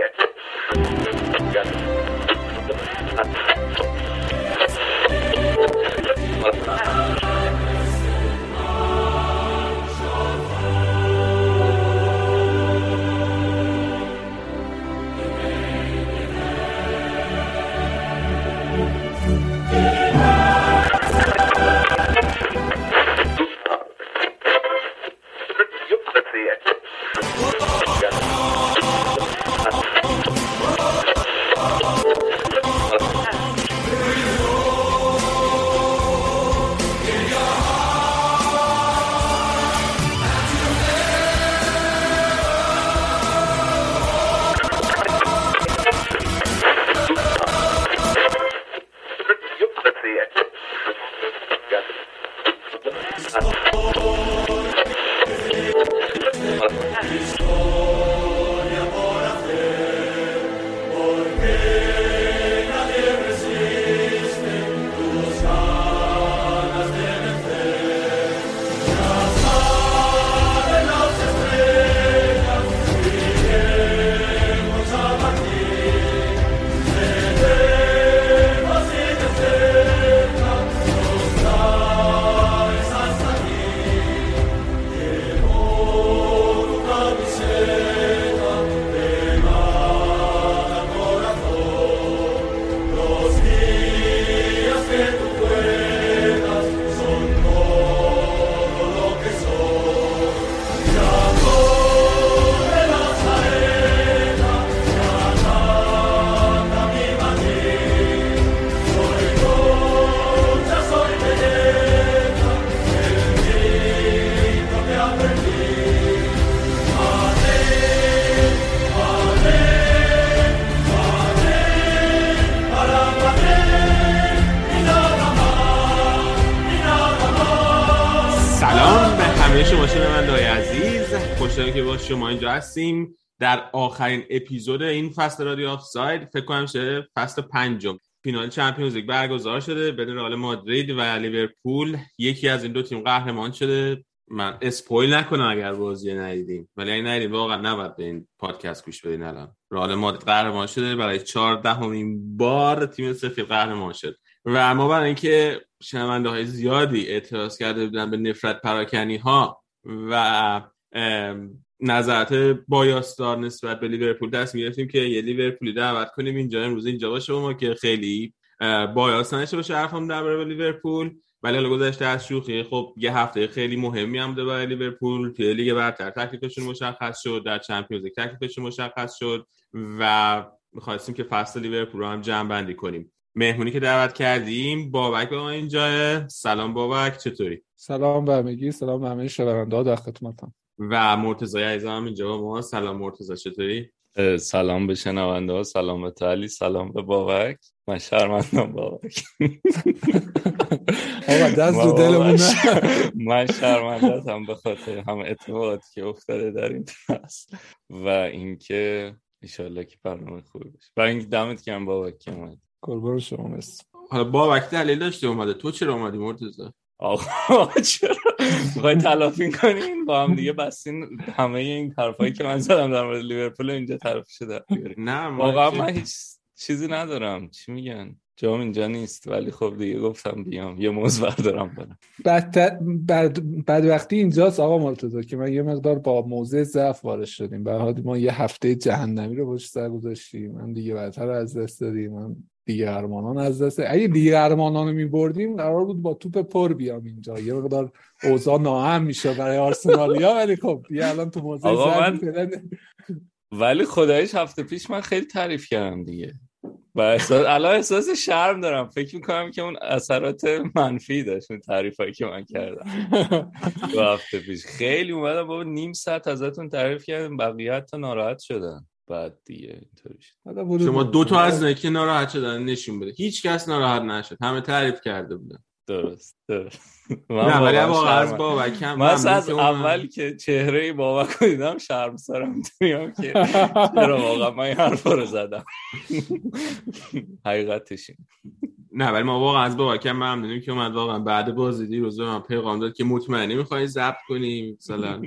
the هستیم. در آخرین اپیزود این فصل رادیو آف ساید فکر کنم شده فصل پنجم. فینال چمپیونز لیگ برگزار شده بین رئال مادرید و لیورپول. یکی از این دو تیم قهرمان شده. من spoil نکنم اگر بازی ندیدیم. ولی اگه ندیدیم واقعا نباید به این پادکست گوش بدین الان. رئال مادرید قهرمان شده. برای چهاردهمین بار تیم سفید قهرمان شد. و ما برای اینکه شنونده های زیادی اعتراض کرده بودن به نفرت پراکنی ها و نظرات bias دار نسبت به لیورپول دست گرفتیم که یه لیورپولی دعوت کنیم اینجا امروز اینجا باشه ما که خیلی bias نشه باشه حرفم درباره لیورپول. ولی حالا گذشته از شوخی خب یه هفته خیلی مهمی هم بوده برای لیورپول. توی لیگ برتر تکلیفشون مشخص شد در چمپیونز لیگ تکلیفشون مشخص شد و می‌خواستیم که فصل لیورپول رو هم جمع بندی کنیم. مهمونی که دعوت کردیم بابک با ما اینجا. سلام بابک چطوری؟ سلام به همگی سلام به همه شنونده‌ها در خدمتم و مرتضی عزیز هم اینجا با ما. سلام مرتضی چطوری؟ سلام به شنونده ها سلام به تالی سلام به بابک. من شرمندم بابک. آقا دست دو دلمون من شرمنده هم به خاطر همه اتفاقاتی که افتاده در این فصل. و اینکه ایشالله که برنامه خوبی باشه. و اینکه دمت کم بابک که اومد. قربان شما مست حالا بابک دلیل داشته اومده. تو چرا اومدی مرتضی؟ آقا چرا؟ می‌خوای تلافی کنین؟ با هم دیگه بستین همه این حرفایی که من زدم در مورد لیورپول اینجا طرف شده نه واقعا من هیچ چیزی ندارم. چی میگن؟ جام اینجا نیست ولی خب دیگه گفتم بیام. یه موز بردارم برم. بعد بعد بعد وقتی اینجاست آقا مرتضی که من یه مقدار با موضع ضعف وارد شدیم. به ما یه هفته جهنمی رو پشت سر گذاشتیم. من دیگه بدتر از دست دادیم. من دیگه قهرمانان از دست اگه دیگه قهرمانان رو میبردیم قرار بود با توپ پر بیام اینجا. یه مقدار اوضاع ناهم میشه برای آرسنالیا ولی خب دیگه الان تو موضع من... ولی خدایش هفته پیش من خیلی تعریف کردم دیگه. و احساس الان احساس شرم دارم. فکر می‌کنم که اون اثرات منفی داشت اون تعریفایی که من کردم. دو هفته پیش. خیلی اومدم با نیم ساعت ازتون تعریف کردم بقیه تا ناراحت شدن. بعد دیگه اینطوری شما دو تا از که ناراحت شدن نشون بده. هیچ کس ناراحت نشد. همه تعریف کرده بودن. درست درست. نه ولی واقعا از بابک من از اول که چهره بابک رو دیدم شرم سرم میام که چرا واقعا من این حرف رو زدم. حقیقتش نه ولی ما واقعا از بابک هم ممنونیم که اومد واقعا بعد بازی دیروز من پیغام داد که مطمئنی می‌خوای ضبط کنی مثلا.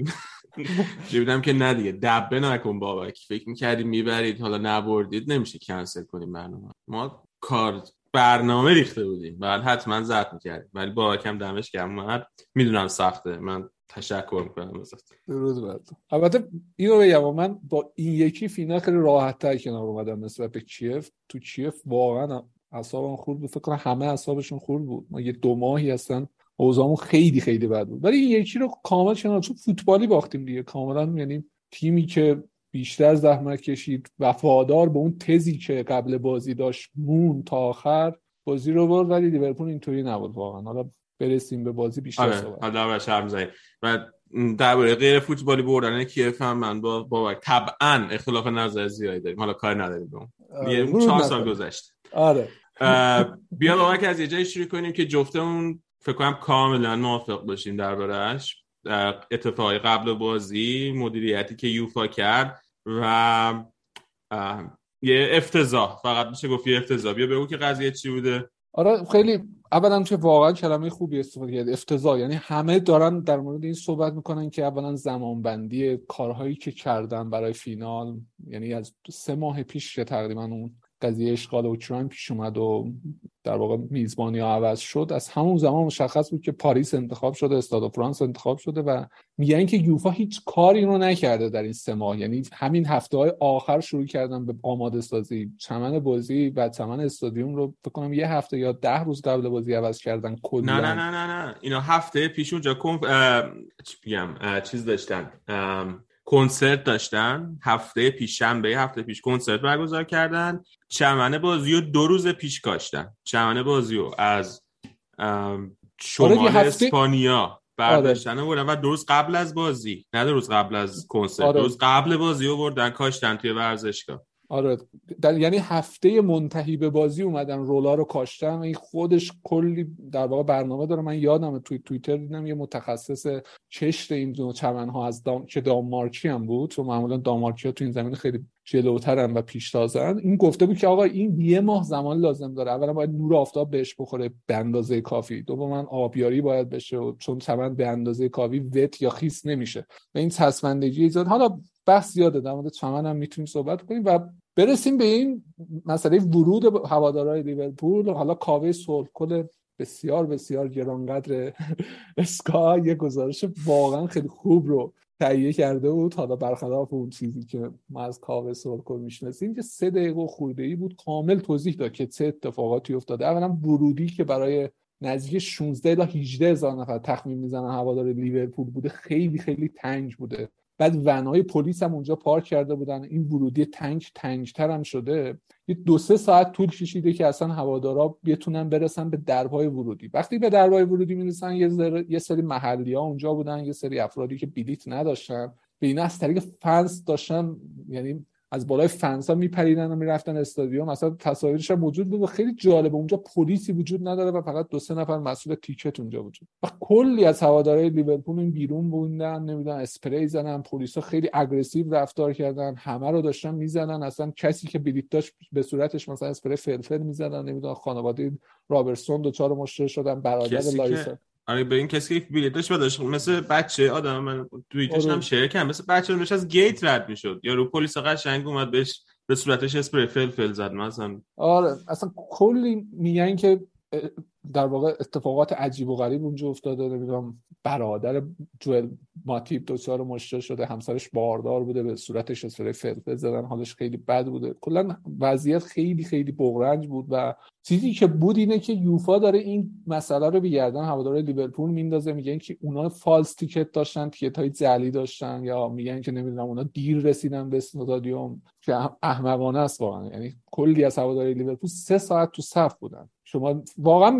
دیدم که نه دیگه. دبه نکن بابک. فکر می‌کردیم می‌برید. حالا نبردید. نمیشه کنسل کنیم برنامه. ما کار برنامه ریخته بودیم. بعد حتما زد می‌کردیم. ولی بابک هم دمش گرم اومد. می‌دونم سخته. من تشکر می‌کنم ازت. درود بر البته اینو بگم. من با این یکی فینال خیلی راحت تر کنار اومدم نسبت به کیف. تو کیف واقعا اعصابم خورد. بود فکر کنم همه اعصابشون خورد بود. ما یه دو ماهی هستن اوضاعمون خیلی خیلی بد بود. ولی این یکی رو کامل کنار چون فوتبالی باختیم دیگه. کاملا یعنی تیمی که بیشتر زحمت کشید وفادار به اون تزی که قبل بازی داشت مون تا آخر بازی رو برد. ولی لیورپول اینطوری نبود واقعا. حالا برسیم به بازی بیشتر آره. صحبت. حالا شرم و درباره غیر فوتبالی بردن کیف هم من با با طبعا اختلاف نظر زیادی داریم. حالا کار نداریم به اون. آره. چهار سال گذشته آره. بیا بابک از یه جایی شروع کنیم که جفتمون فکر کنم کاملا موافق باشیم دربارهش اتفاقی قبل بازی مدیریتی که یوفا کرد و یه افتضاح. فقط میشه گفت یه افتضاح. بیا بگو که قضیه چی بوده. آره خیلی اولا که واقعا کلمه خوبی استفاده کرد. افتضاح. یعنی همه دارن در مورد این صحبت می‌کنن که اولا زمانبندی کارهایی که کردن برای فینال یعنی از سه ماه پیش تقریبا اون قضیه اشغال اوکراین پیش اومد و در واقع میزبانی ها عوض شد. از همون زمان مشخص بود که پاریس انتخاب شده استاد فرانس انتخاب شده و میگن که یوفا هیچ کاری رو نکرده در این سه ماه. یعنی همین هفته های آخر شروع کردن به آماده سازی. چمن بازی و چمن استادیوم رو فکر یه هفته یا ده روز قبل بازی عوض کردن کلا. نه نه نه نه نه. اینا هفته پیش اونجا کنف چیز داشتن. کنسرت داشتن هفته پیش شنبه هفته پیش کنسرت برگزار کردن. چمن بازی رو دو روز پیش کاشتن. چمن بازی رو از شمال آره اسپانیا برداشتن آره. و دو روز قبل از بازی. نه دو روز قبل از کنسرت آره. دو روز قبل بازی رو بردن کاشتن توی ورزشگاه. آره. در یعنی هفته منتهی به بازی اومدن رولا رو کاشتن. این خودش کلی در واقع برنامه داره. من یادم توی توییتر دیدم یه متخصص چشت این دو چمن ها از دام... که دانمارکی هم بود. چون معمولا دانمارکی ها تو این زمین خیلی جلوترن و پیشتازن. این گفته بود که آقا این یه ماه زمان لازم داره. اولا باید نور آفتاب بهش بخوره به اندازه کافی. من آبیاری باید بشه و چون چمن به اندازه کافی وت یا خیس نمیشه. و این چسبندگی ایجاد حالا بحث زیاده در مورد چمن هم می‌تونیم صحبت کنیم و برسیم به این مسئله ورود هوادارهای لیورپول. حالا کاوه کل بسیار بسیار گرانقدر اسکا یه گزارش واقعا خیلی خوب رو تهیه کرده بود. حالا برخلاف اون چیزی که ما از کاوه سرکل می‌شناسیم که سه دقیقه خورده ای بود. کامل توضیح داد که چه اتفاقاتی افتاده. اولا ورودی که برای نزدیک 16 تا 18 هزار نفر تخمین می‌زنن هوادار لیورپول بوده خیلی خیلی تنگ بوده. بعد ونهای پلیس هم اونجا پارک کرده بودن. این ورودی تنگ تنگتر هم شده. یه دو سه ساعت طول کشیده که اصلا هوادارا بتونن برسن به درهای ورودی. وقتی به درهای ورودی می‌رسن یه, یه سری محلی ها اونجا بودن یه سری افرادی که بلیت نداشتن. به این از طریق فنس داشتن یعنی از بالای فنسا میپریدن و می‌رفتن استادیوم. مثلا تصاویرش هم موجود بود و خیلی جالبه. اونجا پلیسی وجود نداره و فقط دو سه نفر مسئول ticket اونجا وجود. و کلی از هوادارهای لیورپول این بیرون بودن نمی‌دونم اسپری زدن پلیسا خیلی aggressive رفتار کردن همه رو داشتن می‌زنن. اصلا کسی که بلیت داشت به صورتش مثلا اسپری فلفل می‌زدن. نمی‌دونم خانواده رابرتسون دچار مشکل شدن برادر لایسا. آره به این کسی که بلیت داشت مثل بچه آدم من توییتش هم آره. شیر کردم. مثل بچه رو از گیت رد می‌شد. یارو پلیس قشنگ اومد بهش به صورتش اسپری فلفل زد مثلا آره اصلا کلی میگن که در واقع اتفاقات عجیب و غریب اونجا افتاده. نمی‌دونم برادر جوئل ماتیب دچار مشکل شده. همسرش باردار بوده به صورتش اسپری فلفل زدن. حالش خیلی بد بوده. کلا وضعیت خیلی خیلی بغرنج بود و چیزی که بود اینه که یوفا داره این مسئله رو بگردن هوادار لیورپول میندازه. میگن که اونا فالس تیکت داشتن تیکت های جعلی داشتن. یا میگن که نمی‌دونم اونا دیر رسیدن به استادیوم. که احمقانه است واقعا. یعنی کلی از هواداری لیورپول سه ساعت تو صف بودن. شما واقعا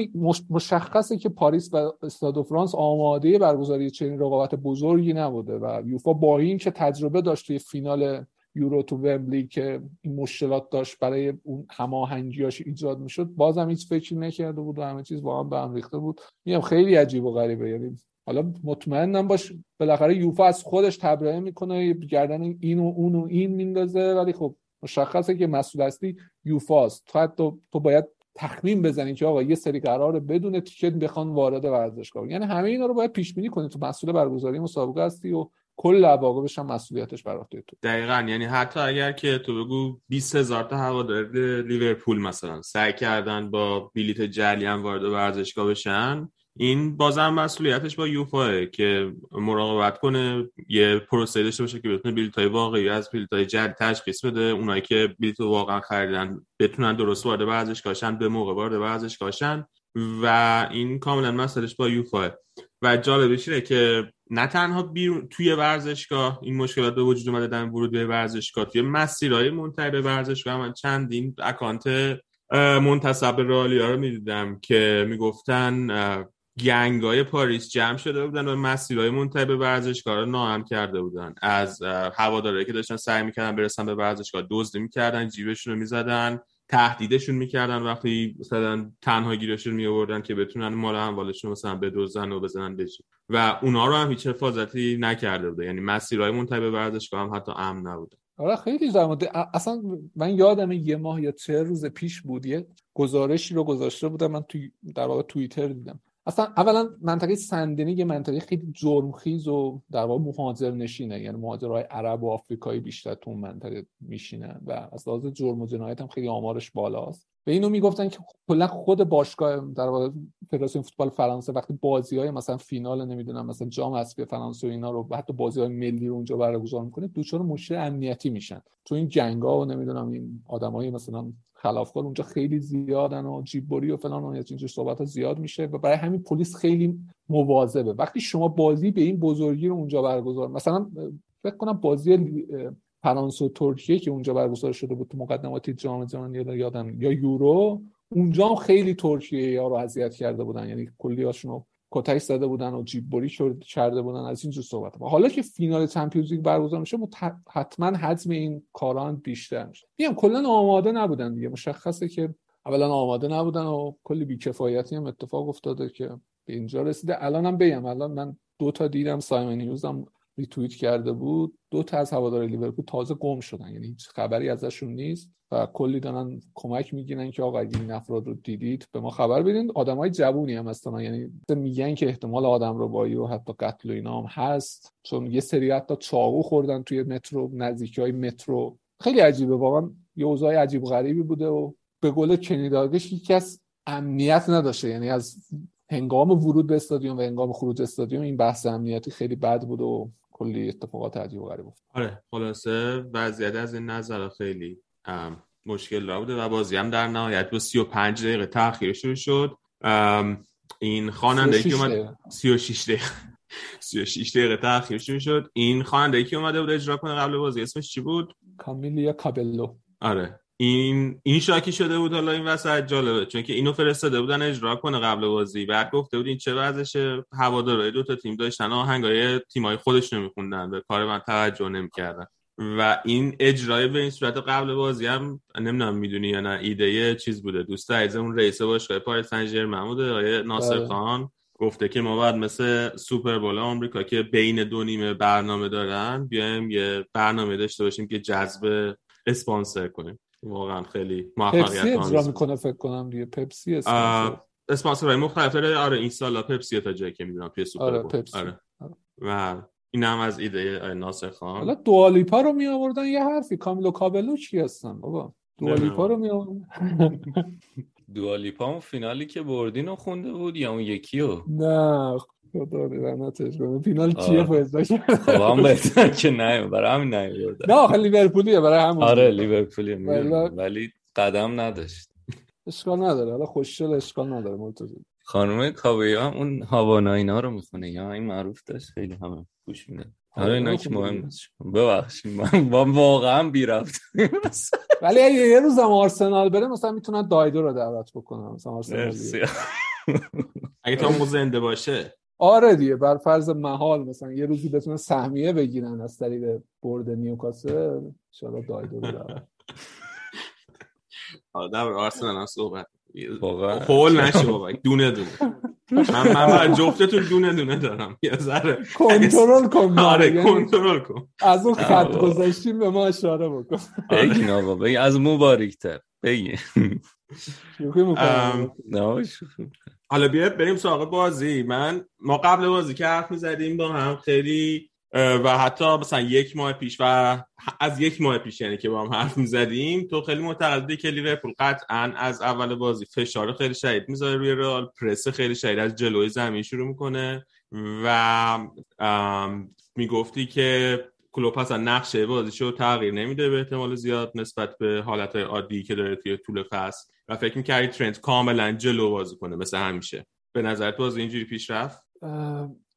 مشخصه که پاریس و استاد فرانس آماده برگزاری چنین رقابت بزرگی نبوده و یوفا با این که تجربه داشت توی فینال یورو تو ومبلی که این مشکلات داشت برای اون هماهنگیاش ایجاد می‌شد بازم هیچ فکری نکرده بود و همه چیز واقعا به هم ریخته بود. میگم خیلی عجیب و غریبه یعنی حالا مطمئنم باش بالاخره یوفا از خودش تبرئه می‌کنه گردن این و اون و این میندازه ولی خب مشخصه که مسئول هستی یوفاست. تو تو, تو باید تخمین بزنی که آقا یه سری قرار بدون تیکت بخوان وارد ورزشگاه یعنی همه اینا رو باید پیش بینی کنی. تو مسئول برگزاری مسابقه هستی و کل عواقبش هم مسئولیتش بر عهده تو دقیقا. یعنی حتی اگر که تو بگو 20 هزار تا هوادار لیورپول مثلا سعی کردن با بلیت جعلی وارد ورزشگاه بشن این بازم مسئولیتش با یوفا که مراقبت کنه یه پروسه داشته باشه که بتونه بلیط های واقعی از بلیط های جدید تشخیص بده. اونایی که بلیط واقعا خریدن بتونن درست وارد ورزشگاهشن به موقع وارد ورزشگاهشن و این کاملا مسئلهش با یوفا و جالبش اینه که نه تنها بیرون توی ورزشگاه این مشکلات به وجود اومده در ورود به ورزشگاه توی مسیرهای منتهی به ورزشگاه من چندین اکانت منتصب رالیا رو می‌دیدم که می‌گفتن گنگ های پاریس جمع شده بودن و مسیرهای منتهی به ورزشگاه رو ناهم کرده بودن. از هوادارایی که داشتن سعی می‌کردن برسن به ورزشگاه دزدی می‌کردن جیبشون رو می‌زدن تهدیدشون می‌کردن. وقتی مثلا تنها گیرشون می که بتونن مال اموالشون مثلا بدزدن و بزنن بجی و اونا رو هم هیچ حفاظتی نکرده بوده. یعنی مسیرهای منتهی به ورزشگاه هم حتی امن نبوده. آره خیلی زحمت اصلا من یادم یه ماه یا چه روز پیش بود یه گزارشی رو گذاشته بودم. من توی در واقع توییتر دیدم. اصلا اولا منطقه سندنی یه منطقه خیلی جرمخیز و در واقع مهاجر نشینه یعنی مهاجرهای عرب و آفریکایی بیشتر تو اون منطقه میشینن و از لحاظ جرم و جنایت هم خیلی آمارش بالاست. به اینو می‌گفتن که کلا خود باشگاه در واقع فدراسیون فوتبال فرانسه وقتی بازی های مثلا فینال نمی‌دونم مثلا جام حذفی فرانسه و اینا رو حتی بازی های ملی رو اونجا برگزار می‌کنه دچار مشکل امنیتی میشن. تو این جنگا و نمی‌دونم این آدمای مثلا خلافکار اونجا خیلی زیادن و جیببری و فلان و اینجور صحبت ها زیاد میشه و برای همین پلیس خیلی مواظبه. وقتی شما بازی به این بزرگی رو اونجا برگزار مثلا فکر کنم بازی فرانسه و ترکیه که اونجا برگزار شده بود تو مقدماتی جام جهانی یادم یا یورو اونجا هم خیلی ترکیه یا رو اذیت کرده بودن. یعنی کلی هاشون کتک زده بودن و جیب بری کرده بودن. از اینجور صحبت حالا که فینال چمپیونز لیگ برگزار میشه حتما حجم این کارا بیشتر میشه. میگم کلا آماده نبودن دیگه. مشخصه که اولا آماده نبودن و کلی بیکفایتی هم اتفاق افتاده که به اینجا رسیده. الانم بگم الان من دو تا دیدم سایمن هیوز ریتوییت کرده بود دو تا از هوادار لیورپول تازه گم شدن. یعنی هیچ خبری ازشون نیست و کلی دارن کمک می‌گیرن که آقا اگه این افراد رو دیدید به ما خبر بدین. های جوونی هم هستن. یعنی میگن که احتمال آدم ربایی و حتی قتل و اینا هم هست. چون یه سری حتی چاقو خوردن توی مترو نزدیکی های مترو. خیلی عجیبه. واقعا یه اوضاع عجیب غریبی بوده و به قول کنیدارگش یکی امنیت نداشته. یعنی از هنگام ورود به استادیوم و هنگام خروج استادیوم این بحث امنیتی خیلی بد بود و کلی اتفاقات عجیب و غریب افتاد. آره خلاصه وضعیت از این نظر خیلی مشکل بوده و بازی هم در نهایت با 35 دقیقه تاخیر شروع شد. این خواننده که اومد 36 دقیقه. 36 دقیقه تاخیر شروع شد. این خواننده که اومده بود اجرا کنه قبل بازی اسمش چی بود؟ کامیلیا کابلو. آره. این این شاکی شده بود حالا این وسط جالبه چون که اینو فرستاده بودن اجرا کنه قبل بازی. بعد گفته بود این چه وضعشه هوادارهای دو تا تیم داشتن آهنگای تیمای خودشون میخوندن. به کار من توجه نمی‌کردن. و این اجرای به این صورت قبل بازی هم نمی‌دونم می‌دونی یا نه ایده چیز بوده. دوست عزیزمون رئیس باشگاه پاریس سن ژرمن بوده آقای ناصر بله. خان. گفته که ما باید مثل سوپر بول آمریکا که بین دو نیمه برنامه دارن بیایم یه برنامه داشته باشیم که جذب اسپانسر کنیم. واقعا خیلی موفقیت پپسی اجرا می‌کنه فکر کنم دیگه. پپسی اسپانسر مختلف داره آره این سالا پپسی تا جایی که می‌دونم توی سوپر آره پپسی. آره. و این هم از ایده ناصر خان. حالا دوالیپا رو می آوردن یه حرفی. کامیلا کابلو چی هستن بابا. دوالیپا رو می آوردن دوالیپا اون فینالی که بردین رو خونده بود یا اون یکی رو نه خدا لعنتش کنه. فینال چیه فایز خب هم بهتر که نه برای همین نیورد نه آخه لیورپولیه برای همون. آره لیورپولیه ولی قدم نداشت. اشکال نداره. حالا خوششل اشکال نداره مرتضی. خانم کاویا اون هاوانا اینا رو می‌خونه یا؟ این معروف داشت خیلی همه گوش میدن آره اینا که مهم نیست. ببخشید من واقعا بی رفت ولی اگه یه روز هم آرسنال بره مثلا می‌تونن دایدو رو دعوت بکنن. مثلا آرسنال اگه تا زنده باشه. آره دیگه بر فرض محال مثلا یه روزی بتونه سهمیه بگیرن از طریق برد نیوکاسل ان دایدو دعوت در آرسنال هم صحبت واقعا. خول نشه بابا دونه دونه. من من جفتتون دونه دونه دارم. یه ذره کنترل کن آره یعنی کنترل کن. از اون خط گذاشتیم به ما اشاره بکن. بگین آقا بگین از مبارکتر بگین. حالا بیا بریم سراغ بازی. من ما قبل بازی که حرف می‌زدیم با هم خیلی و حتی مثلا یک ماه پیش و از یک ماه پیش یعنی که با هم حرف می‌زدیم تو خیلی معتقدی که لیورپول قطعا از اول بازی فشار خیلی شدید می‌ذاره روی رئال پرس خیلی شدید از جلوی زمین شروع می‌کنه و می‌گفتی که کلوب اصلا نقشه بازیشو تغییر نمیده به احتمال زیاد نسبت به حالت عادی که داره توی طول فصل. و فکر می‌کردی ترنت کاملا جلو بازی کنه مثل همیشه. به نظرت بازی اینجوری پیش رفت؟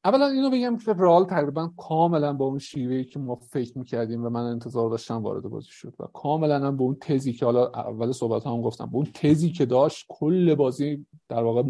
اولا اینو بگم که رئال تقریبا کاملا با اون شیوهی که ما فکر می‌کردیم و من انتظار داشتم وارد بازی شد و کاملا هم به اون تزی که حالا اول صحبت هم گفتم به اون تزی که داشت کل بازی در واقع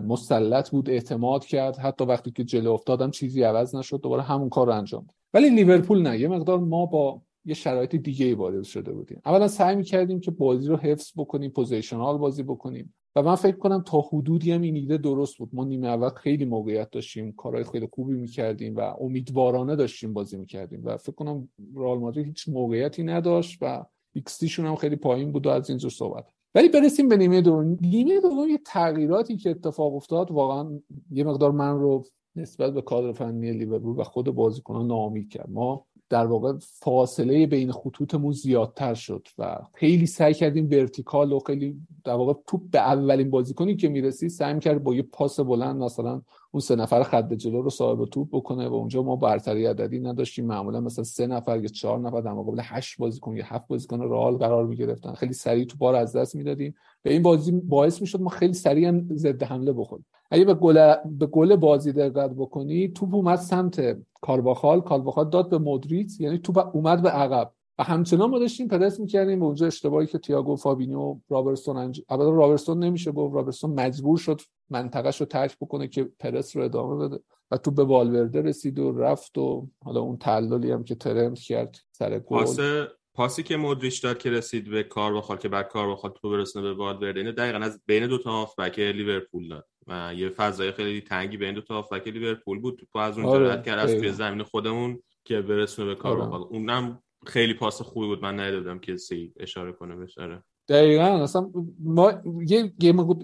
مسلط بود اعتماد کرد. حتی وقتی که جلو افتادم چیزی عوض نشد دوباره همون کار رو انجام ولی لیورپول نه یه مقدار ما با یه شرایط دیگه ای وارد شده بودیم. اولا سعی می‌کردیم که بازی رو حفظ بکنیم positional بازی بکنیم. و من فکر کنم تا حدودی هم این ایده درست بود. ما نیمه اول خیلی موقعیت داشتیم کارهای خیلی خوبی می‌کردیم و امیدوارانه داشتیم بازی می‌کردیم. و فکر کنم رئال مادرید هیچ موقعیتی نداشت و x هم خیلی پایین بود و از اینجور صحبت. ولی برسیم به نیمه دوم. نیمه دوم یه تغییراتی که اتفاق افتاد واقعا یه مقدار من رو نسبت به کادر فنی لیورپول و خود بازیکنان ناامید کرد. ما در واقع فاصله بین خطوطمون زیادتر شد و خیلی سعی کردیم ورتیکال و خیلی در واقع توپ به اولین بازیکنی که می‌رسید سعی کرد با یه پاس بلند مثلا اون سه نفر خط جلو رو صاحب توپ بکنه و اونجا ما برتری عددی نداشتیم. معمولا مثلا سه نفر یا چهار نفر در مقابل هشت بازیکن یا هفت بازیکن رئال قرار می‌گرفتن. خیلی سریع تو بار از دست می‌دادیم. این بازی باعث می‌شد ما خیلی سریع ضد حمله بخوریم. اگه به گل به گل بازی دقت بکنی توپ اومد سمت کارواخال. کارواخال داد به مودریچ یعنی توپ اومد به عقب. و همچنان ما داشتیم پرس می‌کردیم به اونجا اشتباهی که تییاگو فابینیو رابرتسون انج... البته رابرتسون نمیشه گفت. رابرتسون مجبور شد منطقهش رو ترک بکنه که پرس رو ادامه بده. و توپ به والورده رسید و رفت و حالا اون تعللی هم که ترنت کرد سر گل. پاسی که مودریچ داد که رسید به کارواخال که بعد کارواخال بخواد توپ برسونه به والورده اینو دقیقا از بین دو تا هافبک لیورپول داد و یه فضای خیلی تنگی بین دو تا هافبک لیورپول بود توپ از اونجا آره. کرد از توی زمین خودمون که برسونه به کارواخال آره. اونم خیلی پاس خوبی بود من ندیدم که کسی اشاره کنه بهش آره دقیقا. اصلا ما یه,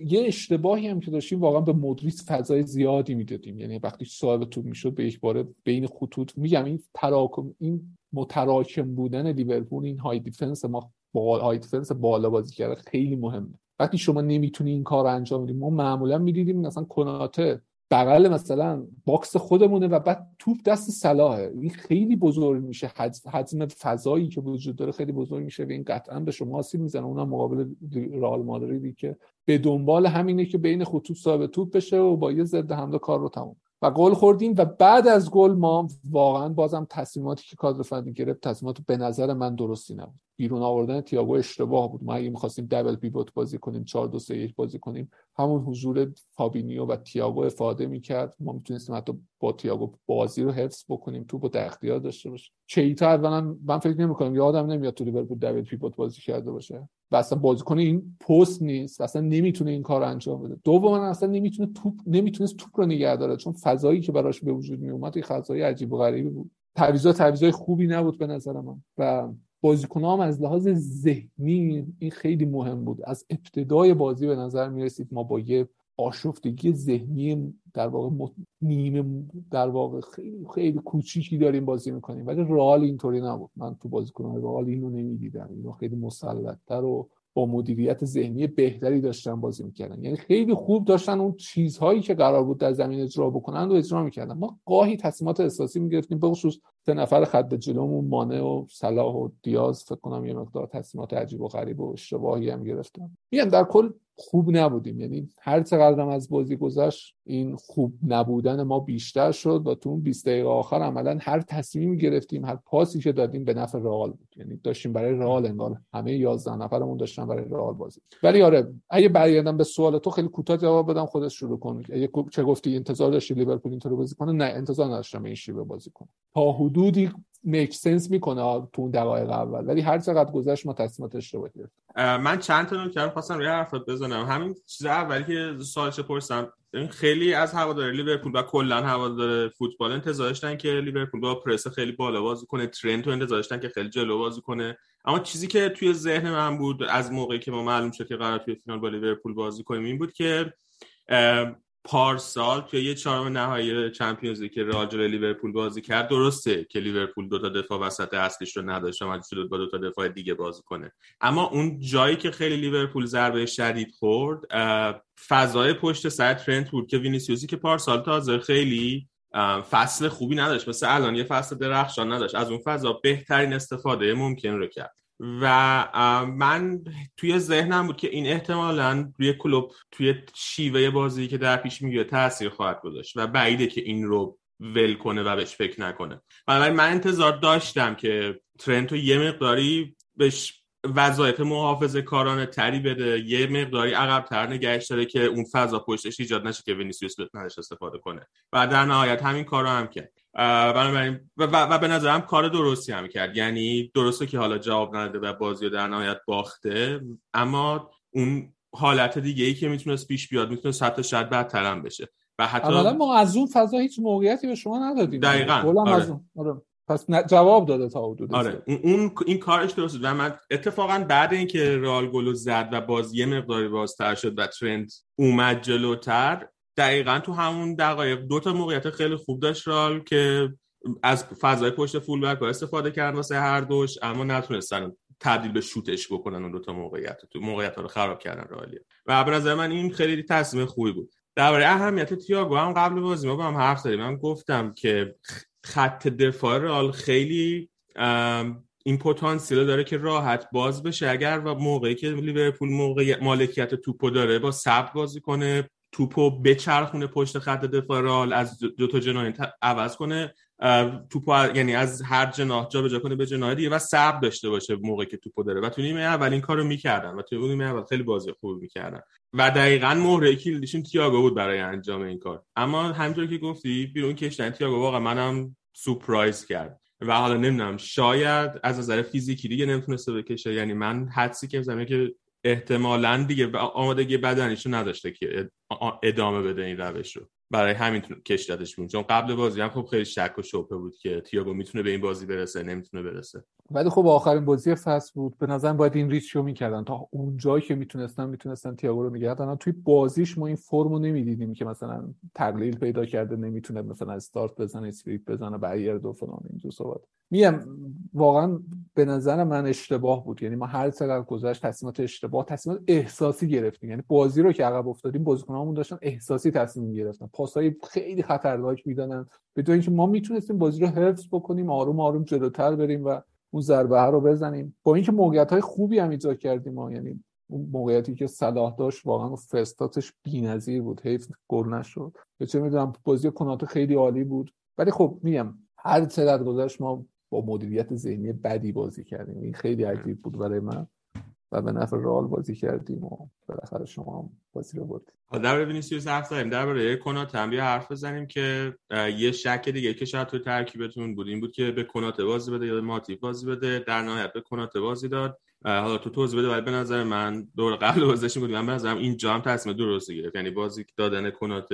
یه اشتباهی هم که داشتیم واقعا به مودریچ فضای زیادی می‌دادیم. یعنی وقتی صاحب توپ می‌شد به یک باره بین خطوط میگم این تراکم این متراکم بودن لیورپول این high defense ما با high defense بالا بازی کرده خیلی مهمه. وقتی شما نمی‌تونی این کار انجام بدید ما معمولا می‌دیدیم مثلا کوناته بغل مثلا box خودمونه و بعد توپ دست صلاحه. این خیلی بزرگ میشه. حجم فضایی که وجود داره خیلی بزرگ میشه و این قطعا به شما آسیب می‌زنه. اونم مقابل رئال مادریدی که به دنبال همینه که بین خطوط صاحب توپ بشه و با یه ضد حمله کار رو تموم. و گل خوردیم و بعد از گل ما واقعا بازم تصمیماتی که کادر فنی گرفت تصمیمات به نظر من درستی نبود. بیرون آوردن تییاگو اشتباه بود. ما اگه می‌خواستیم double pivot بازی کنیم 4 2 3 1 بازی کنیم همون حضور فابینیو و تییاگو افاده می‌کرد. ما می‌تونستیم حتی با تییاگو بازی رو حفظ بکنیم تو با اختیار داشته باشه چیتا اولا من فکر نمی‌کنم یادم نمیاد تو لیورپول دبل پیوت بازی کرده باشه و اصلا بازیکن این پست نیست اصلا نمی‌تونه این کار انجام بده. دوما اصلا نمی‌تونه توپ نمی‌تونست توپ رو نگه داره چون فضایی که براش به وجود می اومد یه فضای عجیب و غریبی بود. تعویضا تعویضای خوبی نبود به نظر من. و بازیکن هم از لحاظ ذهنی این خیلی مهم بود. از ابتدای بازی به نظر می رسید ما با یه آشفتگی ذهنی در واقع نیمه در واقع خیلی خیلی کوچیکی داریم بازی می‌کنیم. ولی رئال اینطوری نبود. من تو بازیکنان رئال اینو نمی‌دیدم. اینو خیلی مسلطتر و با مدیریت ذهنی بهتری داشتن بازی می‌کردن. یعنی خیلی خوب داشتن اون چیزهایی که قرار بود در زمین اجرا بکنن و اجرا می‌کردن. ما گاهی تصمیمات احساسی می‌گرفتیم به خصوص سه نفر خط جلومون مانه و صلاح و دیاز فکر کنم یه مقدار تصمیمات عجیب و غریب و اشتباهی هم گرفتن. میگم در کل خوب نبودیم. یعنی هر چقدر از بازی گذشت این خوب نبودن ما بیشتر شد و تو اون 20 دقیقه آخر عملا هر تصمیمی گرفتیم هر پاسی که دادیم به نفع رئال بود. یعنی داشتیم برای رئال انگار همه 11 نفرمون داشتن برای رئال بازی. ولی آره اگه برگردم به سوال تو خیلی کوتاه جواب بدم خودت شروع کن. اگه چه گفتی انتظار داشتی لیورپول اینطور بازی کنه؟ نه انتظار نداشتم این شیوه بازی کنه. تا حدودی میک سنس می‌کنه تو اون دقایق اول. ولی هر چقدر گذشت ما تصمیمات اشتباه گرفتیم. من چند تا نکته خواستم روی حرفات بزنم. همین چیز اولی که سوالش پرسیدم خیلی از هوادار لیورپول و کلا هوادار فوتبال انتظار داشتن که لیورپول با پرس خیلی بالا بازی کنه. ترنت انتظار داشتن که خیلی جلو بازی کنه. اما چیزی که توی ذهن من بود از موقعی که ما معلوم شد که قرار توی فینال با لیورپول بازی کنیم این بود که پارسال توی یه چهارم نهایی چمپیونز که رئال لیورپول بازی کرد درسته که لیورپول دو تا دفاع وسط اصلیش رو نداشت و شد با دو تا دفاع دیگه بازی کنه. اما اون جایی که خیلی لیورپول ضربه شدید خورد فضای پشت سر ترنت بود که وینیسیوسی که پارسال تازه خیلی فصل خوبی نداشت. مثل الان یه فصل درخشان نداشت. از اون فضا بهترین استفاده ممکن رو کرد. و من توی ذهنم بود که این احتمالا روی کلوب توی شیوه بازی که در پیش می‌گیره تاثیر خواهد گذاشت و بعیده که این رو ول کنه و بهش فکر نکنه. بنابراین من انتظار داشتم که ترنتو یه مقداری بهش وظایف محافظه کارانه تری بده یه مقداری عقب تر نگهش داره که اون فضا پشتش ایجاد نشه که وینیسیوس نداشت استفاده کنه. و در نهایت همین کار رو هم کرد. بنابراین و, و, و, به نظرم کار درستی هم کرد. یعنی درسته که حالا جواب نداده و بازی رو در نهایت باخته اما اون حالت دیگه ای که می‌تونست پیش بیاد می‌تونست حتی شاید بدتر هم بشه. و حتی ما از اون فضا هیچ موقعیتی به شما ندادیم. دقیقاً. آره. آره. پس جواب داده تا حدود آره. اون این کارش درست و من اتفاقا بعد اینکه رال گلو زد و بازی مقداری بازتر شد و ترند اومد جلوتر دقیقا تو همون دقایق دو تا موقعیت خیلی خوب داشت رال که از فضای پشت فول بک استفاده کردن واسه هر دوش اما نتونستن تبدیل به شوتش بکنن اون دو تا موقعیت تو موقعیت ها رو خراب کردن رالیه. و به نظر من این خیلی تصمیم خوبی بود. درباره اهمیت تییاگو هم قبل بازی ما با هم حرف زدیم. من گفتم که خط دفاع رال خیلی این پتانسیل داره که راحت باز بشه. اگر و موقعی که لیورپول موقع مالکیت توپو داره با سبت بازی کنه توپو بچرخونه پشت خط دفاع رال از دو تا جناح عوض کنه. توپو یعنی از هر جناح جابجا کنه به جناح دیگه و صبر داشته باشه موقعی که توپو داره. و تو نیمه اول این کارو می‌کردن و تو نیمه اول خیلی بازی خوب می‌کردن. و دقیقا مهره کلیدی‌شون تییاگو بود برای انجام این کار. اما همینطور که گفتی بیرون کشتن تییاگو واقعا منم سورپرایز کرد. و حالا نمی‌دونم شاید از نظر فیزیکی دیگه نمی‌تونسته بکشه. یعنی من حدسی که زدم اینه که احتمالا دیگه آمادگی بدنیشو نداشته که ادامه بده این روش رو. برای همین کشیدتش بیرون چون قبل بازی هم خب خیلی شک و شبهه بود که تییاگو می‌تونه به این بازی برسه نمی‌تونه برسه. ولی خب آخرین بازی فصل بود. به نظر باید این ریسکو می‌کردن. تا اونجایی که می‌تونستن می‌تونستن تییاگو رو دارن. توی بازیش ما این فرمو نمی‌دیدیم که مثلا تقلیل پیدا کرده نمی‌تونه مثلا استارت بزنه sprint بزنه برگرده و فلان. اینجور صحبت. میگم واقعا به نظر من اشتباه بود. یعنی ما هر چقدر گذشت تصمیمات اشتباه تصمیمات احساسی گرفتیم. یعنی بازی رو که عقب افتادیم بازیکنامون داشتن احساسی تصمیم گرفتن پاسهای خیلی خطرناک می‌دادن. بدون اینکه ما می‌تونستیم بازی رو حفظ بکنیم آروم آروم جلوتر بریم و اون ضربه رو بزنیم. با اینکه موقعیت های خوبی هم ایجاد کردیم ما. یعنی اون موقعیتی که صلاح داشت واقعا فرستاتش بی‌نظیر بود. حیف گل نشد. چه می‌دونم بازی کنات خیلی عالی بود. ولی خب میگم هر چقدر گذشت ما با مدیریت ذهنی بدی بازی کردیم. این خیلی عجیب بود برای من. و به نفع رال بازی کردیم و بالاخره شما هم بازی رو بردیم در وینیسیوس حرف زدیم. برای کنات هم حرف بزنیم که یه شک دیگه که شاید تو ترکیبتون بود. این بود که به کنات بازی بده یا ماتیف بازی بده. در نهایت به کنات بازی داد. حالا تو توضیح بده ولی به نظر من دور قبل بازیش بود. من به نظرم اینجا هم تصمیم درستی گرفت. یعنی بازی دادن کنات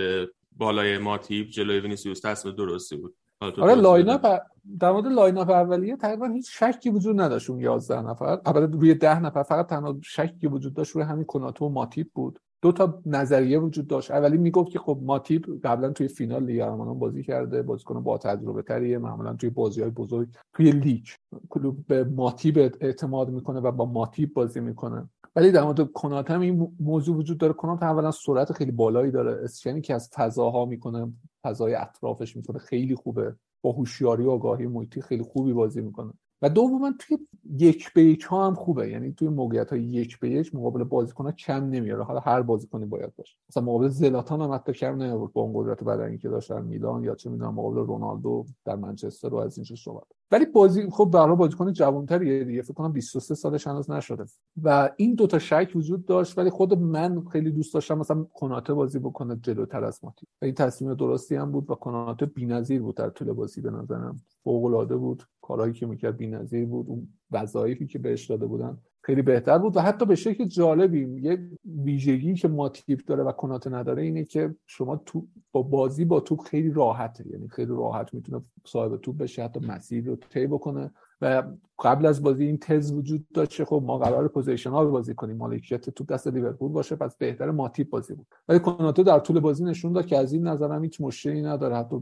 بالای ماتیپ جلوی وینیسیوس تصمیم درستی بود. آره line up در مورد line up اولیه تقریبا هیچ شکی وجود نداشت اون 11 نفر. البته روی 10 نفر فقط تنها شکی وجود داشت روی همین کوناته و ماتیپ بود. دو تا نظریه وجود داشت. اولی می‌گفت که خب ماتیپ قبلا توی فینال لیگ قهرمانان بازی کرده بازیکن با تجربه تریه معمولا توی بازی های بزرگ توی لیگ. کلوب به ماتیپ اعتماد می‌کنه و با ماتیپ بازی می‌کنه. ولی در مورد کوناته هم این موضوع وجود داره. کوناته اولا سرعت خیلی بالایی داره. اسکنی که از فضاها می‌کنه فضای اطرافش می‌کنه. خیلی خوبه. با هوشیاری و آگاهی محیطی خیلی خوبی بازی می‌کنه. و دوما توی یک به یک ها هم خوبه. یعنی توی موقعیت های یک به یک مقابل بازیکن ها کم نمیاره حالا هر بازیکنی باید باشه. مثلا مقابل زلاتان هم حتی کم نمیاره با اون قدرت بدنی که داشت در میلان یا چه می‌دونم مقابل رونالدو در منچستر رو از اینجا صحبت. ولی بازی خب به بازیکن جوانتریه دیگه فکر کنم 23 سالش هنوز نشده. و این دوتا شک وجود داشت ولی خود من خیلی دوست داشتم مثلا کناته بازی بکنه جلوتر از ماتی. و این تصمیم درستی هم بود و کناته بی‌نظیر بود در طول بازی به نظرم. فوق العاده بود کارهایی که می‌کرد بی‌نظیر بود اون وظایفی که بهش داده بودن. خیلی بهتر بود. و حتی به شکل جالبی یه ویژگی که ماتیپ داره و کوناته نداره اینه که شما تو با بازی با توپ خیلی راحته. یعنی خیلی راحت می‌تونه صاحب توپ بشه حتی مسیر رو طی بکنه. و قبل از بازی این تز وجود داشته خب ما قراره positional بازی کنیم. مالکیت توپ دست لیورپول باشه پس بهتره ماتیپ بازی بود. ولی کوناته در طول بازی نشون داد که از این نظرم هیچ مشکلی نداره. حتی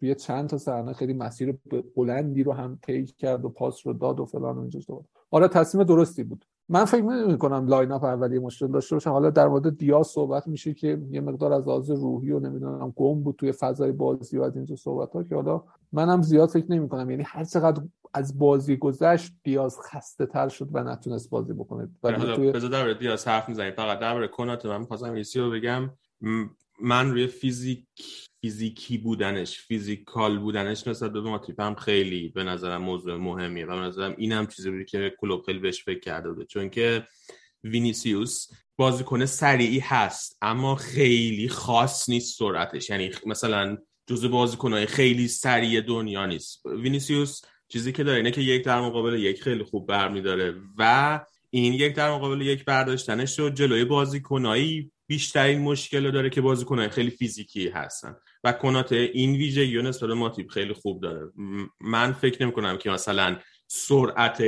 توی چند تا صحنه خیلی مسیر بلندی رو هم طی کرد و پاس رو داد و فلان و آره تصمیم درستی بود. من فکر نمی کنم line up اولیه مشکل داشته باشه. حالا در مورد دیاز صحبت میشه که یه مقدار از لحاظ روحی و نمی‌دونم گم بود توی فضای بازی و از اینجور صحبت ها که حالا منم زیاد فکر نمی کنم یعنی هر چقدر از بازی گذشت دیاز خسته تر شد و نتونست بازی بکنه. ولی توی... بذار دیاز حرف می‌زنیم. فقط در کوناته من می‌خواستم رو بگم. من روی فیزیک فیزیکی بودنش physical بودنش نسبت به ماتیپ هم خیلی به نظرم موضوع مهمیه و به نظرم این هم چیزی بود که کلوب خیلی بهش فکر کرده بود. چون که وینیسیوس بازیکن سریعی هست اما خیلی خاص نیست سرعتش. یعنی مثلا جزء بازیکنهای خیلی سریع دنیا نیست. وینیسیوس چیزی که داره اینه که یک در مقابل یک خیلی خوب برمیداره و این یک در مقابل یک برداشتنش رو جلوی بازیکنایی بیشترین مشکل داره که بازیکنهای خیلی فیزیکی هستن. و کوناته این ویژگی نسبت به ماتیپ خیلی خوب داره. من فکر نمی کنم که مثلا سرعت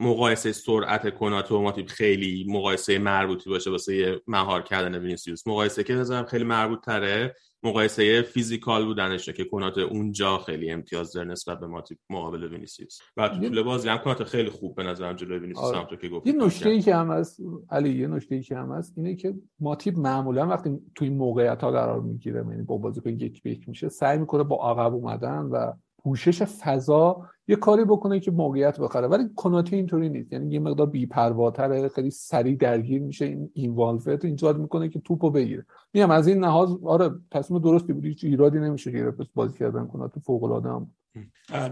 مقایسه سرعت کوناته و ماتیپ خیلی مقایسه مربوطی باشه واسه مهار کردن وینیسیوس. مقایسه که نظرم خیلی مربوط تره مقایسه physical بودنشه که کوناته اونجا خیلی امتیاز داره نسبت به ماتیپ مقابل وینیسیوس. و تو طول بازی هم کوناته خیلی خوب به نظرم جلوی وینیسیوس آره. هم تو که گفت یه نکته ای که هم هست علی یه نکته ای که هم هست اینه که ماتیپ معمولا وقتی توی موقعیت ها قرار می‌گیره یعنی با بازیکن یک به یک میشه سعی می‌کنه با عقب اومدن و پوشش فضا یه کاری بکنه که موقعیت بخره. ولی کناتی اینطوری نیست. یعنی یه مقدار بی‌پرواتر خیلی سریع درگیر میشه این اینوالوت اینجا می‌کنه که توپو بگیره. میام از این لحاظ آره تصمیم درستی بود. هیچ ایرادی نمیشه که بازی کردن کناتی فوق العاده هم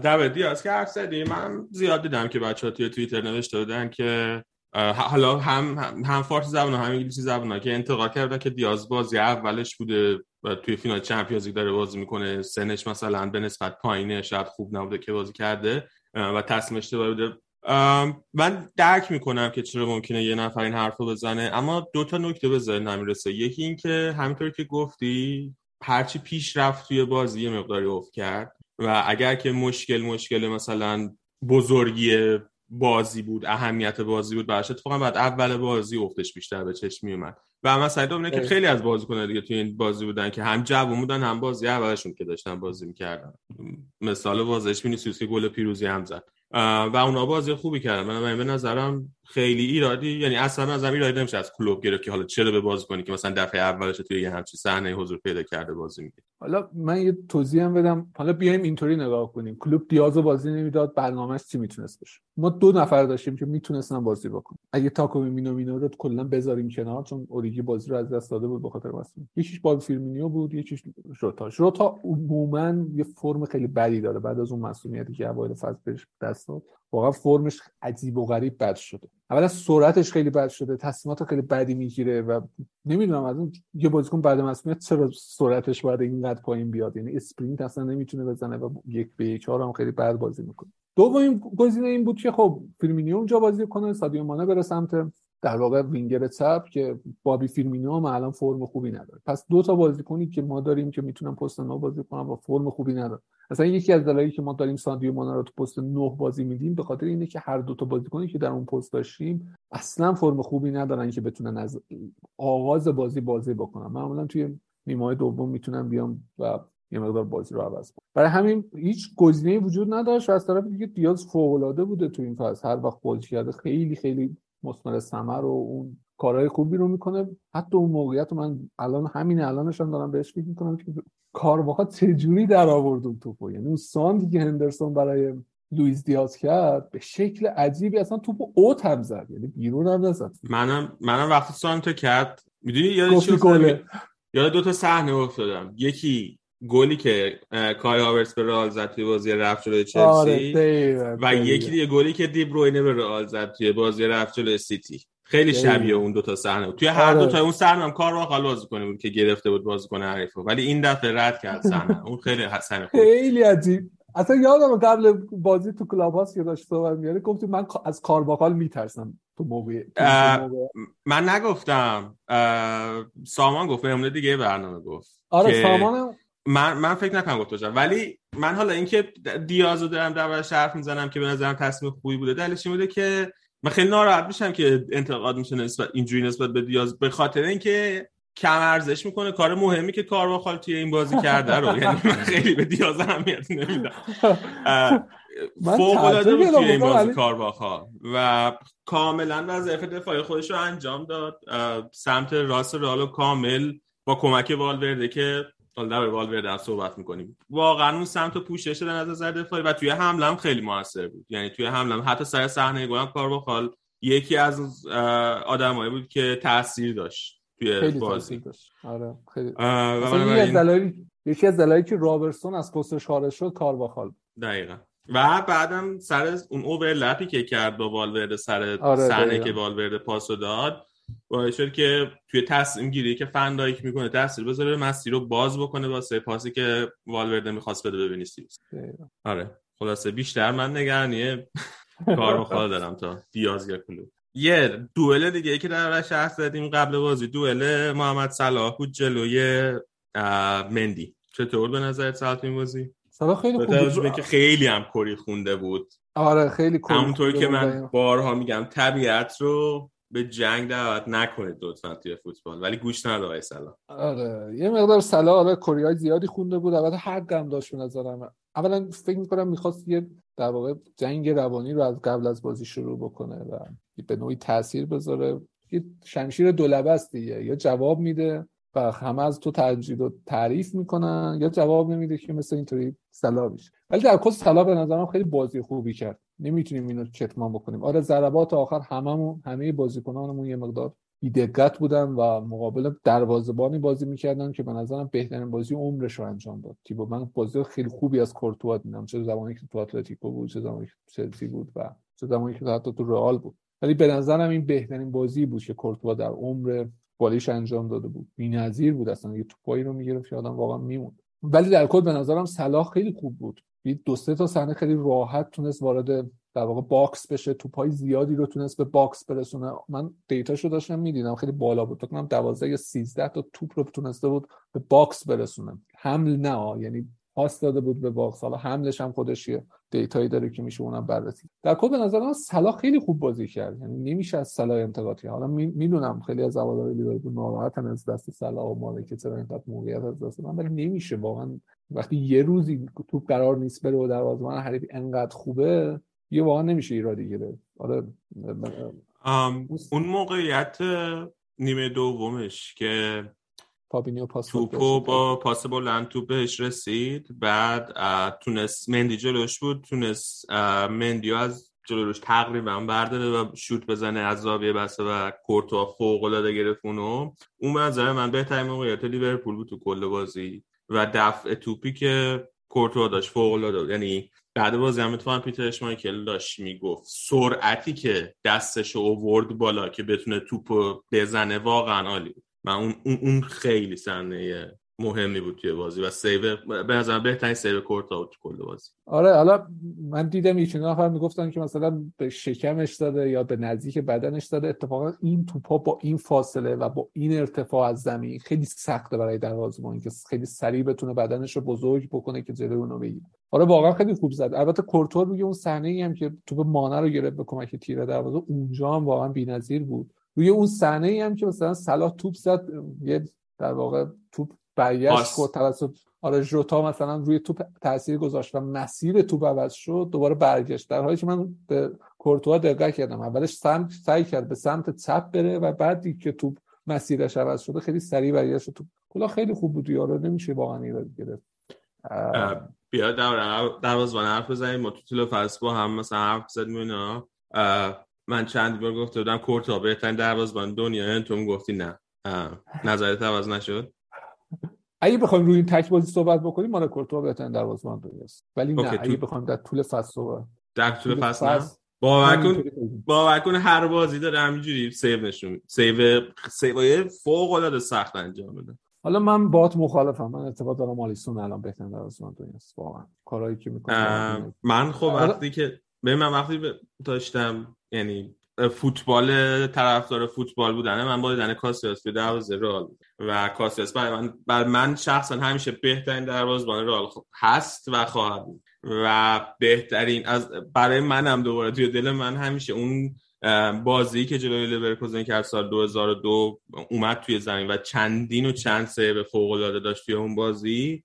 در دیاز که حرف زدی. من زیاد دیدم که بچه‌ها توی توییتر نوشته بودن که حالا هم هم فارسی زبان هم انگلیسی زبان که انتقاد کردن که دیاز بازی اولش بوده توی فینال چمپیونز لیگ داره بازی می‌کنه سنش مثلا به نسبت پایینه شاید خوب نبوده که بازی کرده و تصمیم اشتباهی بوده. من درک می‌کنم که چرا ممکنه یه نفر این حرف رو بزنه اما دو تا نکته به ذهن نمی‌رسه یکی این که همینطور که گفتی هرچی پیش رفت توی بازی یه مقداری افت کرد و اگر که مشکل مشکل مثلا بزرگی بازی بود اهمیت بازی بود براش اتفاقا بعد اول بازی افتش بیشتر به چشم میومد. و مثلا دومینه که خیلی از بازیکن‌ها دیگه توی این بازی بودن که هم جوون بودن هم بازی اولشون که داشتن بازی می‌کردن. مثال بازش وینیسیوس که گل پیروزی هم زد. و اونا بازی خوبی کردن. من به نظرم خیلی ایرادی یعنی اصلا از ایرادی نمیشه از کلوب گرفت که حالا چرا به بازیکنی که مثلا دفعه اولش توی یه همچین صحنه حضور پیدا کرده بازی میده حالا من یه توضیح هم بدم. حالا بیایم اینطوری نگاه کنیم. کلوب دیازو بازی نمی‌داد برنامه‌اش چی می‌تونست باشه؟ ما دو نفر داشتیم که می‌تونستن بازی بکنن. اگه تاکومی مینامینو رو کلا بذاریم کنار چون اوریگی بازی رو از دست داده بود بخاطر واسه یکیش با فیرمینو بود یکیش ژوتا ژوتا عموما یه فرم خیلی بدی داره. بعد از اون مصدومیتی که اوایل فصل بهش دست داد. واقعا فرمش عجیب و غریب بد شده. اولا سرعتش خیلی بد شده تصمیمات خیلی بدی می‌گیره و نمی‌دونم از اون یه بازیکن بعد مصدومیت چرا سرعتش باید اینقدر پایین بیاد؟ یعنی sprint اصلا نمی‌تونه بزنه و یک به چهار هم خیلی بد بازی می‌کنه. دومین گزینه این بود که خب فیرمینیو اونجا بازی کنه سادیو مانه بره سمت در واقع وینگر چپ که بابی فیرمینیو هم الان فرم خوبی نداره. پس دو تا بازیکنی که ما داریم که می‌تونن پست نه بازی کنن و فرم خوبی نداره. مثلا یکی از دلایلی که ما داریم ساندیو مانا رو تو پست 9 بازی میدیم به خاطر اینه که هر دو تا بازیکنی که در اون پست داشتیم اصلا فرم خوبی ندارن که بتونن از آغاز بازی بازی بکنن. معمولا توی نیمه دوم می‌تونن بیام و یه مقدار بازی رو عوض کنن برای همین هیچ گزینه‌ای وجود نداشت و از طرف دیگه دیاز فوق بوده تو این فصل هر وقت بازی کرده خیلی خیلی مثمر ثمر و اون کارهای خوبی رو می‌کنه. حتی اون موقعیت رو من الان همین الانشان دارم بهش فکر می‌کنم که کارواها چجوری در آورد اون توپو. یعنی اون ساندی که هندرسون برای لوئیس دیاز کرد به شکل عجیبی اصلا توپو اوت هم زد. یعنی بیرون هم نزد. منم منم وقتی سانتو کرد می‌دونی یاد چی یاد دو تا صحنه افتادم. یکی گلی که کای هاورس به رئال زد توی بازی رفت جلوی چلسی. آره و یکی دیگه گلی که دی بروینه به رئال زد توی بازی رفت جلوی سیتی. خیلی شبیه اون دو تا صحنه بود. توی هر دو آره. تا اون صحنه هم کار خال بازی کنه بود که گرفته بود بازیکن حریف ولی این دفعه رد کرد صحنه. اون خیلی حسن خیلی عجیب. اصلا یادم قبل بازی تو کلاب هاست که داشت صحبت میاره گفتی من از کارواخال میترسم تو موقع من نگفتم. سامان گفت بهمونه دیگه برنامه گفت آره سامان من من فکر نکنم گفت باشم ولی من حالا اینکه دیازو دارم در حرف می‌زنم که به نظرم تصمیم خوبی بوده دلیلش این بوده که من خیلی ناراحت میشم که انتقاد میشه نسبت اینجوری نسبت به دیاز به خاطر اینکه کم ارزش می‌کنه. کار مهمی که کارواخال توی این بازی کرده رو. یعنی من خیلی به دیاز اهمیت نمیدم. فوق العاده بود توی این بازی کارواخال. و کاملا وظایف دفاعی خودش رو انجام داد. سمت راست رالو کامل با کمک والورده که حالا در والورده صحبت می‌کنیم. واقعا اون سمت پوشش شدن از نظر دفاعی و توی حمله هم خیلی موثر بود. یعنی توی حمله هم حتی سر صحنه گل کارواخال یکی از آدمایی بود که تاثیر داشت توی خیلی بازی. داشت. آره خیلی. یکی از دلایلی یکی از دلایلی که رابرتسون از پستش خارج شد کارواخال دقیقاً. و بعدم سر اون اوورلپی که کرد با والورده سر آره صحنه که والورده پاسو داد باعث شد که توی تصمیم گیری که فندایک می‌کنه تاثیر بذاره مسیر رو باز بکنه واسه پاسی که والورده می‌خواست بده ببینی آره. خلاصه بیشتر من نگرانیه. کار خواهد دارم تا دیاز یا کلو یه دوئل دیگه ای که در شهر زدیم قبل بازی دوئل محمد صلاح بود جلوی مندی. چطور به نظر ساعت این بازی؟ صلاح خیلی خوب که خیلی هم کری خونده بود. آره خیلی همونطوری که من بارها میگم طبیعت رو به جنگ دعوت نکنید لطفا توی فوتبال ولی گوش نداره سلام آره یه مقدار سلا آره کره زیادی خونده بود البته هر هم داشت به نظرم اولا فکر می‌کنم می‌خواست یه در واقع جنگ روانی رو از قبل از بازی شروع بکنه و به نوعی تاثیر بذاره. یه شمشیر دولبه است دیگه یا جواب میده و همه از تو تجدید و تعریف می‌کنن یا جواب نمیده که مثل اینطوری سلا ولی در کل سلا به نظرم خیلی بازی خوبی کرد. نمی‌تونیم اینو کتمان بکنیم. آره ضربات آخر هممون همه بازیکنانمون یه مقدار بیدقت بودن و مقابل دروازه‌بانی بازی می‌کردن که به نظرم بهترین بازی عمرش رو انجام داد. تیبو من بازی خیلی خوبی از کورتوا دیدم. چه زمانی که تو اتلتیکو بود چه زمانی که چلسی بود و چه زمانی که حتی تو رئال بود. ولی به نظرم این بهترین بازی بود که کورتوا در عمر فوتبالیش انجام داده بود. بی‌نظیر بود اصلا یه توپایی رو می‌گرفت که آدم واقعا میموند. ولی در کل به نظرم صلاح خیلی خوب بود. دو سه تا صحنه خیلی راحت تونست وارد در واقع box بشه. توپای زیادی رو تونست به box برسونه. من data شو داشتم می‌دیدم خیلی بالا بود. فکر کنم 12 یا 13 تا توپ رو تونسته بود به box برسونه. حمل نه یعنی پاس داده بود به box حالا حملش هم خودش یه data یی داره که میشه اونم بررسی. در کل به نظر من صلاح خیلی خوب بازی کرد. یعنی نمیشه از صلاح انتقاد حالا می‌دونم خیلی از هواداران لیورپول ناراحتن از دست صلاح و مالک که چرا اینقدر موقعیت از دست من ولی نمیشه واقعا. وقتی یه روزی توپ قرار نیست بره و دروازه‌بان حریف انقدر خوبه یه واقعا نمیشه ایرادی گرفت. آره اون موقعیت نیمه دومش که فابینیو پاس توپو با پاس بلند توپ بهش رسید. بعد تونست مندی جلوش بود. تونست مندیو از جلوش تقریبا برداره و شوت بزنه. از زاویه بسته و کورتوا فوق العاده گرفت اونو. اون منظر من بهترین موقعیت لیورپول بود تو کل بازی. و دفع توپی که کورتوا داشت فوق العاده یعنی بعد بازی هم اتفاقا پیتر اشمایکل داشت می‌گفت. سرعتی که دستش اوورد بالا که بتونه توپو بزنه واقعا عالی بود. من اون, اون خیلی صحنه مهمی بود توی بازی و save به نظر بهترین save کورتوا بود کل بازی. آره حالا من دیدم یکی نفر می‌گفتن که مثلا به شکمش داده یا به نزدیک بدنش داده. اتفاقا این توپا با این فاصله و با این ارتفاع از زمین خیلی سخته برای دروازه‌بان که خیلی سریع بتونه بدنش رو بزرگ بکنه که جلوی اونو بگیره. آره واقعا خیلی خوب زد. البته کورتوا روی اون صحنه ای هم که توپ مانه رو گرفت به کمک تیر دروازه اونجا هم واقعا بی‌نظیر بود. روی اون صحنه ای هم که مثلا صلاح توپ زد یه در واقع توپ برگشت خود توسط آره ژوتا مثلا روی توپ تاثیر گذاشت و مسیر توپ عوض شد دوباره برگشت در حالی که من به کورتوا دقت کردم اولش سمت سعی کرد به سمت چپ بره و بعدی که توپ مسیرش عوض شده خیلی سریع برگشت توپ کلا خیلی خوب بود یارو نمیشه واقعا ایراد گرفت بیا در دروازه‌بان حرف بزنیم ما تو طول فصل با هم مثلا حرف زدیم اینا من چند بار گفته بودم کورتوا بهترین دروازه‌بان دنیا. تو گفتی نه. نظرت عوض نشد؟ اگه بخوایم روی این تک بازی صحبت بکنیم مال کورتوا بهترین دروازه‌بان دنیاست ولی نه اگه بخوایم در طول فصل صحبت در طول فصل نه؟ باور کن باور کن هر بازی داره همینجوری سیو نشون سیو سیوای فوق العاده سخت انجام میده. حالا من باهات مخالفم. من اعتقاد دارم آلیسون الان بهترین دروازه‌بان دنیاست واقعا. کارهایی که می‌کنه من خب وقتی که من وقتی داشتم یعنی فوتبال طرفدار فوتبال بودنه من با دیدن کاسیاس به دروازه رئال و کاسیاس برای من بر من شخصا همیشه بهترین دروازه‌بان رئال هست و خواهد بود. و بهترین از برای منم دوباره توی دل من همیشه اون بازی که جلوی لورکوزن کرد سال 2002 اومد توی زمین و چندین و چند save فوق العاده داشت توی اون بازی.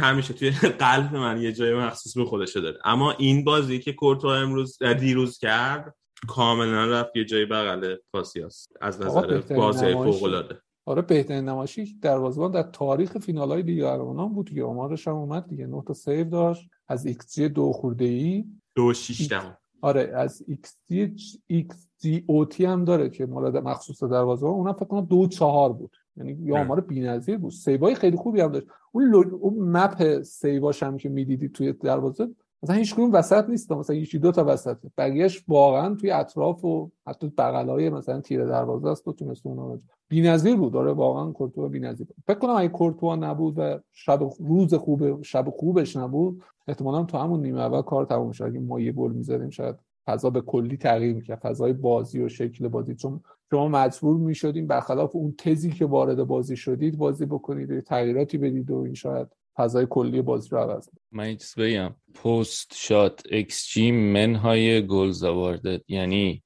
همیشه توی قلب من یه جای مخصوص به خودش داره. اما این بازی که کورتوا امروز دیروز کرد کاملا رفت یه جای بغل کاسیاس از نظر بازی فوق العاده آره بهترین نمایشی دروازه‌بان در تاریخ فینال های لیگ قهرمانان بود که آمارش هم اومد دیگه. 9 تا save داشت. از ایکس جی دو خورده ای دو شیش آره از ایکس جی ایکس جی او تی هم داره که مورد مخصوص دروازه‌بان. اونم فکر کنم دو چهار بود. یعنی یه آمار بی‌نظیر بود. save ای خیلی خوبی هم داشت. اون لو... اون مپ سیواش هم که می‌دیدی توی دروازه مثلا هیچ کدوم وسط نیست مثلا یکی دو تا وسطه. بقیه‌اش واقعا توی اطراف و حتی بغلای مثلا تیر دروازه است تو تونست اون بی‌نظیر بود. داره واقعا کورتوا بی‌نظیر بود. فکر کنم اگه کورتوا نبود و شب روز خوب شب خوبش نبود احتمالاً تو همون نیمه اول کار تموم شد. اگه ما یه گل می‌زدیم شاید فضا به کلی تغییر می‌کرد. فضای بازی و شکل بازی. چون شما مجبور می‌شدیم برخلاف اون تزی که وارد بازی شدید بازی بکنید تغییراتی بدید و این شاید فضای کلی بازی رو عوض من چیز بگم. post-shot xG منهای goals allowed. یعنی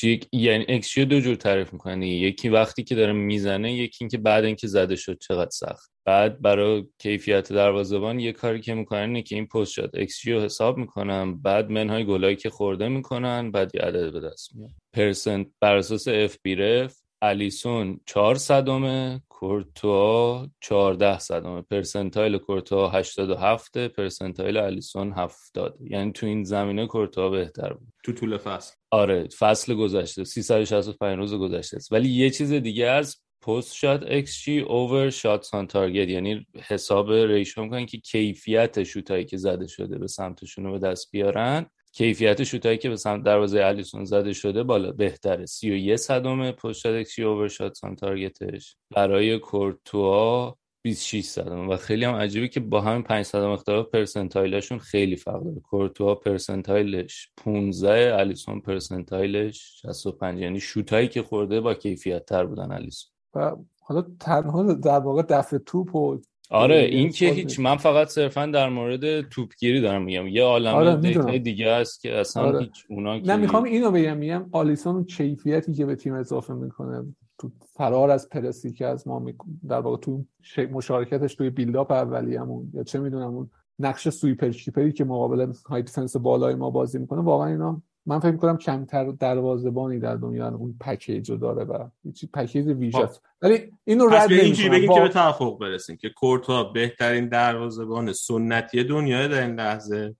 جی یعنی جی دو جور تعریف می‌کنن یکی وقتی که داره می‌زنه یکی اینکه بعد اینکه زده شد چقدر سخت. بعد برای کیفیت دروازه‌بان یه کاری که می‌کنن اینه که این post-shot xG رو حساب می‌کنن. بعد منهای گلایی که خورده می‌کنن بعد یه عدد به دست میاد. percent بر اساس FBref الیسون 4 صدمه کورتوا 14 صدمه. percentile کورتوا 87 percentile الیسون 70 یعنی تو این زمینه کورتوا بهتر بود. تو طول فصل. آره فصل گذشته. 365 روز گذشته است. ولی یه چیز دیگه از post-shot xG over shots on target. یعنی حساب ratio می‌کنن که کیفیت شوتایی که زده شده به سمتشون رو به دست بیارن. کیفیت شوتایی که به سمت دروازه الیسون زده شده بالا. بهتره. 31 صدم post-shot xG over shots on target ش. برای کورتوا 26 صدم و خیلی هم عجیبه که با همین 5 صدم اختلاف percentile شون خیلی فرق داره. کورتوا percentile ش 15 الیسون percentile ش 65 یعنی شوتایی که خورده با کیفیت تر بودن الیسون و حالا تنها در واقع دفع توپ و آره این که هیچ من فقط صرفا در مورد توپگیری دارم میگم. یه عالمه آره دیگه است که اصلا آره. هیچ اونا نه می‌خوام اینو بگم. میگم آلیسون کیفیتی که به تیم اضافه می‌کنه تو فرار از پرسی که از ما در واقع تو مشارکتش توی build-up اولیه‌مون یا چه می‌دونم اون نقش sweeper keeper ی که مقابل high defense بالای ما بازی می‌کنه واقعا اینا من فکر کنم کمتر دروازه‌بانی در دنیا اون package رو داره و هیچ package ویژه خب. ولی اینو رد اینجوری بگیم که به توافق برسیم که کورتوا بهترین دروازه‌بان سنتی دنیا در این لحظه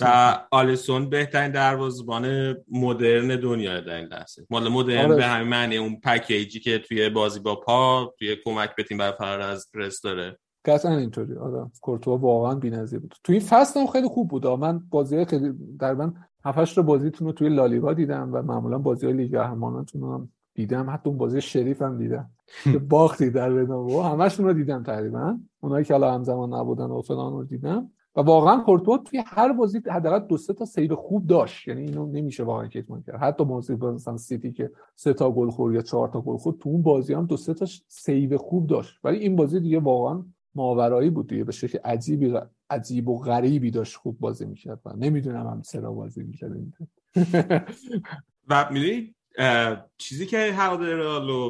و آلیسون بهترین دروازه‌بان مدرن دنیا در این لحظه. مال مدرن آره. به همین معنی اون پکیجی که توی بازی با پا توی کمک به تیم برای فرار از پرس داره. قطعا اینطوری. آره. کورتوا واقعا بی‌نظیر بود. تو این فصل هم خیلی خوب بود. من بازی خیلی در من هفتش تا بازیتون رو توی لالیگا دیدم و معمولا بازی های لیگ قهرمانانتون هم دیدم. حتی اون بازی شریف هم دیدم. که باختی در و همشون رو دیدم تقریبا. اونایی که حالا همزمان نبودن و فلان رو دیدم. و واقعا کورتوا توی هر بازی حداقل دو سه تا save خوب داشت. یعنی اینو نمیشه واقعا کتمان کرد حتی بازی مثلا سیتی که سه تا گل خورد یا چهار تا گل خورد تو اون بازی هم دو سه تا save خوب داشت. ولی این بازی دیگه واقعا ماورایی بود دیگه به شکل عجیبی عجیب و غریبی داشت خوب بازی می‌کرد من نمی‌دونم هم چرا بازی می‌کرد و می‌دونی چیزی که هوادار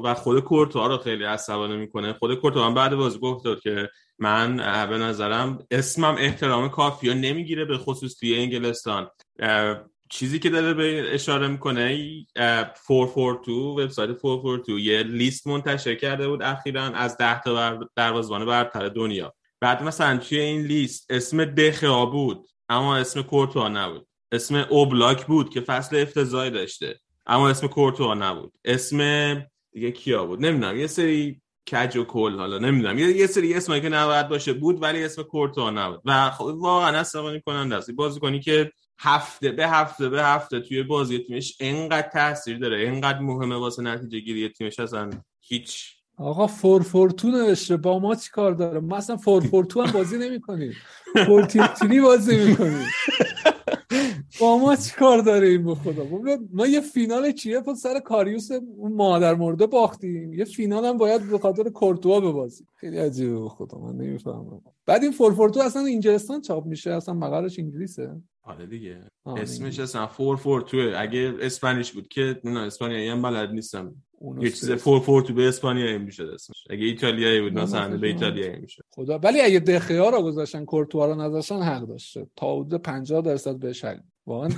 و خود کورتوا رو خیلی عصبانی می‌کنه خود کورتوا هم بعد بازی گفت که من به نظرم اسمم احترام کافی نمی‌گیره به خصوص توی انگلستان. چیزی که داره به اشاره می‌کنه 442 وبسایت 442 یه لیست منتشر کرده بود اخیرا از 10 تا دروازه‌بان برتر دنیا. بعد مثلا توی این لیست اسم دخیا بود اما اسم کورتوا نبود. اسم اوبلاک بود که فصل افتضاحی داشته اما اسم کورتوا نبود. اسم دیگه کیا بود؟ نمی‌دونم یه سری کج و کل حالا نمی‌دونم. یه, سری اسمایی که نباید باشه بود ولی اسم کورتوا نبود. و خب واقعا عصبانی کننده بازی کنی که هفته به هفته به هفته توی بازی تیمش انقدر تاثیر داره انقدر مهمه واسه نتیجه گیری تیمش اصلا. هیچ. آقا فور فور تو نوشته با ما چی کار داره؟ ما اصلا فور فور تو هم بازی نمی کنیم فور بازی می‌کنیم. با ما چی کار داره این بخدا؟ ما یه فینال چیه؟ پس سر کاریوس اون مادر مرده باختیم. یه فینال هم باید به خاطر کورتوا ببازیم. خیلی عجیبه بخدا من نمی‌فهمم. بعد این FourFourTwo اصلا انگلستان چاپ میشه؟ اصلا مقالش انگلیسه؟ آره دیگه. اسمش اصلا FourFourTwo اگه Spanish بود که نه اسپانیایی هم بلد نیستم. یه چیز FourFourTwo به اسپانیایی می‌شد اسمش. اگه ایتالیایی بود مثلا به ایتالیایی می‌شد. خدا ولی اگه دخیا رو گذاشتن کورتوا رو نذاشتن حق داشته. تا حدود 50 درصد بهش حق واقعا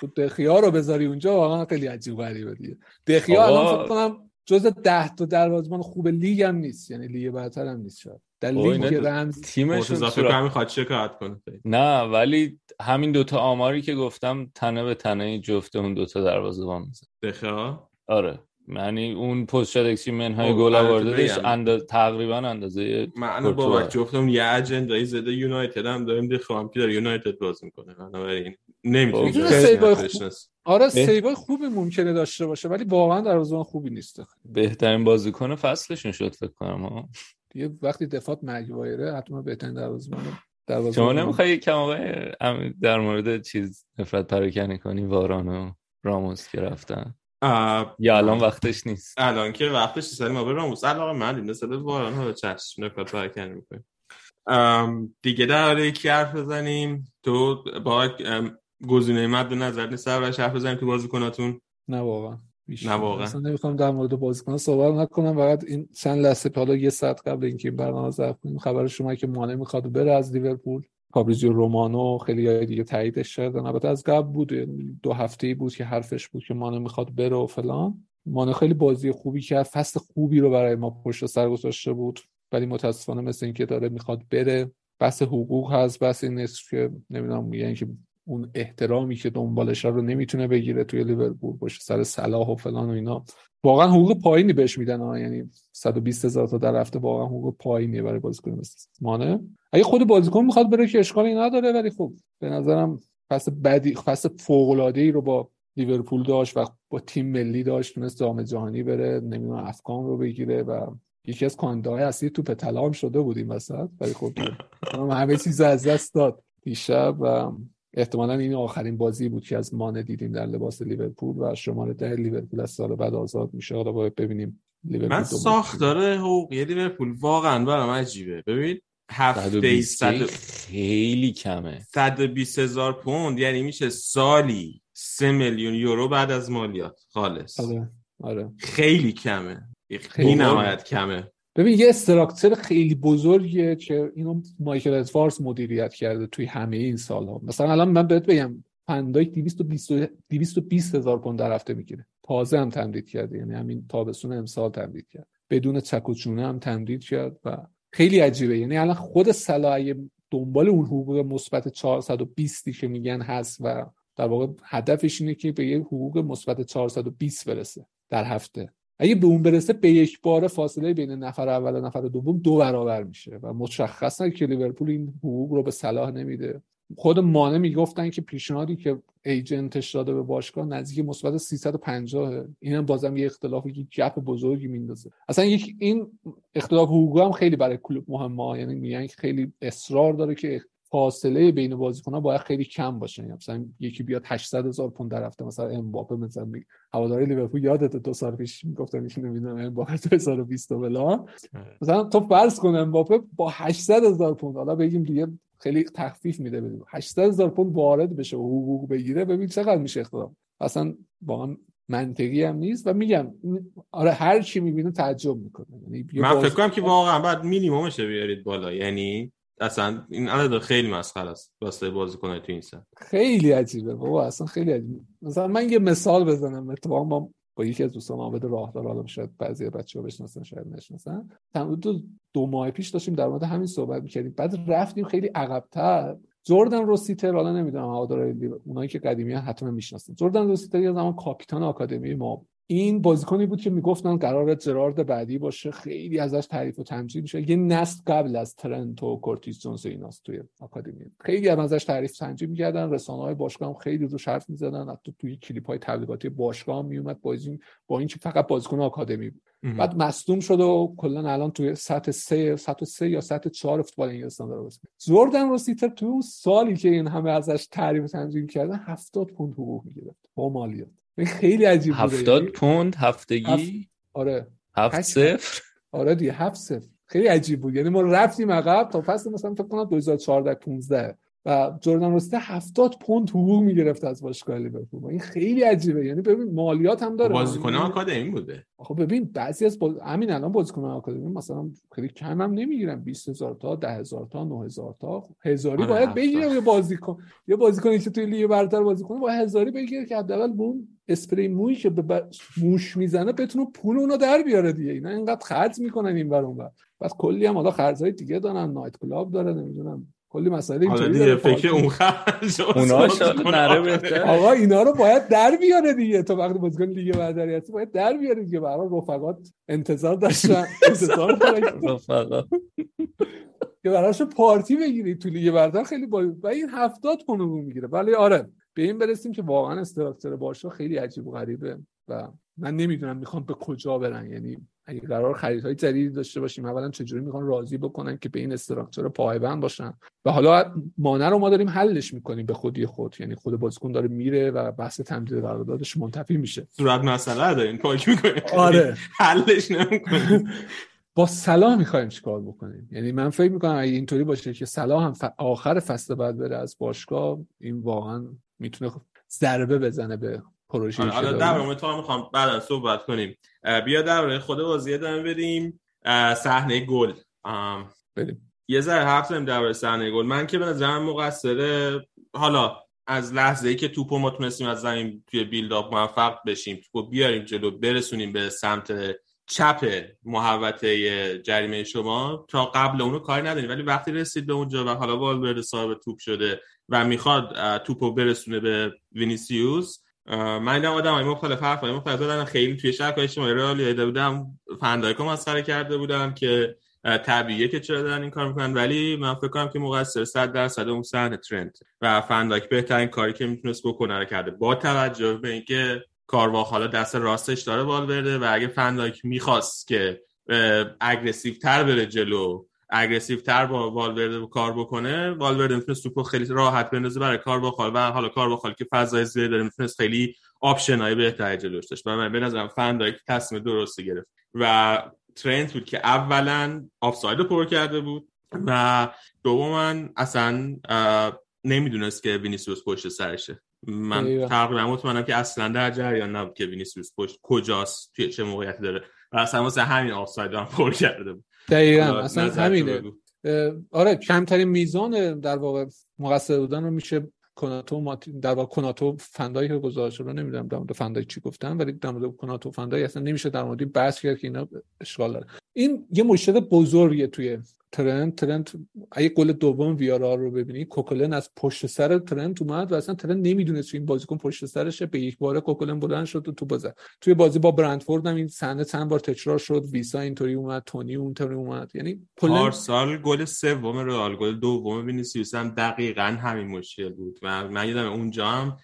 تو دخیا رو بذاری اونجا واقعا خیلی عجیب غریبه دیگه. دخیا الان فکر کنم جز 10 تا دروازه‌بان خوب لیگ هم نیست. یعنی لیگ برتر هم نیست شاید. در لیگ رمز تیمشون اضافه می‌خواد شکایت کنه؟ نه ولی همین دوتا آماری که گفتم تنه به تنه جفت اون دوتا دروازه‌بان می‌زنه. دخیا آره. یعنی اون پست شدکسی منهای گل آوردهش اند... تقریبا اندازه من با جفتم یه اجندایی زده یونایتد هم داریم دخوام که داره یونایتد بازی می‌کنه؟ بنابراین نمی‌تونی سیوای خوب... آره سیوای خوبی ممکنه داشته باشه ولی واقعا در خوبی نیست. بهترین بازیکن فصلشون شد فکر کنم یه وقتی دفاعت مگوایره حتما بهترین دروازه‌بان شما نمی‌خوای کم آقای در مورد چیز نفرت پراکنی کنی؟ واران و راموس که رفتن. یا الان وقتش نیست. الان که وقتش نیست ما به راموس. علاقه من این مثلا واران ها چشم نفرت پراکنی می‌کنیم. دیگه در یکی حرف بزنیم تو با گزینه مد نظر نیست. سر حرف بزنیم تو بازیکناتون. نه واقعا. نه واقعا. اصلا نمی‌خوام در مورد بازیکن صحبت نکنم. فقط این چند لحظه حالا یه ساعت قبل اینکه این برنامه ضبط کنیم خبر شما که مانع می‌خواد بره از لیورپول. فابریزیو رومانو خیلی های دیگه تاییدش کردن البته از قبل بود. دو هفته ای بود که حرفش بود که مانع می‌خواد بره و فلان. مانع خیلی بازی خوبی کرد. فصل خوبی رو برای ما پشت سر گذاشته بود. ولی متاسفانه مثل اینکه داره می‌خواد بره بحث حقوق هست. بحث این که نمی‌دونم میگن که اون احترامی که دنبالش رو نمی‌تونه بگیره توی لیورپول باشه سر صلاح و فلان و اینا. واقعا حقوق پایینی بهش میدن ها یعنی 120 هزار تا در هفته واقعا حقوق پایینی برای بازیکن مثل مانه. اگه خود بازیکن می‌خواد بره که اشکالی نداره ولی خب به نظرم فصل بدی فصل فوق العاده ای رو با لیورپول داشت و با تیم ملی داشت تونست جام جهانی بره نمی‌دونم افکان رو بگیره و یکی از کاندیداهای اصلی توپ طلا شده بودیم وسط ولی خب همه چیز از دست داد دیشب و احتمالا این آخرین بازی بود که از مانه دیدیم در لباس لیورپول و شماره ده لیورپول از سال بعد آزاد میشه. حالا باید ببینیم لیورپول من ساختاره حقوقی لیورپول واقعا برام عجیبه. ببین هفته صد خیلی کمه. 120 هزار پوند یعنی میشه سالی 3 میلیون یورو بعد از مالیات. خالص. آره آره. خیلی کمه. خیلی نمایت کمه. ببین یه استراکچر خیلی بزرگیه که اینو مایکل ادوارز مدیریت کرده توی همه این سالها. مثلا الان من بهت بگم پندای 220 220 هزار پوند در هفته می‌گیره. تازه هم تمدید کرده یعنی همین تابستون امسال تمدید کرد. بدون چک هم تمدید کرد و خیلی عجیبه. یعنی الان خود صلاح دنبال اون حقوق مثبت 420 که میگن هست و در واقع هدفش اینه که به یه حقوق مثبت 420 برسه در هفته. اگه به اون برسه به یک بار فاصله بین نفر اول و نفر دوم دو برابر میشه و مشخصه که لیورپول این حقوق رو به صلاح نمیده. خود مانه می‌گفتن که پیشنهادی که ایجنتش داده به باشگاه نزدیک مثبت 350 اینم بازم یه اختلافی که گپ بزرگی میندازه. اصلا یک این اختلاف حقوق هم خیلی برای کلوب مهمه. یعنی میگن که خیلی اصرار داره که فاصله بین بازیکن‌ها باید خیلی کم باشه. یعنی مثلا یکی بیاد 800 هزار پوند در هفته مثلا امباپه مثلا هواداری لیورپول یادت دو سال پیش می‌گفتن که نمی‌دونم امباپه 2020 بلا مثلا تو فرض کن امباپه با 800 هزار پوند حالا بگیم دیگه خیلی تخفیف میده بدیم 800 هزار پوند وارد بشه و حقوق بگیره ببین چقدر میشه اختلاف اصلا با منطقی هم نیست و میگم آره هر چی می‌بینه تعجب می‌کنه. یعنی من فکر کنم که واقعا بعد مینیممش بیارید بالا. یعنی اصلا این عدد خیلی مسخره است واسه بازیکن تو این سن. خیلی عجیبه بابا اصلا خیلی عجیبه. مثلا من یه مثال بزنم. اتفاقا ما با یکی از دوستان عابد راهدار حالا شاید بعضی بچه‌ها بشناسن شاید نشناسن. دو, دو ماه پیش داشتیم در مورد همین صحبت می‌کردیم. بعد رفتیم خیلی عقب‌تر. جردن روسیتر حالا نمی‌دونم هوادار اونایی که قدیمی حتما می‌شناسن. جردن روسیتر یه زمان کاپیتان آکادمی ما این بازیکنی بود که می‌گفتن قرار جرارد بعدی باشه خیلی ازش تعریف و تمجید میشه. یه نسل قبل از ترنت و کورتیس جونز ایناست توی آکادمی. خیلی هم ازش تعریف تمجید می‌کردن. رسانه های باشگاه هم خیلی روش حرف می‌زدن. حتی توی کلیپ های تبلیغاتی باشگاه هم میومد بازی با اینکه فقط بازیکن آکادمی بود. بعد مصدوم شد و کلا الان توی سطح سه سطح سه یا سطح چهار فوتبال انگلستان داره بازی جردن روسیتر توی اون سالی که این همه ازش تعریف تمجید کردن 70 پوند حقوق می‌گرفت. با مالیات. خیلی عجیب بوده 70 پوند هفتگی؟ آره. هفت صفر؟ آره دیگه هفت صفر. خیلی عجیب بود. یعنی ما رفتیم عقب تا فصل مثلا فکر کنم 2014 15 و جردن روسته 70 پوند حقوق می‌گرفت از باشگاه لیورپول. این خیلی عجیبه. یعنی ببین مالیات هم داره. بازیکن آکادمی بوده. خب ببین بعضی از باز... همین الان بازیکن آکادمی مثلا خیلی کم هم نمی‌گیرن. 20000 تا 10000 تا 9000 تا. هزاری آره باید بگیره یه بازیکن یه بازیکنی که توی لیگ برتر بازی کنه با هزاری بگیره که حداقل بون اسپری موی که به موش می‌زنه بتونه پول اونو در بیاره دیگه. اینا اینقدر خرج می‌کنن این بر اون بر بس کلی هم حالا خرجای دیگه دارن نایت کلاب داره نمی‌دونم. کلی مسائل اینطوری دیگه فکر اون خرج اونا نره بهتر. آقا اینا رو باید در بیاره دیگه. تو وقتی بازیکن لیگ برتری هستی باید در بیاره دیگه. برای رفقات انتظار داشتن. انتظار رفقا. که براش پارتی بگیری تو لیگ برتر خیلی با و این 70 پوند می‌گیره. ولی آره به این برسیم که واقعا استراکچر باشه خیلی عجیب و غریبه و من نمی‌دونم می‌خوام به کجا برن. یعنی اگه قرار خریدهای جدیدی داشته باشیم اولا چجوری می‌خوان راضی بکنن که به این استراکچر پایبند باشن؟ و حالا مانع رو ما داریم حلش می‌کنیم به خودی خود. یعنی خود بازیکن داره میره و بحث تمدید قراردادش منتفی میشه. صورت مسئله دارین پاک می‌کنیم. آره. حلش نمی‌کنیم. با صلاح می‌خوایم چیکار بکنیم؟ یعنی من فکر می‌کنم اگه اینطوری باشه که صلاح هم آخر فصل بعد بره از باشگاه این واقعا می‌تونه ضربه بزنه به پروژه آره حالا در تو می‌خوام بعد از صحبت کنیم. بیا در خود بازی ادامه بریم. صحنه گل. بریم. یه ذره حرف زدیم در صحنه گل. من که به نظرم مقصره حالا از لحظه ای که توپو ما تونستیم از زمین توی بیلداپ موفق بشیم توپو بیاریم جلو برسونیم به سمت چپ محوطه جریمه شما تا قبل اونو کاری نداریم. ولی وقتی رسید به اونجا و حالا والورد صاحب توپ شده و می‌خواد توپو برسونه به وینیسیوس. من دیدم آدم های مختلف حرف های مختلف دادن خیلی توی شرک های شما رئال دیده بودم فندایکو مسخره کرده بودم که طبیعیه که چرا دارن این کار می‌کنن. ولی من فکر کنم که مقصر 100 درصد اون صحنه ترنت و فندایک بهترین کاری که می‌تونست بکنه رو کرده. با توجه به اینکه کارواخال دست راستش داره والورده و اگه فندایک می‌خواست که aggressive تر بره جلو aggressive تر با والورده کار بکنه والورده می‌تونست توپو خیلی راحت بندازه برای کارواخال و حالا کارواخال که فضای زیادی داره می‌تونست خیلی option های بهتری جلوش داشت. و من به نظرم فندایک تصمیم درستی گرفت. و ترنت بود که اولا آفساید رو پر کرده بود و دوما اصلا نمی‌دونست که وینیسیوس پشت سرشه. من تقریبا مطمئنم که اصلا در جریان نبود که وینیسیوس پشت کجاست توی چه موقعیتی داره. و اصلا واسه همین آفساید هم پر کرده بود. دقیقا اصلا همینه. آره کمترین میزان در واقع مقصر بودن رو میشه کناتو در واقع کناتو فندایی که گذاشته رو نمی‌دونم در مورد فندای چی گفتن ولی در مورد کناتو فندایی اصلا نمیشه در مورد بحث کرد که اینا اشغال داره. این یه مشکل بزرگیه توی ترنت ترنت اگه گل دوم ویارا رو ببینی کوکلن از پشت سر ترنت اومد و اصلا ترنت نمی‌دونست این بازیکن پشت سرشه. به یک بار کوکلن بلند شد و تو بازه توی بازی با برندفورد هم این صحنه چند بار تکرار شد. ویسا اینطوری اومد تونی اونطوری اومد. یعنی کلا سال گل سوم رئال گل دوم وینیسیوس هم دقیقا همین مشکل بود. و من یادم اونجا هم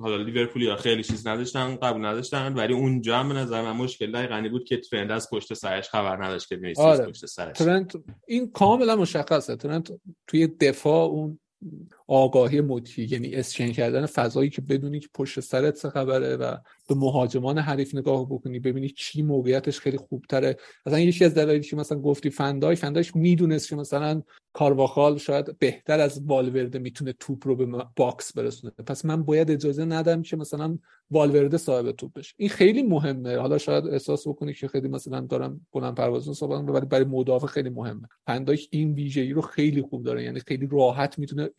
حالا لیورپولی ها خیلی چیز نداشتن قبول نداشتن ولی اونجا هم به نظر من مشکل دقیقا بود که ترنت از پشت سرش خبر نداشت که وینیسیوس آره. پشت سرش ترنت این کاملا مشخصه ترنت توی دفاع اون آگاهی محیطی یعنی اسچین کردن فضایی که بدونی که پشت سرت چه خبره و به مهاجمان حریف نگاه بکنی ببینی چی موقعیتش خیلی خوبتره. مثلا یکی از دلایلی که مثلا گفتی فندایک فندایک می‌دونست که مثلا کارواخال شاید بهتر از والورده می‌تونه توپ رو به باکس برسونه. پس من باید اجازه ندم که مثلا والورده صاحب توپ بشه. این خیلی مهمه. حالا شاید احساس بکنی که خیلی مثلا دارم بلند پروازانه صحبت ولی برای مدافع خیلی مهمه. فندایک این ویژگی رو خیلی خوب داره یعنی خیلی راحت می‌تونه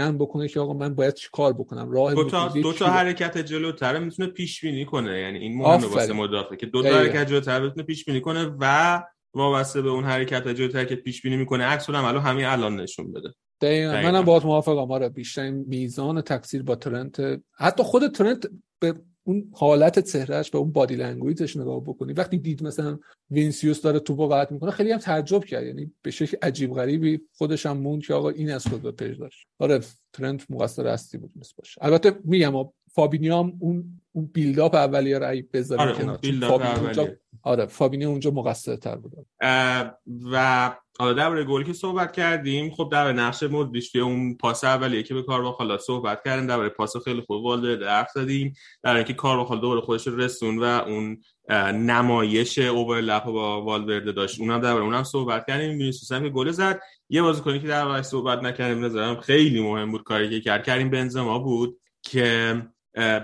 اسشن بکنه که آقا من باید چیکار بکنم؟ راه دو تا دو تا حرکت جلوتر می‌تونه پیش بینی کنه. یعنی این مهمه واسه مدافع. که دو تا حرکت جلوتر بتونه پیش بینی کنه و وابسته به اون حرکت جلوتر که پیش بینی می‌کنه عکس هم همین الان نشون بده. دقیقا. منم باهات موافقم. آره بیشتر میزان تقصیر با ترنت حتی خود ترنت به اون حالت چهرهش و اون body language ش نگاه بکنی. وقتی دید مثلا وینیسیوس داره توپو می‌کنه خیلی هم تعجب کرد. یعنی به شکل عجیب غریبی خودش هم موند که آقا این از خود پیش داشت آره ترنت مقصر اصلی بود مثل باشه. البته میگم فابینیو هم اون اون build-up اولیه رو ای بذاره آره کنار فابینیو اونجا آره فابینیو اونجا مقصرتر بود. و حالا درباره گلی که صحبت کردیم خب در نقش مودریچ اون پاس اولیه که به کارواخال صحبت کردیم درباره پاس خیلی خوب والورده حرف زدیم در اینکه کارواخال دوباره خودشو رسوند و اون نمایش overlap با والورده داشت. اونم درباره اونم صحبت کردیم. وینیسیوس هم که گل زد. یه بازیکنی که دربارش صحبت نکردیم نظرم خیلی مهم بود کاری که کرد. کریم بنزما بود که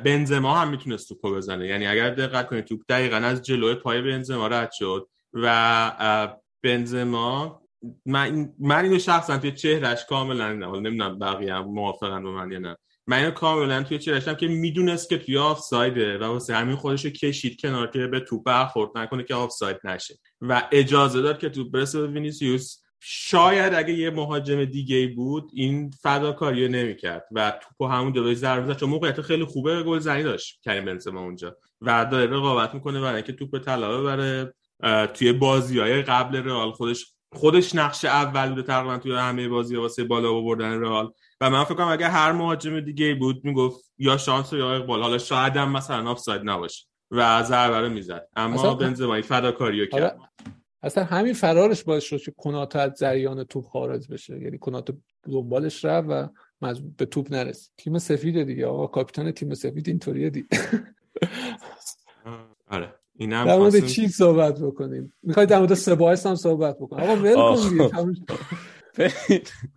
بنزما هم می‌تونست توپو بزنه. یعنی اگر دقت کنید توپ دقیقا از جلوی پای بنزما رد شد و بنزما من, من اینو شخصا توی چهرش کاملا نمی‌دونم بقیه هم موافقن با من یا نه. من اینو کاملا توی چهرش که می‌دونست که توی آفسایده و واسه همین خودش کشید کنار که به توپ برخورد نکنه که آفساید نشه. و اجازه داد که توپ برسه به وینیسیوس. شاید اگه یه مهاجم دیگه بود این فداکاری نمی‌کرد و توپو همون جلوی ضربه زد. چون موقعیت خیلی خوب گل زنی داشت کریم بنزما اونجا و داره رقابت می‌کنه برای اینکه توپ طلا ببره. توی بازی های قبل رئال خودش خودش نقش اول بوده تقریبا توی همه بازی واسه بالا آوردن رئال. و من فکر کنم اگه هر مهاجم دیگه بود می‌گفت یا شانس یا اقبال. حالا شاید هم مثلا آفساید نباشه و ضربه رو می‌زد. اما بنزما فداکاریو کرد. اصلا همین فرارش باعث شد که کناتا از جریان توپ خارج بشه. یعنی کناتا دنبالش رفت و به توپ نرسید. تیم سفید دیگه. آقا کاپیتان تیم سفید اینطوریه دی. آره. اینم در مورد چی صحبت بکنیم. می‌خواید در مورد سبایس هم صحبت بکنیم آقا ول کن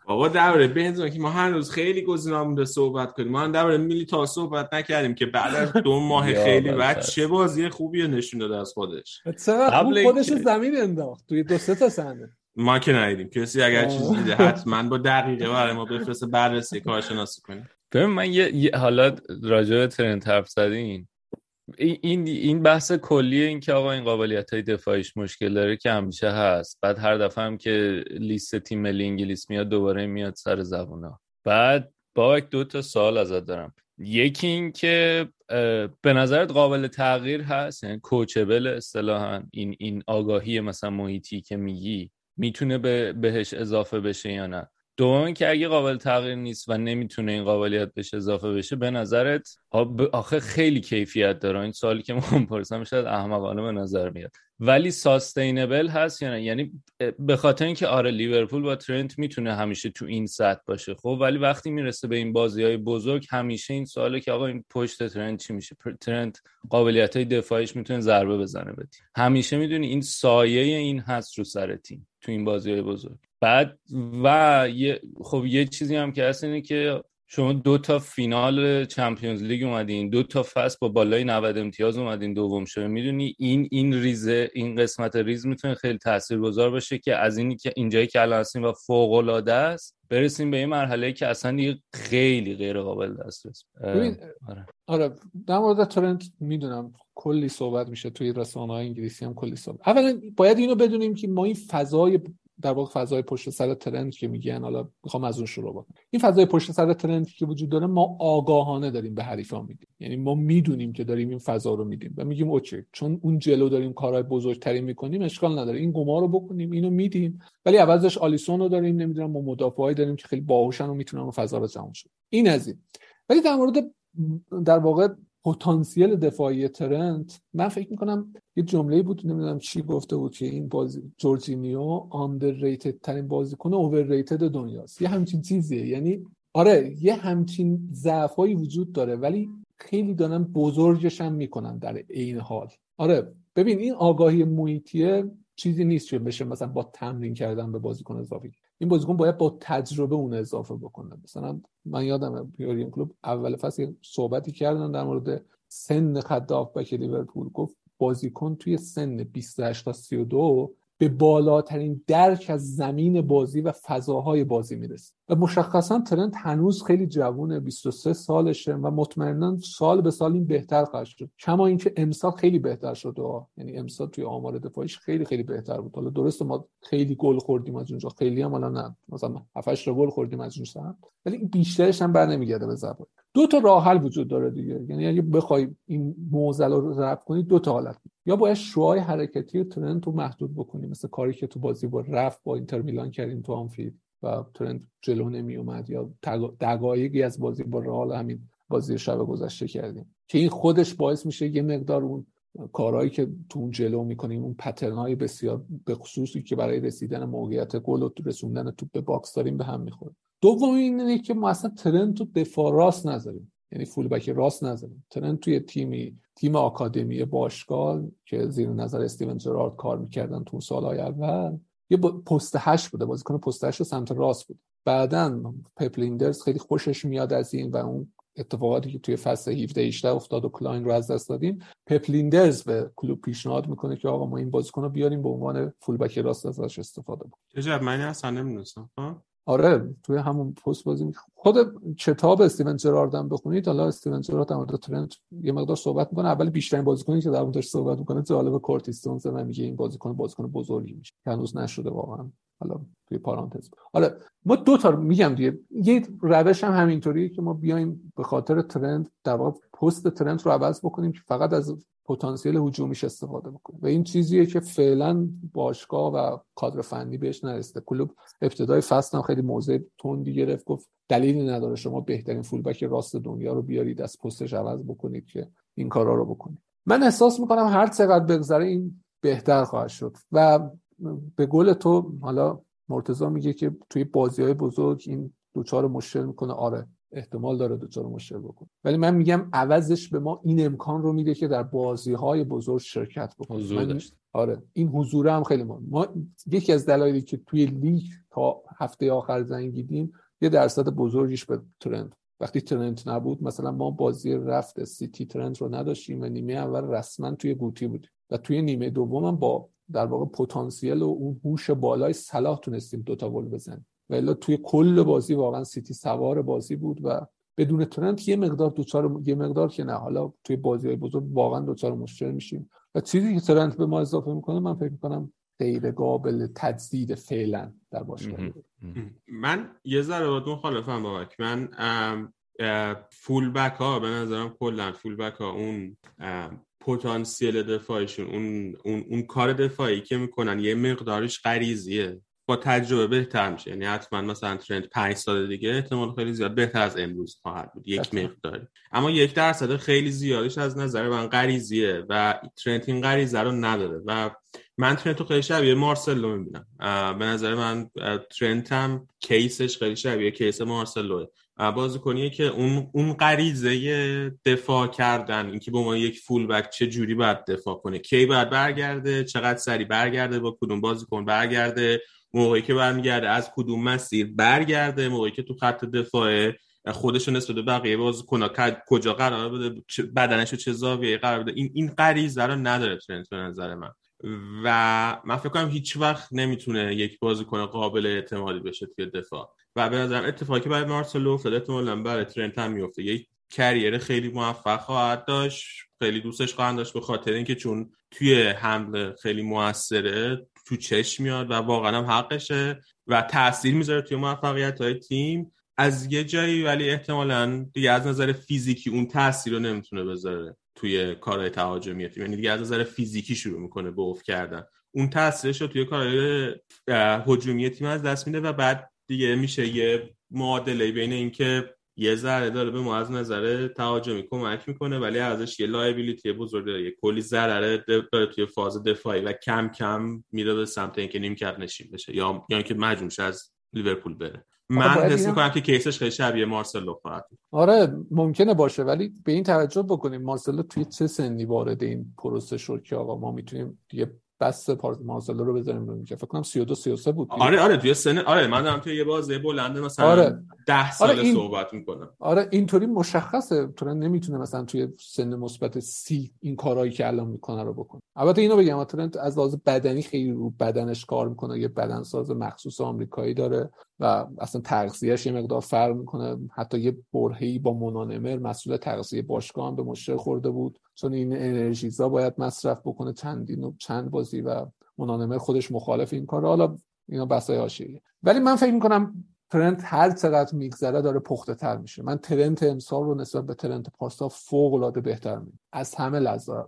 بابا درباره بنزما که ما هر روز خیلی گزینه مونده صحبت کنیم. ما هم درباره میلیتا صحبت نکردیم که بعد از دو ماه خیلی بعد چه بازی خوبی نشون داده از خودش. قبل خودش زمین انداخت. توی دو سه تا صحنه. ما که ندیدیم. کسی اگر چیزی دیده حتما با دقیقه برای ما بفرسته بررسی کارشناسی کنیم. ببین من یه حالا راجع به ترنت حرف زدین این این بحث کلی این که آقا این قابلیت های دفاعیش مشکل داره که همیشه هست. بعد هر دفعه هم که لیست تیم ملی انگلیس میاد دوباره میاد سر زبونا. بعد با دو تا سوال ازت دارم. یکی این که به نظرت قابل تغییر هست؟ یعنی کوچبل اصطلاحا این این آگاهی مثلا محیطی که میگی می‌تونه به بهش اضافه بشه یا نه؟ دوم که اگه قابل تغییر نیست و نمی‌تونه این قابلیت بهش اضافه بشه به نظرت آخه خیلی کیفیت داره. این سوالی که من پرسم شاید احمقانه به نظر میاد. ولی ساستینبل هست یا نه؟ یعنی به خاطر اینکه آره لیورپول با ترنت می‌تونه همیشه تو این سطح باشه. خب ولی وقتی می‌رسه به این بازی های بزرگ همیشه این سواله که آقا این پشت ترنت چی میشه؟ ترنت قابلیت های دفاعیش می‌تونه ضربه بزنه به همیشه می‌دونی این سایه این هست رو سر تیم تو این بازی های بزرگ. بعد و خب یه چیزی هم که هست اینه که شما دو تا فینال چمپیونز لیگ اومدین دو تا فصل با بالای 90 امتیاز اومدین دوم شده می‌دونی این این ریزه این قسمت ریز می‌تونه خیلی تاثیرگذار باشه که از اینی که اینجایی که الان هستیم و فوق العاده است برسیم به این مرحله که اصلا دیگه خیلی غیر قابل دسترس آره. آره در مورد ترنت می‌دونم کلی صحبت میشه توی رسانه های انگلیسی هم کلی صحبت. اولا باید اینو بدونیم که ما این فضای در واقع فضای پشت سر ترنت که میگن حالا می‌خوام از اون شروع بکنم. این فضای پشت سر ترنت که وجود داره ما آگاهانه داریم به حریفان میدیم یعنی ما می‌دونیم که داریم این فضا رو میدیم و میگیم OK چون اون جلو داریم کارهای بزرگتری می‌کنیم اشکال نداره. این gamble رو بکنیم اینو میدیم. ولی عوضش آلیسون رو داریم نمی‌دونم ما مدافعای داریم که خیلی باهوشن و می‌تونن اون فضا رو جمع شد این از این. ولی در مورد در واقع پتانسیل دفاعی ترنت من فکر می‌کنم یه جمله بود نمی‌دونم چی گفته بود که این بازی جورجینیو آندرریتد ترین بازیکن اوورریتد دنیاست. یه همچین چیزیه. یعنی آره یه همچین ضعفایی وجود داره ولی خیلی دارن بزرگش هم می‌کنن در این حال. آره ببین این آگاهی محیطیه چیزی نیست که بشه مثلا با تمرین کردن به بازیکن اضافه این بازیکن باید با تجربه اون اضافه بکنه. مثلا من یادم یورین کلوب اول فصل صحبتی کردن در مورد سن خط بک لیورپول. گفت بازیکن توی سن 28 تا 32 به بالاترین درک از زمین بازی و فضاهای بازی می‌رسه. و مشخصا ترنت هنوز خیلی جوونه 23 سالشه و مطمئنا سال به سال این بهتر خواهد شد. کما اینکه امسال خیلی بهتر شده یعنی امسال توی آمار دفاعیش خیلی خیلی بهتر بود. حالا درسته ما خیلی گل خوردیم از اونجا. خیلی هم حالا نه. مثلا 7 گل خوردیم از اونجا ولی بیشترش هم بر نمیگرده به زبان. دو تا راه حل وجود داره دیگه. یعنی اگه بخوای این موزل رو رفع کنی دو تا حالت. یا باید شعاع حرکتی ترنت رو محدود بکنی مثل کاری که تو بازی رفت با اینتر میلان کردیم تو آنفیلد و ترنت جلو نمی اومد یا دقایقی از بازی با رئال همین بازی شب گذشته کردیم. که این خودش باعث میشه یه مقدار اون کارهایی که تو اون جلو می‌کنیم اون pattern های بسیار به خصوصی که برای رسیدن موقعیت گل و رسوندن توپ به box داریم به هم می‌خوره. دوم اینه که ما اصلا ترنت تو دفاع راست نذاریم. یعنی full back راست نذاریم. ترنت توی تیمی تیم آکادمی باشگاه که زیر نظر استیون جرارد کار می‌کردن تو سالهای اول یه پست هشت بوده. بازیکن پست هشت سمت راست بود بعدا پپ لیندرز خیلی خوشش میاد از این و اون اتفاقاتی که توی فصل 17 18 افتاد و کلاین رو از دست دادیم. پپ لیندرز به کلوپ پیشنهاد می‌کنه که آقا ما این بازیکن رو بیاریم به عنوان full back راست ازش استفاده کنیم چه من اصلا نمی‌دونستم. آره توی همون پست بازی می... خود کتاب استیون جراردم بخونید حالا استیون جرارد در مورد ترنت یه مقدار صحبت می‌کنه. اول بیشترین بازیکنی که در موردش صحبت می‌کنه جالب کورتیس جونز و میگه این بازیکن بازیکن بزرگی میشه هنوز نشده واقعا. حالا توی پارانتز. آره ما دو تا میگم دیگه. یه روش هم همینطوریه که ما بیایم به خاطر ترند در واقع پست ترند رو عوض بکنیم که فقط از پتانسیل هجومیش استفاده بکنه و این چیزیه که فعلا باشگاه و کادر فنی بهش نرسیده. کلوب ابتدای فصل هم خیلی موضع تندی گرفت گفت دلیلی نداره شما بهترین فولبک راست دنیا رو بیارید از پستش عوض بکنید که این کارا رو بکنید. من احساس می‌کنم هر چقدر بگذره این بهتر خواهد شد. و به گل تو حالا مرتضی میگه که توی بازی های بزرگ این دوچار مشکل می‌کنه. آره احتمال داره دوچار مشکل بکنه. ولی من میگم عوضش به ما این امکان رو میده که در بازی های بزرگ شرکت بکنیم آره این حضور هم خیلی مهم. ما یکی از دلایلی که توی لیگ تا هفته آخر زنگیدیم یه درصد بزرگیش به ترند. وقتی ترند نبود مثلا ما بازی رفت سیتی ترند رو نداشتیم و نیمه اول رسما توی گوتی بودیم. و توی نیمه دوم هم با در واقع پتانسیل و اون هوش بالای صلاح تونستیم دوتا گل بزنیم. و توی کل بازی واقعا سیتی سوار بازی بود و بدون ترنت یه مقدار دوچار یه مقدار که نه. حالا توی بازی های بزرگ واقعا دوچار مشکل میشیم. و چیزی که ترنت به ما اضافه می‌کنه من فکر می‌کنم غیر قابل تجدید فعلا در باشگاه من یه ذره با مخالفم بابک. من فول بک ها به نظرم کلا فول بک ها اون پتانسیل دفاعشون اون اون اون کار دفاعی که می‌کنن یه مقدارش غریزیه. با تجربه بهتر میشه. یعنی حتما مثلا ترند پنج سال دیگه احتمال خیلی زیاد بهتر از امروز خواهد بود. یک مقداری. اما یک درصد خیلی زیادش از نظر من غریزیه و ترنت این غریزه رو نداره. و من ترنت رو خیلی شبیه مارسلو می‌بینم. به نظر من ترنت هم کیسش خیلی شبیه کیس مارسلوه. بازیکنیه که اون اون غریزه دفاع کردن اینکه به عنوان یک فول بک چه جوری باید دفاع کنه کی باید برگرده چقدر سری برگرده با کدوم بازیکن برگرده. موقعی که برمیگرده از کدوم مسیر برگرده موقعی که تو خط دفاع خودش نسبت به بقیه بازیکن کجا قرار بده بدنش چه زاویه قرار بده این این غریزه رو نداره ترنت به نظر من. و من فکر کنم هیچ وقت نمی‌تونه یک بازیکن قابل اعتمادی بشه توی دفاع. و به نظرم اتفاقی برای مارسلو افتاده احتمالاً برای ترنت هم میفته. یک کریر خیلی موفق خواهد داشت خیلی دوستش خواهند داشت به خاطر اینکه چون توی حمله خیلی موثره تو چشم میاد و واقعا هم حقشه و تاثیر می‌ذاره توی موفقیت های تیم. از یه جایی ولی احتمالا دیگه از نظر فیزیکی اون تاثیر رو نمی‌تونه بذاره توی کارهای تهاجمی تیم. یعنی دیگه از نظر فیزیکی شروع می‌کنه به کردن. اون تاثیرش رو توی کارهای هجومی تیم از دست میده و بعد دیگه میشه یه معادله بین اینکه یه ذره داره به ما از نظر تهاجمی کمک می‌کنه ولی ازش یه لایبیلیتی بزرگ داره یه کلی ضرره داره توی فاز دفاعی و کم کم میره به سمت اینکه نیمکت نشین بشه یا یا اینکه مجبور از لیورپول بره. من حس می‌کنم که کیسش خیلی شبیه مارسلو خواهد آره ممکنه باشه ولی به این توجه بکنیم. مارسلو توی چه سنی وارد این پروسه شد که آقا ما می‌تونیم دیگه بس مارسلو رو بذاریم رو میگه فکر کنم 32 33 بود آره آره توی سن آره من دارم توی یه بازه بلنده مثلا آره. 10 سال آره این... صحبت می‌کنم. آره اینطوری مشخصه. تو نمی‌تونه مثلا توی سن مثبت سی این کارهایی که الان می‌کنه رو بکنه. البته اینو بگم ترنت از لحاظ بدنی خیلی رو بدنش کار می‌کنه. یه بدنساز مخصوص آمریکایی داره. و اصلا تغذیهش یه مقدار فرق می‌کنه. حتی یه برهی با مونانمر مسئول تغذیه باشگاه هم به مشکل خورده بود. چون این انرژیزا باید مصرف بکنه چندین و چند بازی و مونانمر خودش مخالف این کار حالا اینا بحثای حاشیه ولی من فکر می‌کنم ترنت هر چقدر میگذره داره پخته تر میشه. من ترنت امسال رو نسبت به ترنت پاستا فوق العاده بهتر میدم از همه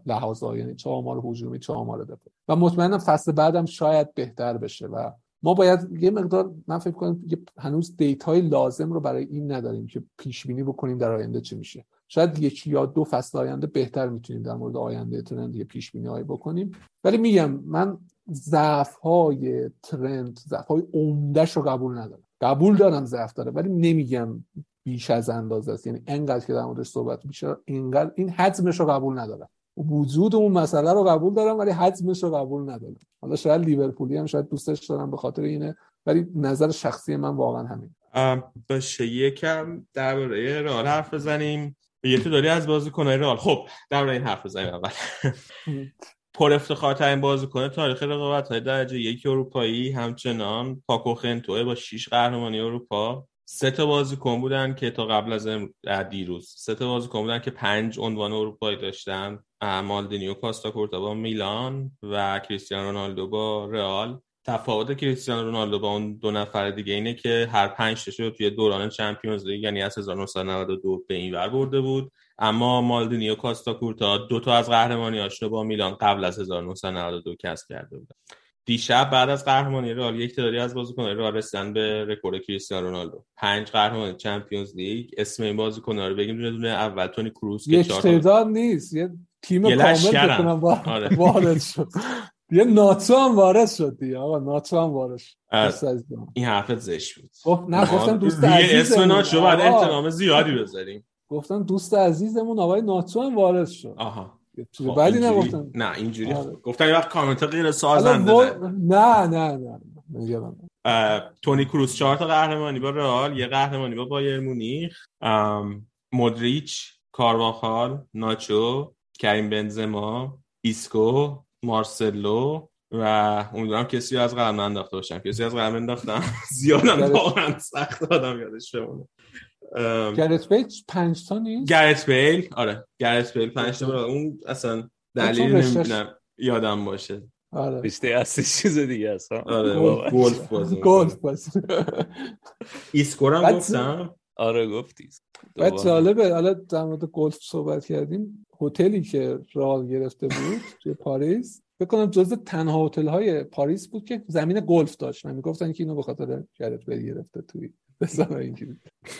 لحاظا یعنی چه آمار هجومی چه آمار دفاعی و مطمئنم فصل بعدم شاید بهتر بشه و ما باید یه مقدار من فکر کنم هنوز دیتای لازم رو برای این نداریم که پیش بینی بکنیم در آینده چی میشه. شاید یکی یا دو فصل آینده بهتر می‌تونیم در مورد آینده ترند یه پیش بینی هایی بکنیم. ولی میگم من ضعف های ترند ضعف های عمدهش رو قبول ندارم. قبول دارم ضعف داره ولی نمیگم بیش از اندازه است. یعنی انقدر که در موردش صحبت میشه اینقدر این حجمش رو قبول ندارم. وجود اون مسئله رو قبول دارم ولی حجمش رو قبول ندارم. حالا شاید لیورپولی هم شاید دوستش دارم به خاطر اینه ولی نظر شخصی من واقعا همین. باشه یکم درباره رئال حرف بزنیم. یه تو داری از بازیکن‌های رئال. خب درباره این حرف بزنیم اول. پر افتخارترین بازیکن تاریخ رقابت های درجه یک اروپایی همچنان پاکو خنتوه با 6 قهرمانی اروپا. سه تا بازیکن بودن که تا قبل از دیروز. سه تا بازیکن بودن که پنج عنوان اروپایی داشتن. مالدینیو کاستا کورتا با میلان و کریستیانو رونالدو با رئال. تفاوت کریستیانو رونالدو با اون دو نفر دیگه اینه که هر پنج تاشو توی دوران چمپیونز لیگ یعنی از 1992 به این ور برده بود. اما مالدینی و کاستاکورتا دو تا از قهرمانی رو با میلان قبل از 1992 کسب کرده بودن. دیشب بعد از قهرمانی رئال یک تعدادی از بازیکن‌ها رئال رسیدن به رکورد کریستیانو رونالدو. پنج قهرمانی چمپیونز لیگ. اسم این بازیکن‌ها رو بگیم دونه دونه اول تونی کروس یک تعداد نیست. یه تیم کامل بکنم آره. وارد شد. یه ناتو هم وارد شد دیگه. آقا ناتو هم وارد شد. این حرفت زشت بود. گفت نه گفتم دوست عزیزمون. اسم ناتو بعد احترام زیادی بذاریم. گفتم دوست عزیزمون آقای ناتو هم وارد شد. آها. خب بعدی نگفتم. نه اینجوری آره. گفتم یه وقت کامنت غیر سازنده نه. نه نه نه تونی کروس چهار تا قهرمانی با رئال یه قهرمانی با بایر مونیخ مودریچ کارواخال ناچو کریم بنزما ایسکو مارسلو و امیدوارم کسی از قلم انداخته باشم. کسی از قلم انداختم زیادم واقعا سخت آدم یادش بمونه. گرت بیل پنج تا نیست؟ گرت بیل؟ آره. گرت بیل پنج تا. اون اصلا دلیل نمی‌دونم یادم باشه. آره. رشته اصلی چیز دیگه است آره گلف بازی گلف بازی. ایسکورم گفتم. آره گفتی. بعد جالبه حالا در مورد گلف صحبت کردیم. هتلی که رال گرفته بود توی پاریس. فکر کنم جز تنها هتل های پاریس بود که زمین گلف داشت من می‌گفتن که اینو به خاطر گرت بیل گرفته توی.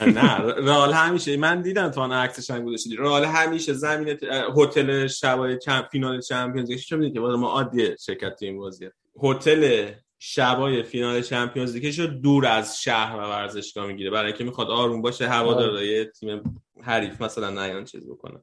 نه رال همیشه من دیدم تو عکسش هم گذاشتی رال همیشه زمین هتل شبای چمپ فینال چمپیونز لیگ چه که ما عادیه شرکت این بازی هتل شبای فینال چمپیونز لیگ رو دور از شهر و ورزشگاه می‌گیره. برای اینکه می‌خواد آروم باشه هوادارهای آره. تیم حریف مثلا نیان چیز بکنه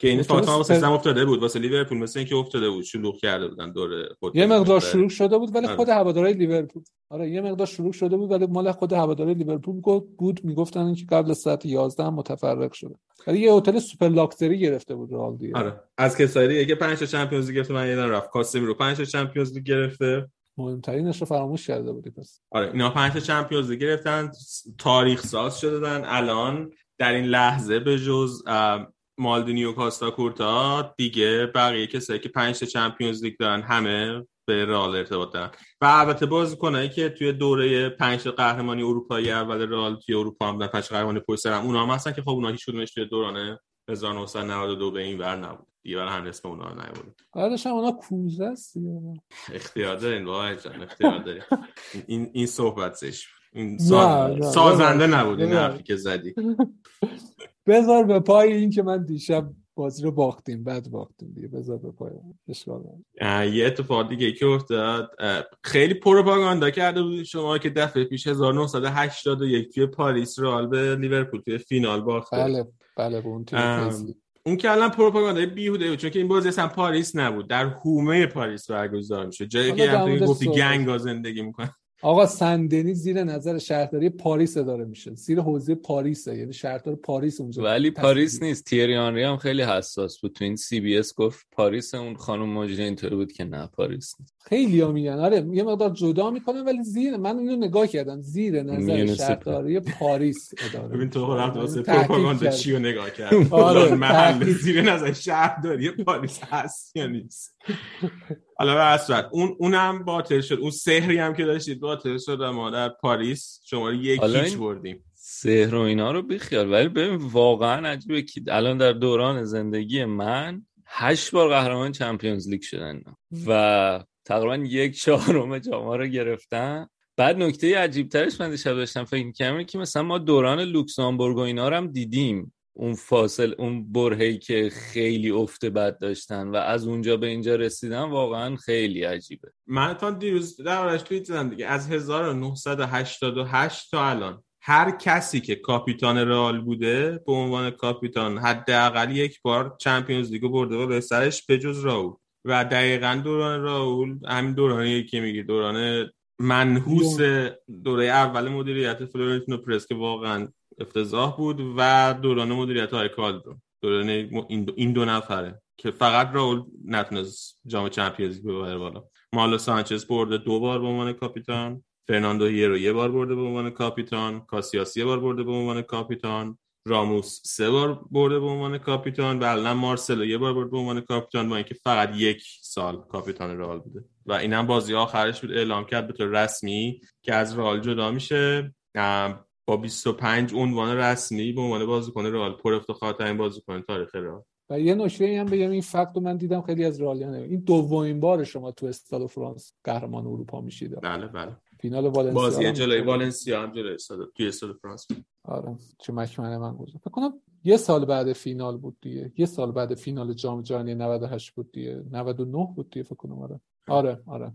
که این هم واسه افتاده بود واسه لیورپول مثل اینکه افتاده بود شلوغ کرده بودن دور یه مقدار شروع شده بود ولی آره. خود هوادارهای لیورپول. آره یه مقدار شروع شده بود ولی مال خود هوادارهای لیورپول بود. می‌گفتن که قبل ساعت 11 هم متفرق شده. ولی یه هتل super luxury گرفته بود رئال دیگه. آره. از کسایی که 5 تا چمپیونز لیگ گرفته من یادم رفت. کاسمیرو 5 تا چمپیونز لیگ گرفته. مهمترینش رو فراموش کرده بودی پس. آره اینا 5 تا چمپیونز لیگ گرفتن. تاریخ ساز شدن الان در این لحظه به جز مالدینی و کاستا کورتا دیگه بقیه کسایی که پنج تا چمپیونز لیگ دارن همه به رئال ارتباط دارن. و البته بازیکنایی که توی دوره پنج قهرمانی اروپایی اول رئال توی اروپا هم پنج قهرمانی پشت سر اونا هم هستن که خب اونا هیچ کدومش توی دوران 1992 به این ور نبود. دیگه برای هم اسم اونا نبود بعدش هم اونا کوزه است اختیار دارین واحد جان اختیار دارین. این این صحبت زشت این سازنده نبود این حرفی که زدی. بذار به پای این که من دیشب بازی رو باختیم بعد باختیم دیگه. بذار به پای اشکال یه اتفاق دیگه که افتاد. خیلی پروپاگاندا کرده بود شما که دفعه پیش 1981 توی پاریس رئال به لیورپول توی فینال باخته. بله بله اون اون که الان پروپاگاندای بیهوده بود چون که این بازی اصلا پاریس نبود. در حومه پاریس برگزار میشه جایی که گفتی gang زندگی می‌کنه. آقا سن دنی زیر نظر شهرداری پاریس اداره میشه. زیر حوزه پاریسه. یعنی شهردار پاریس اونجا ولی پاریس نیست. تیری آنری هم خیلی حساس بود. تو این CBS گفت پاریس اون خانم مجری اینطوری بود که نه پاریس نیست. خیلی ها میگن. آره یه مقدار جدا می‌کنن ولی زیر من اینو نگاه کردم. زیر نظر شهرداری پاریس اداره ببین تو رفت واسه پروپاگاندا چی رو نگاه کرد آره محل زیر نظر شهرداری پاریس هست یا نیست؟ حالا به اصلا اون اونم باطل شد. اون سحری هم که داشتید باطل شد ما در پاریس شما یک هیچ بردیم. سحر و اینا رو بیخیال. ولی ببین واقعا عجیبه که الان در دوران زندگی من هشت بار قهرمان چمپیونز لیگ شدن. و تقریبا یک چهارم جام رو گرفتن. بعد نکته عجیب ترش من دیشب داشتم فکر می‌کردم که مثلا ما دوران لوکسامبورگ و اینا رو هم دیدیم. اون فاصله اون برهه‌ی که خیلی افت بد داشتن و از اونجا به اینجا رسیدن واقعا خیلی عجیبه. من تا دیروز دربارش توییت زدم دیگه. از 1988 تا الان هر کسی که کاپیتان رئال بوده به عنوان کاپیتان حداقل یک بار چمپیونز لیگو برده و به سرش بجز رائول. و دقیقا دوران رائول همین دورانی که میگی دوران منحوس دوره اول مدیریت فلورنتینو پرز که واقعا افتضاح بود و دوران مدیریت های کالدرون دوران این دو نفره که فقط رائول نتونست جام چمپیونز ببره بالا. مانولو سانچز برده دو بار به عنوان کاپیتان. فرناندو هیرو یه بار برده به عنوان کاپیتان. کاسیاس یه بار برده به عنوان کاپیتان. راموس سه بار برده به عنوان کاپیتان. و الان مارسلو یه بار برده به عنوان کاپیتان با اینکه فقط یک سال کاپیتان رئال بوده. و اینم بازی آخرش بود. اعلام کرد به طور رسمی که از رئال جدا میشه. با 25 عنوان رسمی به عنوان بازیکن رئال پر افتخارترین بازیکن تاریخ رئال. و یه نکته هم بگم این فکت رو من دیدم خیلی از رئالیان این دومین بار شما تو استاد فرانس قهرمان اروپا میشید. بله بله. فینال والنسیا بازی جلوی والنسیا هم جلوی استاد توی استاد فرانس. آره چه مکمنه من گذاشت. فکر کنم یه سال بعد فینال بود دیگه. یه سال بعد فینال جام جهانی 98 بود دیگه. 99 بود دیگه فکر کنم آره. آره آره,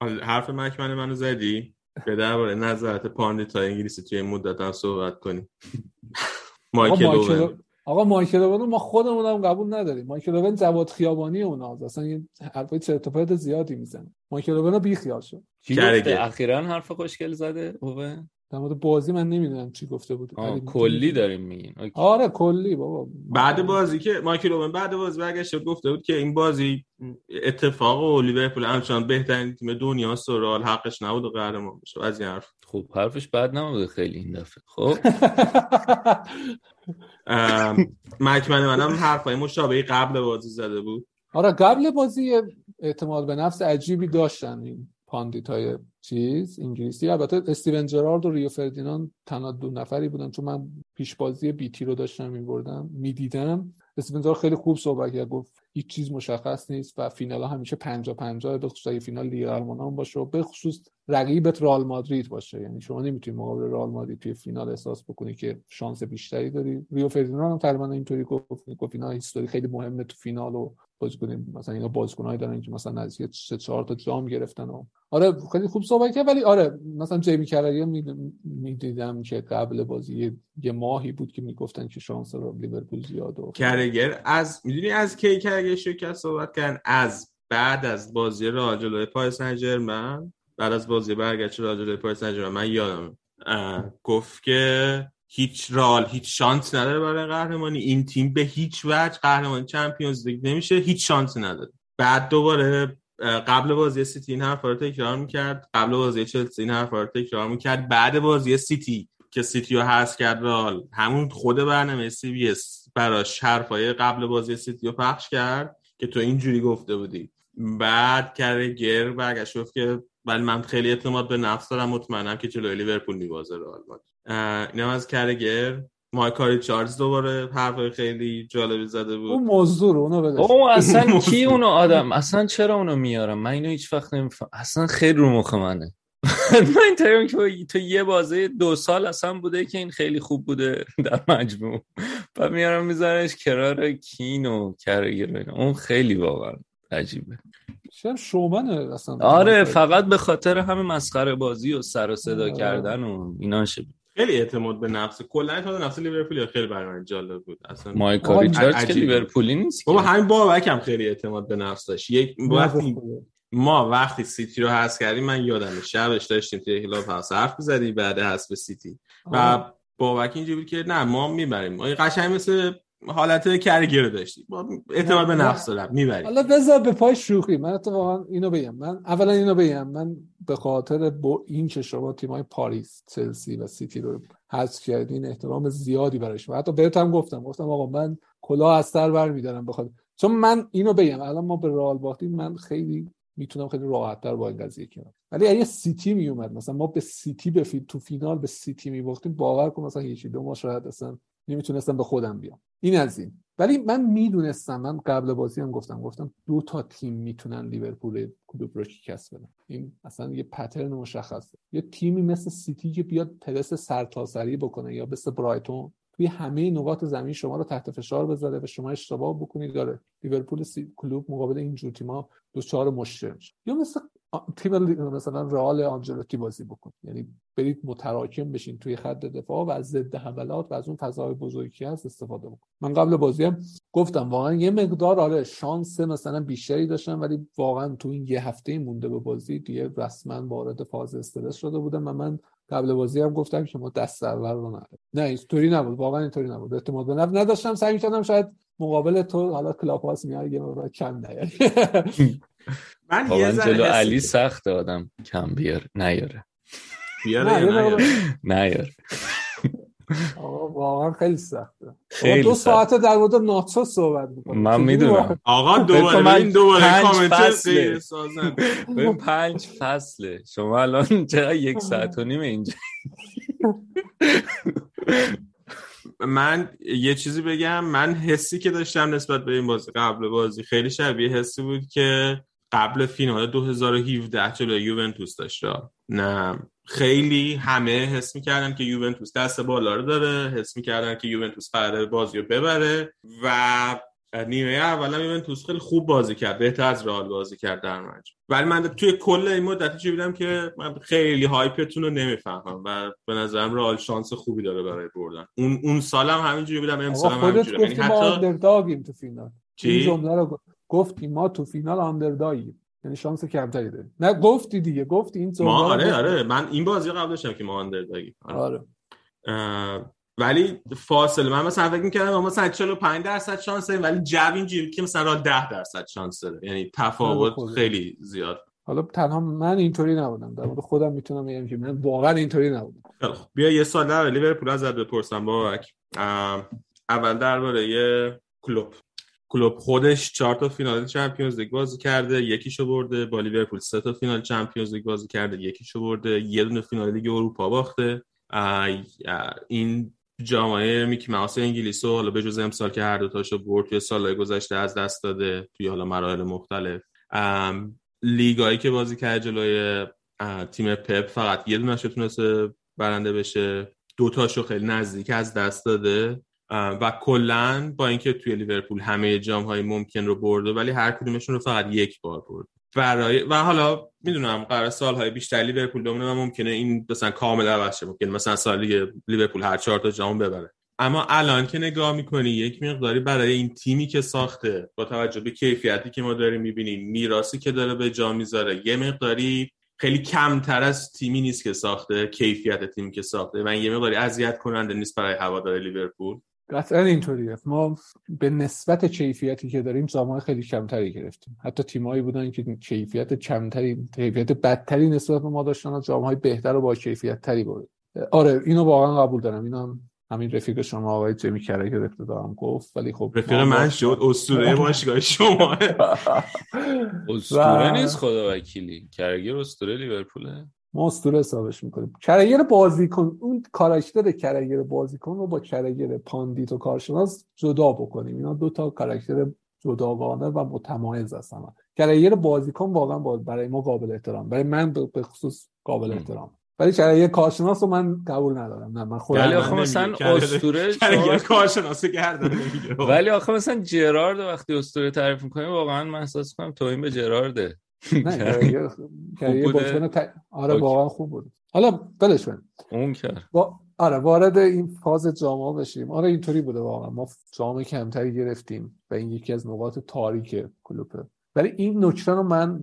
آره، حرف مک‌منمنو زدی؟ یه درباره نظرت pundit های انگلیسی توی این مدت هم صحبت کنیم مایکل اوون. آقا مایکل اوون ما خودمون هم قبول نداریم. مایکل اوون جواد خیابانی اوناست اصلا این حرفای چرت و زیادی می‌زنه. مایکل اوون بی خیال شد. اخیرا حرف خوشگل زده اوون؟ در مورد بازی من نمی‌دونم چی گفته بود کلی داریم میگین آره کلی بابا. بعد بازی که مایکل اوون بعد بازی برگشت گفته بود که این بازی اتفاق و لیورپول همچنان بهترین تیم دنیا سرال حقش نبود و قهرمان بشه. از این حرف. خوب حرفش بعد نبوده خیلی این دفعه. خب؟ مک‌منمنم حرفای مشابهی قبل بازی زده بود. آره قبل بازی اعتماد به نفس عجیبی داشتن. این pundit های چیز انگلیسی. البته استیون جرارد و ریو فردیناند تنها دو نفری بودن چون من پیش بازی BT رو داشتم میبردم می‌دیدم. استیون جرارد خیلی خوب صحبت کرد گفت هیچ چیز مشخص نیست و فینال ها همیشه 50 50 به خصوص فینال لیگ قهرمانان باشه و به خصوص رقیبت رئال مادرید باشه. یعنی شما نمی‌تونی مقابل رئال مادرید توی فینال احساس بکنی که شانس بیشتری داری. ریو فردیناند هم تقریبا اینطوری گفت گفت اینا history خیلی مهمه تو فینال و بازیکن مثلا اینا بازیکنایی دارن که مثلا نزدیک سه چهار تا جام گرفتن و آره خیلی خوب صحبت کرد ولی آره مثلا جیمی کرگر می‌دیدم که قبل بازی یه ماهی بود که می‌گفتن که شانس رو لیورپول زیاد و کرگر از می‌دونی از کی شرکت صحبت کردن از بعد از بازی رئال جلوی پاریس سن بعد از بازی برگشت رئال جلوی پاریس سن من یادم گفت که هیچ رئال هیچ شانس نداره برای قهرمانی این تیم به هیچ وجه قهرمان Champions League نمیشه هیچ شانس نداره. بعد دوباره قبل بازی سیتی این حرف رو تکرار می‌کرد قبل بازی چلسی این حرف رو تکرار می‌کرد بعد بازی سیتی که سیتی رو حذف کرد رئال همون خود برنامه CBS براش حرفای قبل بازی سیتی رو پخش کرد که تو اینجوری گفته بودی. بعد کرگر برگشت گفت که ولی من خیلی اعتماد به نفس دارم مطمئنم که جلوی لیورپول میبازه رئال اینم از کرگر مایکاری چارلز دوباره حرف خیلی جالبی زده بود. اون موضوع رو اونو بده. اون اصلا کی اونو آدم اصلا چرا اونو میارم؟ من اینو هیچ وقت نمیفهم. اصلا خیلی رو مخ منه. من که تو یه بازه دو سال اصلا بوده که این خیلی خوب بوده در مجموع. و میارم میذارش کرار کین و کرگر اون خیلی واقعا عجیبه. چرا شومنه اصلا آره فقط به خاطر همه مسخره بازی و سر و صدا آره. کردن و ایناشه خیلی اعتماد به نفس. کلا اعتماد به نفس لیورپول خیلی برای من جالب بود. اصلا مایکل ریچاردز که لیورپولی نیست بابا همین بابک هم خیلی اعتماد به نفس داشت. یک وقتی ما وقتی سیتی رو حذف کردیم من یادم شبش داشتیم توی Clubhouse حرف بزنیم بعد حذف سیتی. و بابک اینجوری که نه ما می‌بریم. قشنگ مثل حالت کرگر داشتی با اعتماد به نفس دارم. می‌بری حالا بذار به پای شوخی. من اتفاقا اینو بگم. من اولا اینو بگم. من به خاطر با این که شما تیمای پاریس چلسی و سیتی رو حذف کردین احترام زیادی برایش و حتی بهتم گفتم. گفتم آقا من کلاه از سر برمیدارم. بخاطر چون من اینو بگم. الان ما به رئال باختیم. من خیلی می‌تونم خیلی راحت تر با این قضیه کنم ولی اگه سیتی می اومد مثلا ما به سیتی به فی... تو فینال به سیتی میباختیم باور کن مثلا یکی دو ما شاید اصلا نمی‌تونستم به خودم بیام. این از این. ولی من می‌دونستم من قبل بازی هم گفتم گفتم دو تا تیم می‌تونن لیورپول کلوب رو شکست بدن. این اصلا یه پترن مشخصه. یه تیمی مثل سیتی که بیاد پرس سرتاسری بکنه یا مثل برایتون توی همه نقاط زمین شما رو تحت فشار بذاره و شما اشتباه بکنید. داره لیورپول کلوب مقابل این جور تیم‌ها دو چهار مشکل میشه. یا مثل تیم مثلا رئال آنجلوتی بازی بکن. یعنی برید متراکم بشین توی خط دفاع و از ضد حملات و از اون فضای بزرگی هست استفاده بکن. من قبل بازی هم گفتم واقعا یه مقدار آره شانس مثلا بیشتری داشتم ولی واقعا تو این یه هفته مونده به بازی دیگه رسما وارد فاز استرس شده بودم و من قبل بازی هم گفتم که ما دست اول رو نه اینطوری نبود. واقعا اینطوری نبود. اعتماد به نفس نداشتم. سعی می‌کردم شاید مقابل تو حالا کلاپ هاست میاد یه مقدار کم نیاری من یه جلو علی سخت آدم. کم بیار. نیاره. بیاره نیاره؟ آقا واقعا خیلی سخته. خیلی دو ساعت در مورد ناتسو صحبت می‌کنم من می‌دونم. آقا دوباره این دوباره کامنت سازن پنج فصله. شما الان چرا یک ساعت و نیم اینجا من یه چیزی بگم من حسی که داشتم نسبت به این بازی قبل بازی خیلی شبیه حسی بود که قبل فینال 2017 جلوی یوونتوس داشت. نه خیلی همه حس می‌کردن که یوونتوس دست بالا رو داره حس می‌کردن که یوونتوس قراره بازی رو ببره و نیمه اولا یوونتوس خیلی خوب بازی کرد بهتر از رئال بازی کرد در مجموع. ولی من توی کل این مدت چی دیدم که من خیلی هایپتون رو نمی‌فهمم و به نظرم رئال شانس خوبی داره برای بردن. اون اون سالم همینجوری بودم امسال هم همینجوری یعنی حتی تو فینال. چی؟ این جمله رو گفتی ما تو فینال آندرداگیم یعنی شانس کمتری داریم. نه گفتی دیگه گفتی این ما آره آره من این بازی قبل داشتم که ما آندرداگیم آره, آره. ولی فاصله من مثلا فکر می‌کردم ما مثلا 45 درصد شانس داریم ولی جو اینجوری که مثلا 10 درصد شانس داره یعنی تفاوت خیلی زیاد. حالا تنها من اینطوری نبودم. در مورد خودم می‌تونم بگم که من واقعا اینطوری نبودم. بیا یه سوال در لیورپول ازت بپرسم بابک. اول درباره‌ی کلوپ. کلوپ خودش چهار تا فینال Champions League بازی کرده یکیشو برده با لیورپول سه تا فینال Champions League بازی کرده یکیشو برده یه دونه فینال لیگ اروپا باخته. این جام‌های Mickey Mouse انگلیس و حالا به جز امسال که هر دو تاشو برد توی سالهای گذشته از دست داده توی حالا مراحل مختلف. لیگایی که بازی کرد جلوی تیم پپ فقط یه دونش تونسته برنده بشه. دو تاشو خیلی نزدیک از دست داده. و کلا با اینکه توی لیورپول همه جام های ممکن رو برده ولی هر کدومشون رو فقط یک بار برد برای و حالا می‌دونم قرار سالهای بیشتر لیورپول بمونه و ممکنه این مثلا کامل عوض شه ممکن مثلا سالی لیورپول هر چهار تا جام ببره. اما الان که نگاه می‌کنی یک مقداری برای این تیمی که ساخته با توجه به کیفیتی که ما داریم می‌بینیم میراسی که داره به جا می‌ذاره یه مقداری خیلی کمتر از تیمی نیست که ساخته کیفیت تیمی که ساخته و یه مقداری اذیت کننده نیست برای هوادار لیورپول. قطعا اینطوریه. ما به نسبت کیفیتی که داریم سامان خیلی کمتری گرفتیم. حتی تیمایی بودن که کیفیت کمتری کیفیت بدتری نسبت به ما داشتن و جامهای بهتر و با کیفیت تری بود آره اینو واقعا قبول دارم. اینو هم همین رفیق شما آقای جمی کرگر ابتدا گفت ولی خب رفیق من شد. اسطوره باشگاه شما. اسطوره نیست خدا وکیلی. کرگر اسطوره لیورپوله. ما اسطوره حسابش می‌کنیم. کرگر بازیکن اون کاراکتر کرگر بازیکن رو با کرگر پاندیت و کارشناس جدا بکنیم. اینا دو تا کاراکتر جداگانه و متمایز هستن. کرگر بازیکن واقعا برای ما قابل احترام. برای من به خصوص قابل احترام. ولی کرگر کارشناس رو من قبول ندارم. نه من خودم ولی آخه مثلا اسطوره کارشناس گردن ولی آخه مثلا جرارد وقتی اسطوره تعریف می‌کنیم واقعا من احساس کنم توهین به جرارده. نه ت... آره واقعا خوب بود. حالا بلش اون کرد. آره وارد این فاز جامعه بشیم. آره اینطوری بوده واقعا. ما جامعه کمتری گرفتیم و این یکی از نقاط تاریک کلوپه ولی این نکته رو من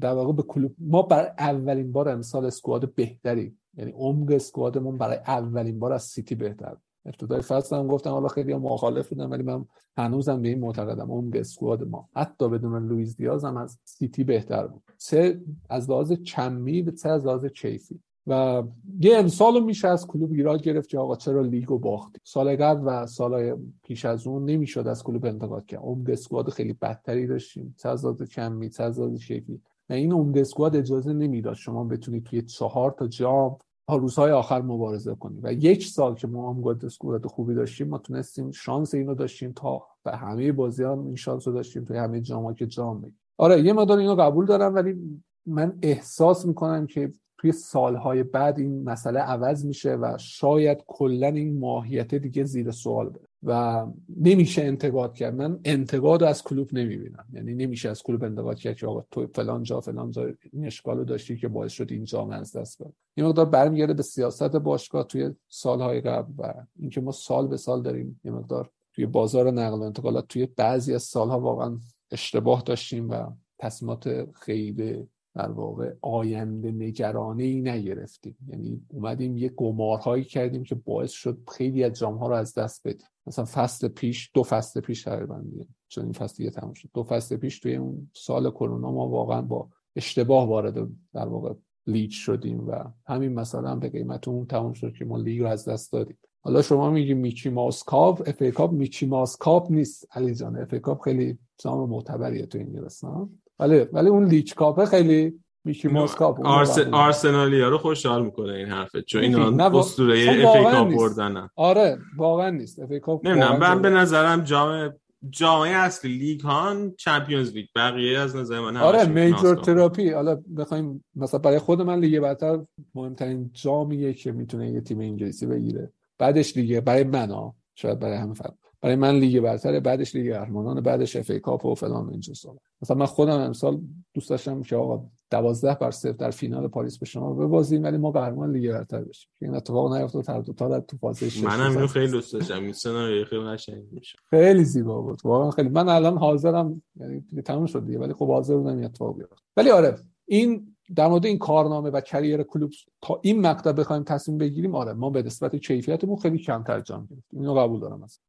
در واقع به کلوب ما برای اولین بار امسال اسکواد بهتری یعنی عمق اسکوادمون برای اولین بار از سیتی بهتر ابتدای فصل هم گفتم حالا خیلی مخالف بودم ولی من هنوزم به این معتقدم. اون squad ما. حتی بدون لوئیس دیاز هم از سیتی بهتر بود. چه از لحاظ کمی و چه از لحاظ کیفی و یه امسال میشه از کلوپ ایراد گرفت که آقا چرا لیگو باختی؟ سال قبل و سال پیش از اون نمی‌شد از کلوپ انتقاد کرد. اون squad خیلی بدتری داشتیم. چه از لحاظ کمی چه از لحاظ کیفی و این عمده squad اجازه نمی‌داد شما بتونید توی چهار تا جام روزهای آخر مبارزه کنیم. و یک سال که ما هم اسکواد خوبی داشتیم ما تونستیم شانس اینو داشتیم تا به همه بازی هم این شانس رو داشتیم توی همه جام که جام بگیم. آره یه مدار اینو قبول دارم ولی من احساس می‌کنم که توی سالهای بعد این مسئله عوض میشه و شاید کلا این ماهیت دیگه زیر سوال بره. و نمیشه انتقاد کرد. من انتقاد از کلوب نمی‌بینم. یعنی نمیشه از کلوب انتقاد کرد که آقا تو فلان جا فلان جا این اشکال رو داشتی که باعث شد این جام از دست بره. این مقدار برمیگرده به سیاست باشگاه توی سالهای قبل و اینکه ما سال به سال داریم یه مقدار توی بازار نقل و انتقالات توی بعضی از سالها واقعا اشتباه داشتیم و تصمیمات خیلی در واقع آینده نگرانه ای نگرفتیم. یعنی اومدیم یه گمارهایی کردیم که باعث شد خیلی از جامها رو از دست بدیم. مثلا فصل پیش دو فصل پیش تقریبا چون این فصل دیگه تموم شد. دو فصل پیش توی اون سال کرونا ما واقعا با اشتباه وارد در واقع لیگ شدیم و همین مثلا به قیمت اون تموم شد که ما لیگ رو از دست دادیم. حالا شما میگی Mickey Mouse Cup FA Cup Mickey Mouse Cup نیست. علی جان FA Cup خیلی جام معتبریه تو انگلستان ولی ولی اون League Cup خیلی Mickey Mouse Cup آرس... آرسنالیا رو خوشحال می‌کنه این حرفه چون اینا اسطوره FA Cup بردن آره واقعا نیست. اف ای کاپ نمی‌دونم من به نظرم جام جامعه اصلی لیگ هان چمپیونز لیگ بقیه از نظر من آره میجور تراپی. حالا بخوایم مثلا برای خود من لیگ برتر مهمترین جامیه که می‌تونه یه تیم انگلیسی بگیره. بعدش دیگه برای من ها شاید برای همه فرق برای من لیگ برتر بعدش لیگ قهرمانان بعدش اف ای کاپ و فلان اینجا سال مثلا من خودم امسال دوست داشتم که آقا 12 بر 0 در فینال پاریس به شما ببازیم ولی ما قهرمان لیگ برتر بشیم. این اتفاق نیفتاد هر دو تا تو فاز 6 منم اینو خیلی دوست داشتم. این سناریو خیلی قشنگ میشه خیلی زیبا بود. واقعا خیلی. من الان حاضرم یعنی تموم شد دیگه ولی خب حاضر بودم این اتفاق بیفته. ولی آره این در مورد این کارنامه و career کلوپ تا این مقطع بخوایم تصمیم بگیریم آره ما به نسبت کیفیتمون خیلی کمتر جام گرفتیم اینو قبول دارم اصلا.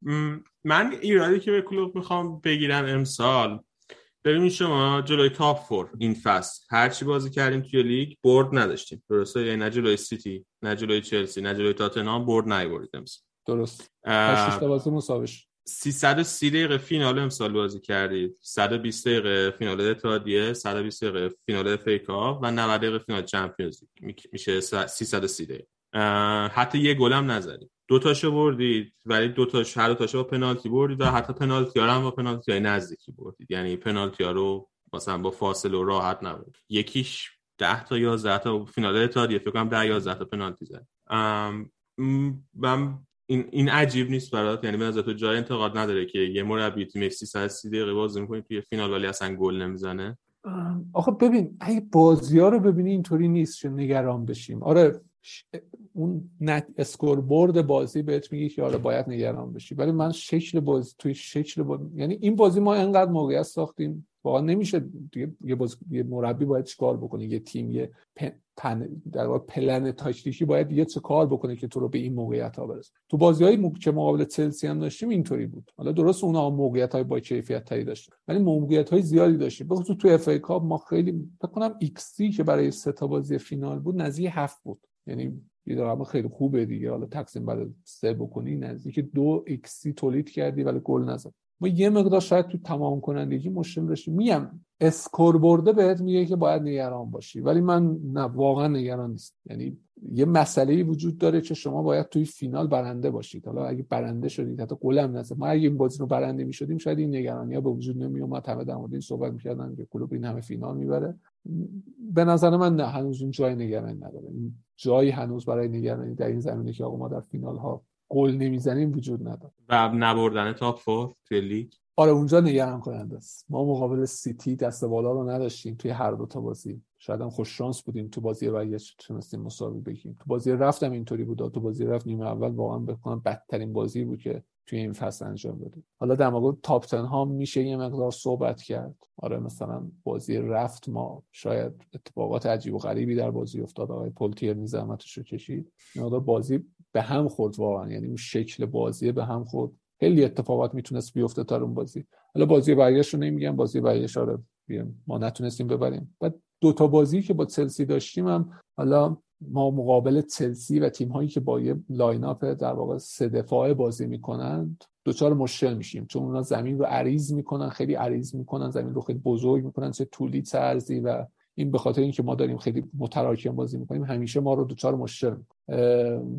من ایرادی که به کلوپ می‌خوام بگیرم امسال ببینید شما جلوی top four این فصل. هرچی بازی کردیم توی لیگ برد نداشتیم. درسته؟ یعنی نه جلوی سیتی نه جلوی چلسی نه جلوی تاتنهام برد نیوردیم امسال. درست. 8 بازی مساویش 330 دقیقه فینال امسال بازی کردید. 120 دقیقه فینال اتحادیه 120 دقیقه فینال فیکا و 90 دقیقه فینال چمپیونز میشه 330 دقیقه. حتی یه گل هم نزدید. دو تاشو بردید ولی دو تاش هر دو تاشو با پنالتی بردید و حتی پنالتی هم با پنالتی های نزدیکی بردید. یعنی پنالتی ها رو مثلا با فاصله و راحت نبود یکیش 10 تا 11 تا فینال اتحادیه. فکر کنم 10 11 تا پنالتی زد. من این این عجیب نیست برات. یعنی به تو جای انتقاد نداره که یه مربی تیم 330 دقیقه بازی می‌کنه توی فینال ولی اصلا گل نمی‌زنه؟ آخه ببین اگه بازی ها رو ببینی اینطوری نیست که نگران بشیم. آره اون نت اسکور برد بازی بهت میگه که آره باید نگران بشی. ولی من شکل بازی توی شکل بازی یعنی این بازی ما انقدر موقعیت ساختیم. واقعا نمیشه دیگه یه, باز... یه مربی باید چیکار بکنه؟ یه تیم یه پن... در واقع پلن تاکتیکی باید یه چه کار بکنه که تو رو به این موقعیت ها برسه. تو بازی های که مقابل چلسی هم داشتیم اینطوری بود. حالا درست اونها موقعیت های با کیفیت تری داشتیم ولی موقعیت های زیادی داشتیم. بخصوص تو FA Cup ما خیلی فکر کنم xG برای سه تا بازی فینال بود نزدیک هفت بود. یعنی یه رقم خیلی خوبه دیگه. حالا تقسیم بر سه بکنی نزدیک دو ایکسی تولید کردی ولی گل نزد. ما یه مقدار شاید تو تمام کنندگی مشکل داشتیم. میگم scoreboard بهت میگه که باید نگران باشی ولی من نه واقعا نگران نیست یعنی یه مسئله وجود داره که شما باید توی فینال برنده باشید. حالا اگه برنده شدید حتی گلم نزد. ما اگه این بازی رو برنده می‌شدیم شاید این نگرانی ها به وجود نمی اومد همه در مورد این صحبت می‌کردن که کلوپ این همه فینال می‌بره. به نظر من نه هنوز اون جای نگرانی نداره. جایی هنوز برای نگرانی در این زمینه که آقا ما در فینال ها گل نمی‌زنیم وجود نداره. و نبردن top four توی لیگ؟ آره اونجا نگران کننده است. ما مقابل سیتی دست بالا رو نداشتیم توی هر دو تا بازی. شاید هم خوش شانس بودیم تو بازی برگشت تونستیم مساوی بگیریم. تو بازی رفتم اینطوری بود. تو بازی رفت نیمه اول. واقعا بکنم بدترین بازی بود که توی این فصل انجام بده حالا در مورد تاپ تن ها میشه یه مقدار صحبت کرد. آره مثلا بازی رفت ما شاید اتفاقات عجیب و غریبی در بازی افتاد. آقای پولتیر زحمتش رو کشید مقدار بازی به هم خورد واقعا. یعنی اون شکل بازی به هم خورد. خیلی اتفاقات می‌تونست بیفته تا اون بازی. حالا بازی برگشت رو نمیگم بازی برگشت آره ما نتونستیم ببریم. و دو تا بازی که با چلسی داشتیم هم حالا ما مقابل چلسی و تیم هایی که با یه lineup در واقع سه دفاعه بازی می‌کنند دچار مشکل میشیم. چون اونا زمین رو عریض می‌کنن خیلی عریض می‌کنن زمین رو خیلی بزرگ می‌کنن چه طولی چه عرضی و این به خاطر اینکه ما داریم خیلی متراکم بازی می‌کنیم همیشه ما رو دچار مشکل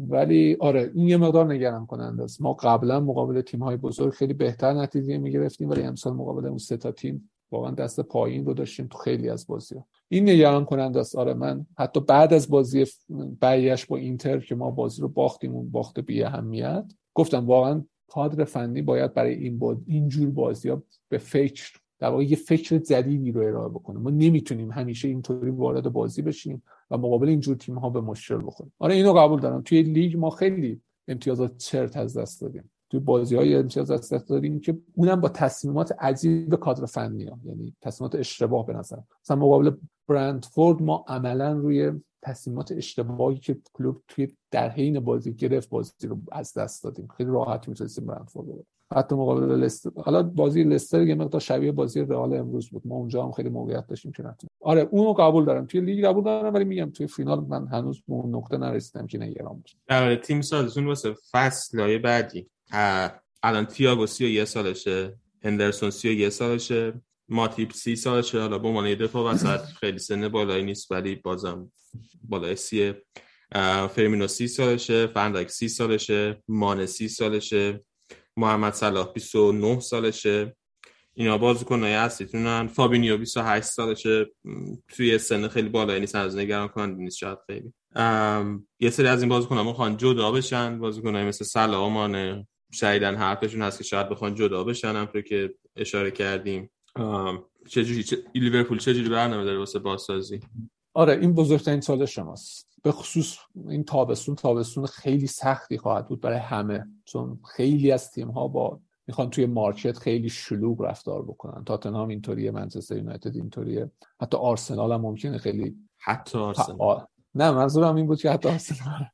ولی آره این یه مقدار نگران کننده است. ما قبلا مقابل تیم های بزرگ خیلی بهتر نتیجه می‌گرفتیم ولی امسال مقابل اون سه تا تیم واقعا دست پایین رو داشتیم تو خیلی از بازی ها. این نگران کننده است. آره من حتی بعد از بازی برگشت با اینتر که ما بازی رو باختیم اون باخت بی اهمیت گفتم واقعا کادر فنی باید برای این بود اینجور بازی ها به فکر در واقع یه فکر جدیدی رو ارائه بکنه. ما نمی‌تونیم همیشه اینطوری وارد بازی بشیم و مقابل اینجور تیم ها به مشکل بخوریم. آره اینو قبول دارم. توی لیگ ما خیلی امتیازات چرت از دست دادیم. توی بازی های امتیاز از دست دادیم که اونم با تصمیمات عجیب کادر فنی ها. یعنی تصمیمات اشتباه به نظر. مثلا مقابل برندفورد ما عملا روی تصمیمات اشتباهی که کلوب توی در حین بازی گرفت بازی رو از دست دادیم. خیلی راحت می‌تونستیم برندفورد رو حتی مقابل لستر. حالا بازی لستر یه مقدار شبیه بازی رئال امروز بود. ما اونجا هم خیلی موقعیت داشتیم که نتونیم. آره اونو قبول دارم. توی لیگ قبول دارم ولی میگم توی فینال من هنوز به اون نقطه نرسیدم که نگران باشم. در تیم سازتون واسه فصل بعدی. الان تییاگو یه سالشه هندرسون یه سالشه ماتیپ سی سالشه. حالا به عنوان دفاع وسط خیلی سن بالایی نیست ولی بازم بالای سیه فرمینو سی سالشه فن‌دایک سی سالشه مانه سی سالشه. محمد صلاح 29 سالشه. اینا بازیکنای اصلیتونن. فابینیو 28 سالشه. توی سن خیلی بالایی نیست از نگران کننده نیست شاید خیلی. یه سری از این بازیکن‌ها می‌خوان جدا بشن. بازیکنای مثل صلاح مانه شایدن حرفشون هست که شاید بخوان جدا بشن هم که اشاره کردیم. چجوری چه لیورپول چجوری برنامه داره واسه بازسازی؟ آره این بزرگترین سال شماست. به خصوص این تابستون تابستون خیلی سختی خواهد بود برای همه چون خیلی از تیم ها با می‌خوان توی مارکت خیلی شلوغ رفتار بکنن. تاتنهام اینطوریه منچستر یونایتد اینطوریه. حتی آرسنال هم ممکنه خیلی حتی آرسنال. نه منظورم این بود که حتی آرسنال.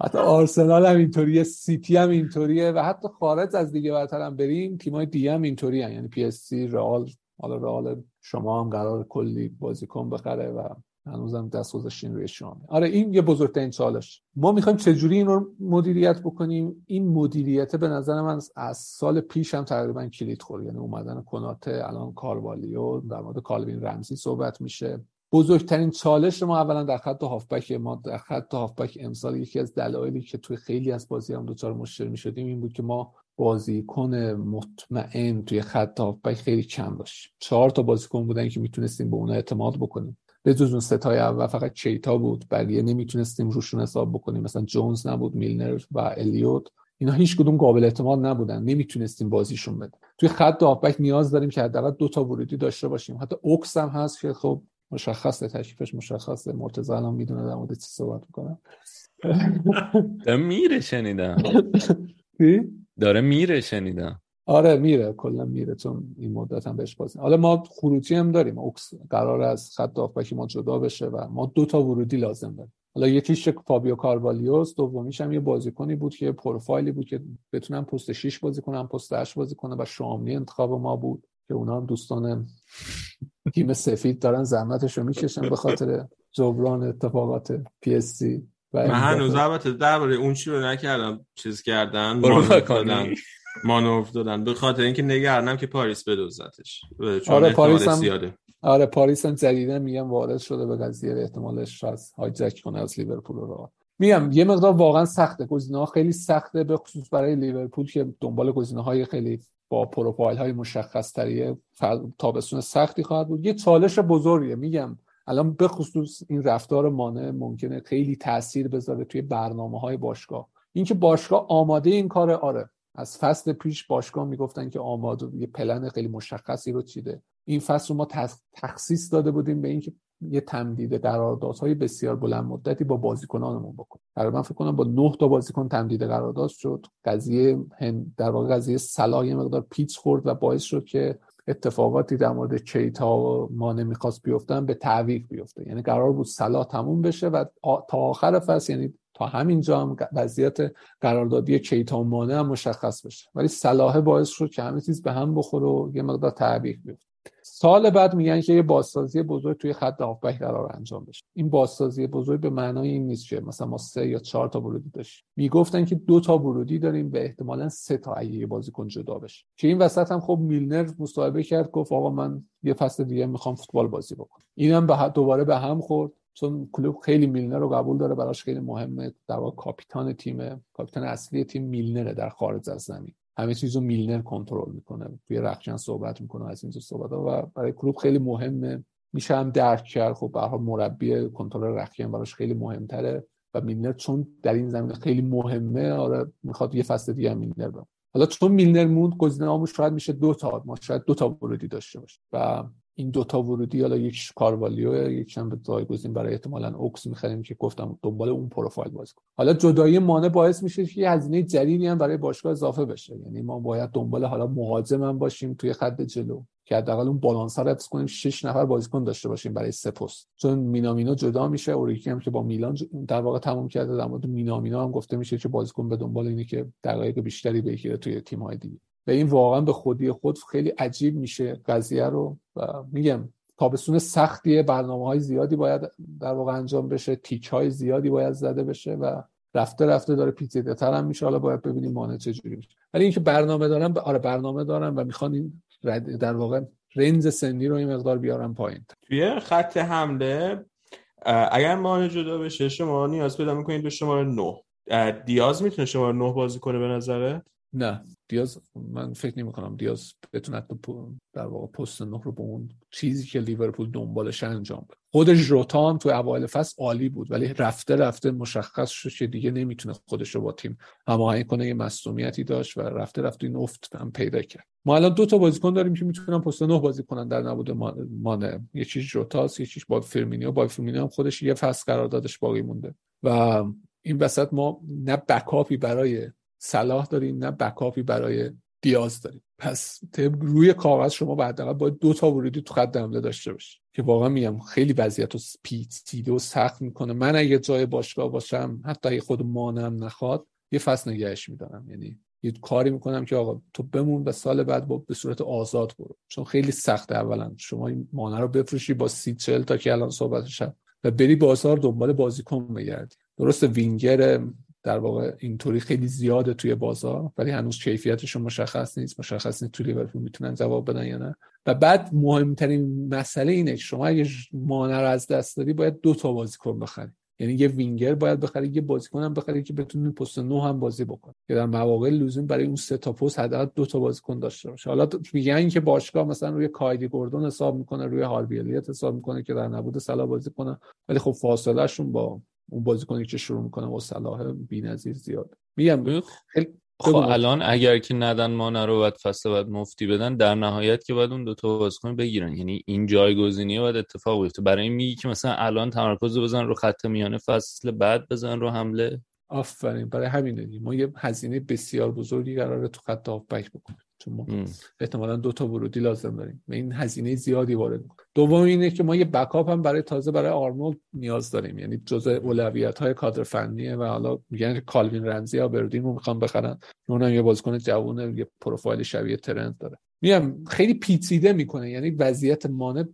حتی آرسنال هم اینطوریه سیتی هم اینطوریه و حتی خارج از لیگ برتر هم بریم تیمای دیگه هم اینطوری یعنی PSG رئال حالا رئال شما هم قرار کلی بازیکن بخره و هنوزم دست گذاشتین روی شما. آره این یه بزرگترین چالش ما می‌خوایم چجوری این رو مدیریت بکنیم؟ این مدیریت به نظر من از سال پیش هم تقریبا کلید خورد. یعنی اومدن کناته الان کاروالیو در مورد کالوین رمزی صحبت میشه. بزرگترین چالش ما اولا در خط هافبک ما در خط هافبک امسال یکی از دلایلی که توی خیلی از بازی هم دوچار مشکل می شدیم این بود که ما بازیکن مطمئن توی خط هافبک خیلی کم داشت چهار تا بازیکن بودن که می‌تونستیم به اونا اعتماد بکنیم. به جز اون ستای اول فقط چیتا بود بقیه نمی‌تونستیم روشون حساب بکنیم. مثلا جونز نبود میلنر و الیوت. اینا هیچ کدوم قابل اعتماد نبودن. نمی‌تونستیم بازیشون بده توی خط هافبک نیاز داریم که حداقل دو تا ورودی داشته باشیم. حتی اوکس هم هست که خب مشخصه تشریفش مشخصه. مرتضی الان می‌دونه در مورد چی صحبت می‌کنم میره شنیدم. داره میره شنیدم. آره میره. کلا میره چون این مدت هم بهش بازی. حالا ما خروجی هم داریم. اوکس قرار از خط هافبک ما جدا بشه و ما دو تا ورودی لازم داریم. حالا یکیش فابیو کاروالیوس دومیش هم یه بازیکنی بود که پروفایلی بود که بتونن پست 6 بازی کنن پست 8 بازی کنه و شاملی انتخاب ما بود که اونا هم دوستان تیم سفید دارن زحمتش رو می‌کشن به خاطر جبران اتفاقات پی اس من هنوز البته درباره اون چی رو نکردم چیز کردن مانور دادن. به خاطر اینکه نگرانم که پاریس بدوزتش آره پاریس هم آره پاریس هم جدیدا میگم وارد شده به قضیه احتمالش از هایجک کنه از لیورپول رو. میگم یه مقدار واقعا سخته. گزینه ها خیلی سخته به خصوص برای لیورپول که دنبال گزینه های خیلی با پروفایل های مشخص تری تابستون سختی خواهد بود. یه چالش بزرگیه. میگم الان به خصوص این رفتار مانع ممکنه خیلی تاثیر بذاره توی برنامه های باشگاه. اینکه باشگاه آماده این کار آره. از فصل پیش باشگاه می‌گفتن که آماده یه پلن خیلی مشخصی رو چیده. این فصل رو ما تخصیص داده بودیم به اینکه یه تمدید قراردادهای بسیار بلند مدتی با بازیکنانمون بکنیم. من فکر کنم با نه تا بازیکن تمدید قرارداد شد. قضیه در واقع قضیه صلاح یه مقدار پیچ خورد و باعث شد که اتفاقاتی در مورد کیتا و ما نمی‌خواست بیفتن به تعویق بیفته. یعنی قرار بود صلاح تموم بشه و تا آخر فصل یعنی تا همینجا هم وضعیت قراردادی کیتا مانه هم مشخص بشه. ولی صلاح باعث شد که همه چیز به هم بخوره و یه مقدار تعویق بیفته. سال بعد میگن که یه بازسازی بزرگ توی خط هافبک قرار انجام بشه. این بازسازی بزرگ به معنای این نیست که مثلا ما سه یا چهار تا ورودی داشتیم. می‌گفتن که دو تا ورودی داریم به احتمالا سه تا اگه یه بازیکن جدا بشه. که این وسط هم خب میلنر مصاحبه کرد گفت آقا من یه فصل دیگه می‌خوام فوتبال بازی بکنم. اینم به دوباره به هم خورد. چون کلوب خیلی میلنر رو قبول داره براش خیلی مهمه. در واقع کاپیتان تیم کاپیتان اصلی تیم میلنره در خارج از زمین. همه چیز رو میلنر کنترل می‌کنه. توی رخشن صحبت می‌کنه از این صحبت ها و برای کلوب خیلی مهمه. میشه هم درک کرد. خب به مربی کنترل رخکن براش خیلی مهمتره و میلنر چون در این زمینه خیلی مهمه. آره می‌خواد یه فصل دیگه میلنر بمونه. حالا چون میلنر موند گزینه شاید میشه دو تا. ما شاید دو تا ورودی داشته باشه و این دوتا ورودی حالا یک کاروالیو یک به جایگزین برای احتمالا اوکس می‌خریم که گفتم دنبال اون پروفایل بازی کنیم. حالا جدایی مانع باعث میشه که هزینه جدیدی هم برای باشگاه اضافه بشه. یعنی ما باید دنبال حالا مهاجم هم باشیم توی خط جلو که حداقل اون بالانس رو حفظ کنیم 6 نفر بازیکن داشته باشیم برای سه پست. چون مینامینو جدا میشه اوریکی هم که با میلان در واقع تموم کرده در مورد مینامینو هم گفته میشه که بازیکن به دنبال اینه که دقایق بیشتری بگیره توی تیم های دیگه. و این واقعا به خودی خود خیلی عجیب میشه قضیه رو و میگم تابستون سختیه برنامه های زیادی باید در واقع انجام بشه تیک های زیادی باید زده بشه و رفته رفته داره پیچیده تر هم میشه. حالا باید ببینیم مانع چجوری میشه. ولی اینکه برنامه دارن آره برنامه دارن و می‌خوان این در واقع رنز سنی رو این مقدار بیارن پایین. توی خط حمله اگر مانع جدا بشه شما نیاز پیدا می‌کنید به شماره 9 دیاز می‌تونه شماره 9 بازی کنه به نظرت؟ نه. دیاز من فکر نمی کنم دیاز بتونه در واقع پست نه رو به اون چیزی که لیورپول دنبالش انجام بده. خود ژوتا هم تو اوایل فصل عالی بود ولی رفته رفته مشخص شد که دیگه نمی‌تونه خودش رو با تیم هماهنگ کنه یه مصونیتی داشت و رفته رفته این افت هم پیدا کرد. ما الان دو تا بازیکن داریم که می‌تونن پست نه بازی کنن. در نبود مانه. یه چیز ژوتاست یه چیز با فرمینیو با فرمینیو هم خودش یه فصل قراردادش باقی مونده. و این وسط ما نه backup ی برای صلاح داریم نه backup ی برای دیاز داریم. پس روی کاغذ شما بعد باید دو تا ورودی تو خط حمله داشته باشی. که واقعا میگم خیلی وضعیت رو پیچیده و سخت می‌کنه. من اگه جای باشگاه باشم حتی اگه خود مانم نخواد یه فصل نگهش میدارم. یعنی یه کاری می‌کنم که آقا تو بمون و سال بعد با به صورت آزاد برو. چون خیلی سخته اولا. شما این مانه رو بفروشی با سی چل تا که الان صحبتش و بری بازار دنبال بازیکن بگردی. درست وینگر در واقع اینطوری خیلی زیاده توی بازار ولی هنوز کیفیتشون مشخص نیست. مشخص نیست توی لیورپول می‌تونن جواب بدن یا نه. و بعد مهمترین مسئله اینه که شما اگه مانع رو از دست داری باید دو تا بازیکن بخری. یعنی یه وینگر باید بخری یه بازیکن هم بخری که بتونه پست نو هم بازی بکنه که در مواقع لزوم برای اون سه تا پست حداقل دو تا بازیکن داشته باشه. حالا میگن که باشگاه مثلا روی کایدی گوردون حساب می‌کنه روی هاربی حساب می‌کنه که در نبود سلا بازی کنه. ولی خب فاصله شون با اون بازیکنی که شروع می‌کنه با صلاح بی‌نظیر زیاد. میگم خیلی خب الان اگر که ندن ما رو باید فصل باید مفتی بدن در نهایت که باید اون دو تا بازیکن بگیرن. یعنی این جایگزینی باید اتفاق بیفته. برای این میگی که مثلا الان تمرکز بزن رو خط میانه فصل بعد بزن رو حمله؟ آفرین برای همین ما یه هزینه بسیار بزرگی قراره تو خط هافبک بکنیم. چون ما. احتمالا دو تا ورودی لازم داریم. و این هزینه زیادی وارد می‌کنه دوم اینه که ما یه بکاپ هم برای تازه برای آرنولد نیاز داریم. یعنی جزء اولویت های کادر فنیه و حالا میگن که کالوین رمزی یا بردین رو می‌خوان بخرن. اونم یه بازیکن جوونه یه پروفایل شبیه ترند داره. میگم خیلی پیچیده می‌کنه. یعنی وضعیت مانع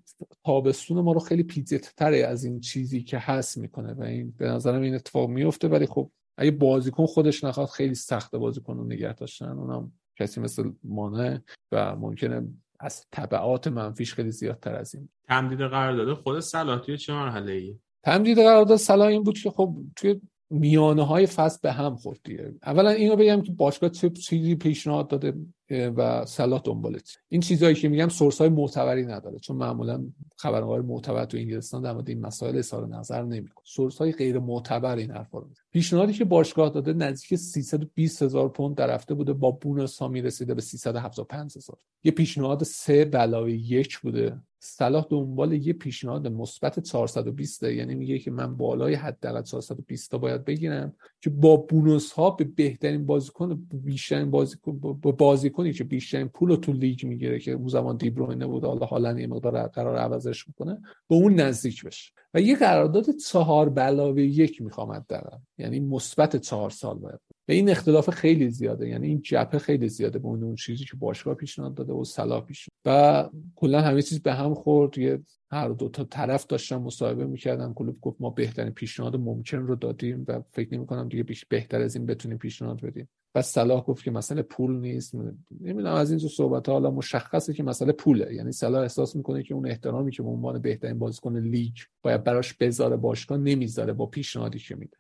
تابستون ما رو خیلی پیچیده تره از این چیزی که هست می‌کنه. و این به نظرم این اتفاق میفته ولی خب اگه بازیکن خودش نخواد خیلی سخته بازیکن رو نگه داشتن اونم کسی مثل مانه و ممکنه از طبعات منفیش خیلی زیادتر از این. تمدید قرارداد خود صلاح توی چه مرحله ای تمدید قرارداد صلاح این بود که خب توی میانه های فصل به هم خورد دیگه. اولا اینو بگم که باشگاه چه چیزی پیشنهاد داده و صلاح دنبالت این چیزهایی که میگم سورس های معتبری نداره چون معمولا خبرنگار معتبر تو انگلستان در مورد این مسائل اظهار نظر نمی‌کنه. سورس های غیر معتبر این حرفا رو پیشنهادی که باشگاه داده نزدیک 320 هزار پوند در هفته بوده با بونوس ها می‌رسیده به 375 هزار. یه پیشنهاد سه علاوه یک بوده. صلاح دنبال یه پیشنهاد مثبت 420 یعنی میگه که من بالای حداقل 420 تا باید بگیرم که با بونوس ها به بهترین بازیکن بیشترین بازیکن با بازیکنی که بیشترین پول رو تو لیگ می‌گیره که اون زمان دیبروینه بود حالا حالا یه مقدار قرار عوضش می‌کنه به اون نزدیک بشه. و یه قرارداد چهار بلاوه یک می‌خوام حداقل. یعنی مثبت چهار سال باید. و این اختلاف خیلی زیاده. یعنی این جبهه خیلی زیاده به اون چیزی که باشگاه پیشنهاد داده و صلاح پیش و کلا همه چیز به هم خورد. یه هر دو تا طرف داشتن مصاحبه می‌کردن. کلوب گفت ما بهترین پیشنهاد ممکن رو دادیم و فکر نمی کنم دیگه بهتر از این بتونیم پیشنهاد بدیم. و صلاح گفت که مسئله پول نیست. نمی‌دونم از این صحبت ها حالا مشخصه که مسئله پوله. یعنی صلاح احساس می‌کنه که اون احترامی که به عنوان بهترین بازیکن لیگ باید براش بذاره باشگاه نمی‌ذاره با پیشنهادی که میده.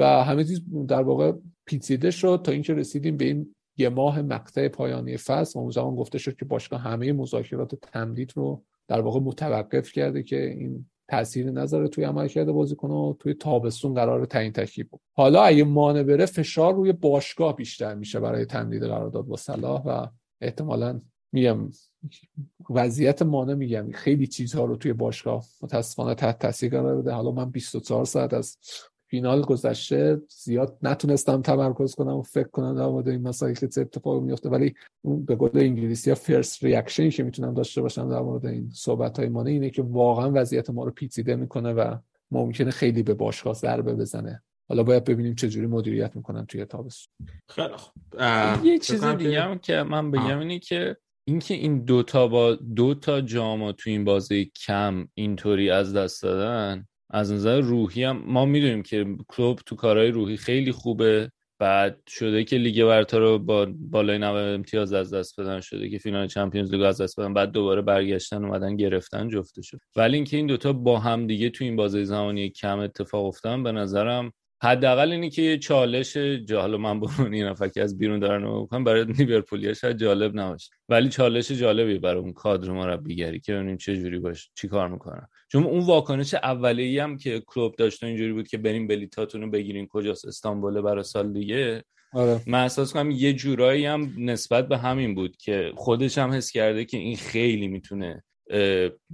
و همه چیز در واقع پیچیده شد تا اینکه رسیدیم به این یه ماه مقطع پایانی فصل. و اون زمان گفته شد که باشگاه همه مذاکرات تمدید رو در واقع متوقف کرده که این تاثیر نظر توی عمل کرده بازیکن و توی تابستون قرار تعیین تکلیف بود. حالا اگه مانع بره فشار روی باشگاه بیشتر میشه برای تمدید قرارداد با صلاح و احتمالا میگم وضعیت مانع میگم. خیلی چیزها رو توی باشگاه متاسفانه تحت تاثیر قرار بده. حالا من 24 ساعت از فینال گذشته زیاد نتونستم تمرکز کنم و فکر کنم در مورد این مسائل که چه اتفاقی میفته ولی اون به قول انگلیسی ها فرست ریاکشنی که می‌تونم داشته باشم در مورد این صحبت های مانه اینه که واقعا وضعیت ما رو پیچیده می‌کنه و ممکنه خیلی به باشگاه ضربه بزنه. حالا باید ببینیم چه جوری مدیریت می‌کنن توی تابستون. خیلی خوب. یه چیز دیگه هم که من بگم اینه که اینکه این دوتا با دو تا جام تو این بازی کم اینطوری از دست دادن از نظر روحی هم ما می‌دونیم که کلوب تو کارهای روحی خیلی خوبه. بعد شده که لیگ برتر رو با بالای 90 امتیاز از دست بدن. شده که فینال چمپیونز لیگ از دست بدن. بعد دوباره برگشتن اومدن گرفتن جفتشو ولی اینکه این دوتا با هم دیگه تو این بازی زمانی کم اتفاق افتادن به نظرم حداقل اینی که چالش جالب من برون این که از بیرون دارن می‌کنم برای لیورپولیا شاید جالب نباشه. ولی چالش جالبی برای اون کادر مربیگری که ببینیم چه جوری باشه چی کار می‌کنن. چون اون واکنش اولیه‌ای هم که کلوب داشت اینجوری بود که بریم بلیتاتون رو بگیرین کجاست استانبول برای سال دیگه آره. من احساس کنم یه جورایی هم نسبت به همین بود که خودش هم حس کرده که این خیلی می‌تونه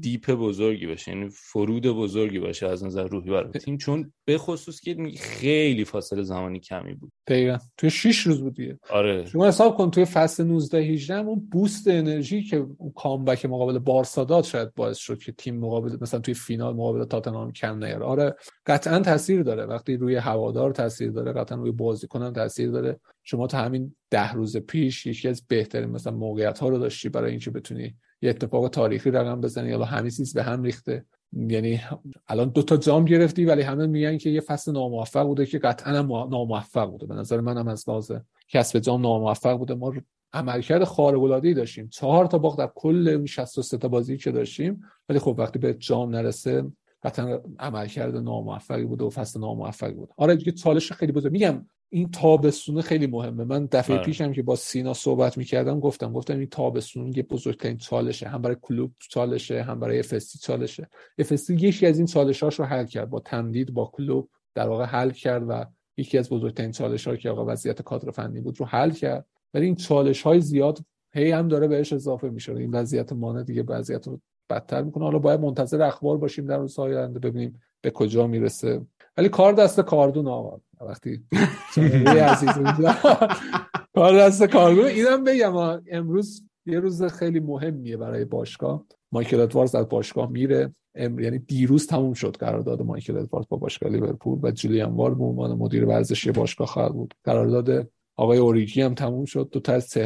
دیپ بزرگی باشه یعنی فرود بزرگی باشه از نظر روحی برای تیم چون به خصوص که خیلی فاصله زمانی کمی بود. دقیقا. توی 6 روز بود دیگه. آره. شما حساب کن توی فصل 19 18 اون بوست انرژی که اون کامبک مقابل بارسا داد شاید باعث شد که تیم مقابل مثلا توی فینال مقابل تاتنهام کم نیاره. آره قطعا تاثیر داره. وقتی روی هوادار تاثیر داره قطعا روی بازیکن هم تاثیر داره. شما تا همین ده روز پیش یکی از بهترین مثلا موقعیت ها رو داشتی برای اینکه بتونی یه اتفاق تاریخی رقم بزنی یا همه چیز به هم ریخته. یعنی الان دو تا جام گرفتی ولی همه میگن که یه فصل ناموفق بوده که قطعا ناموفق بوده. به نظر منم از لحاظ کسب جام ناموفق بوده. ما عملکرد خارق العاده داشتیم. چهار تا باخت در کل این 63 تا بازی که داشتیم ولی خب وقتی به جام نرسه قطعا عملکرد ناموفقی بوده و فصل ناموفقی بود آره دیگه چالش خیلی بوده میگم این تابستونه خیلی مهمه. من دفعه آره. پیشم که با سینا صحبت می‌کردم گفتم گفتم این تابستون یه بزرگترین چالشه. هم برای کلوب چالشه هم برای افستی چالشه. افستی یکی از این چالشاش رو حل کرد. با تمدید با کلوب در واقع حل کرد و یکی از بزرگترین چالش ها که آقا وضعیت کادر فنی بود رو حل کرد. ولی این چالش های زیاد هی هم داره بهش اضافه میشه. این وضعیت مانه دیگه وضعیت رو بدتر می‌کنه. حالا باید منتظر اخبار باشیم در روزهای آینده ببینیم به کجا می‌رسه. ولی کار دست کاردون آقا. وقتی کار دست کاردون. اینم بگم امروز یه روز خیلی مهمیه برای باشگاه. مایکل ادوارز از باشگاه میره. یعنی دیروز تموم شد قرارداد مایکل ادوارز با باشگاه لیورپول و جولیان وارد به عنوان مدیر ورزشی باشگاه خواهد بود. قرارداد آقای اوریگی هم تموم شد. دو تا از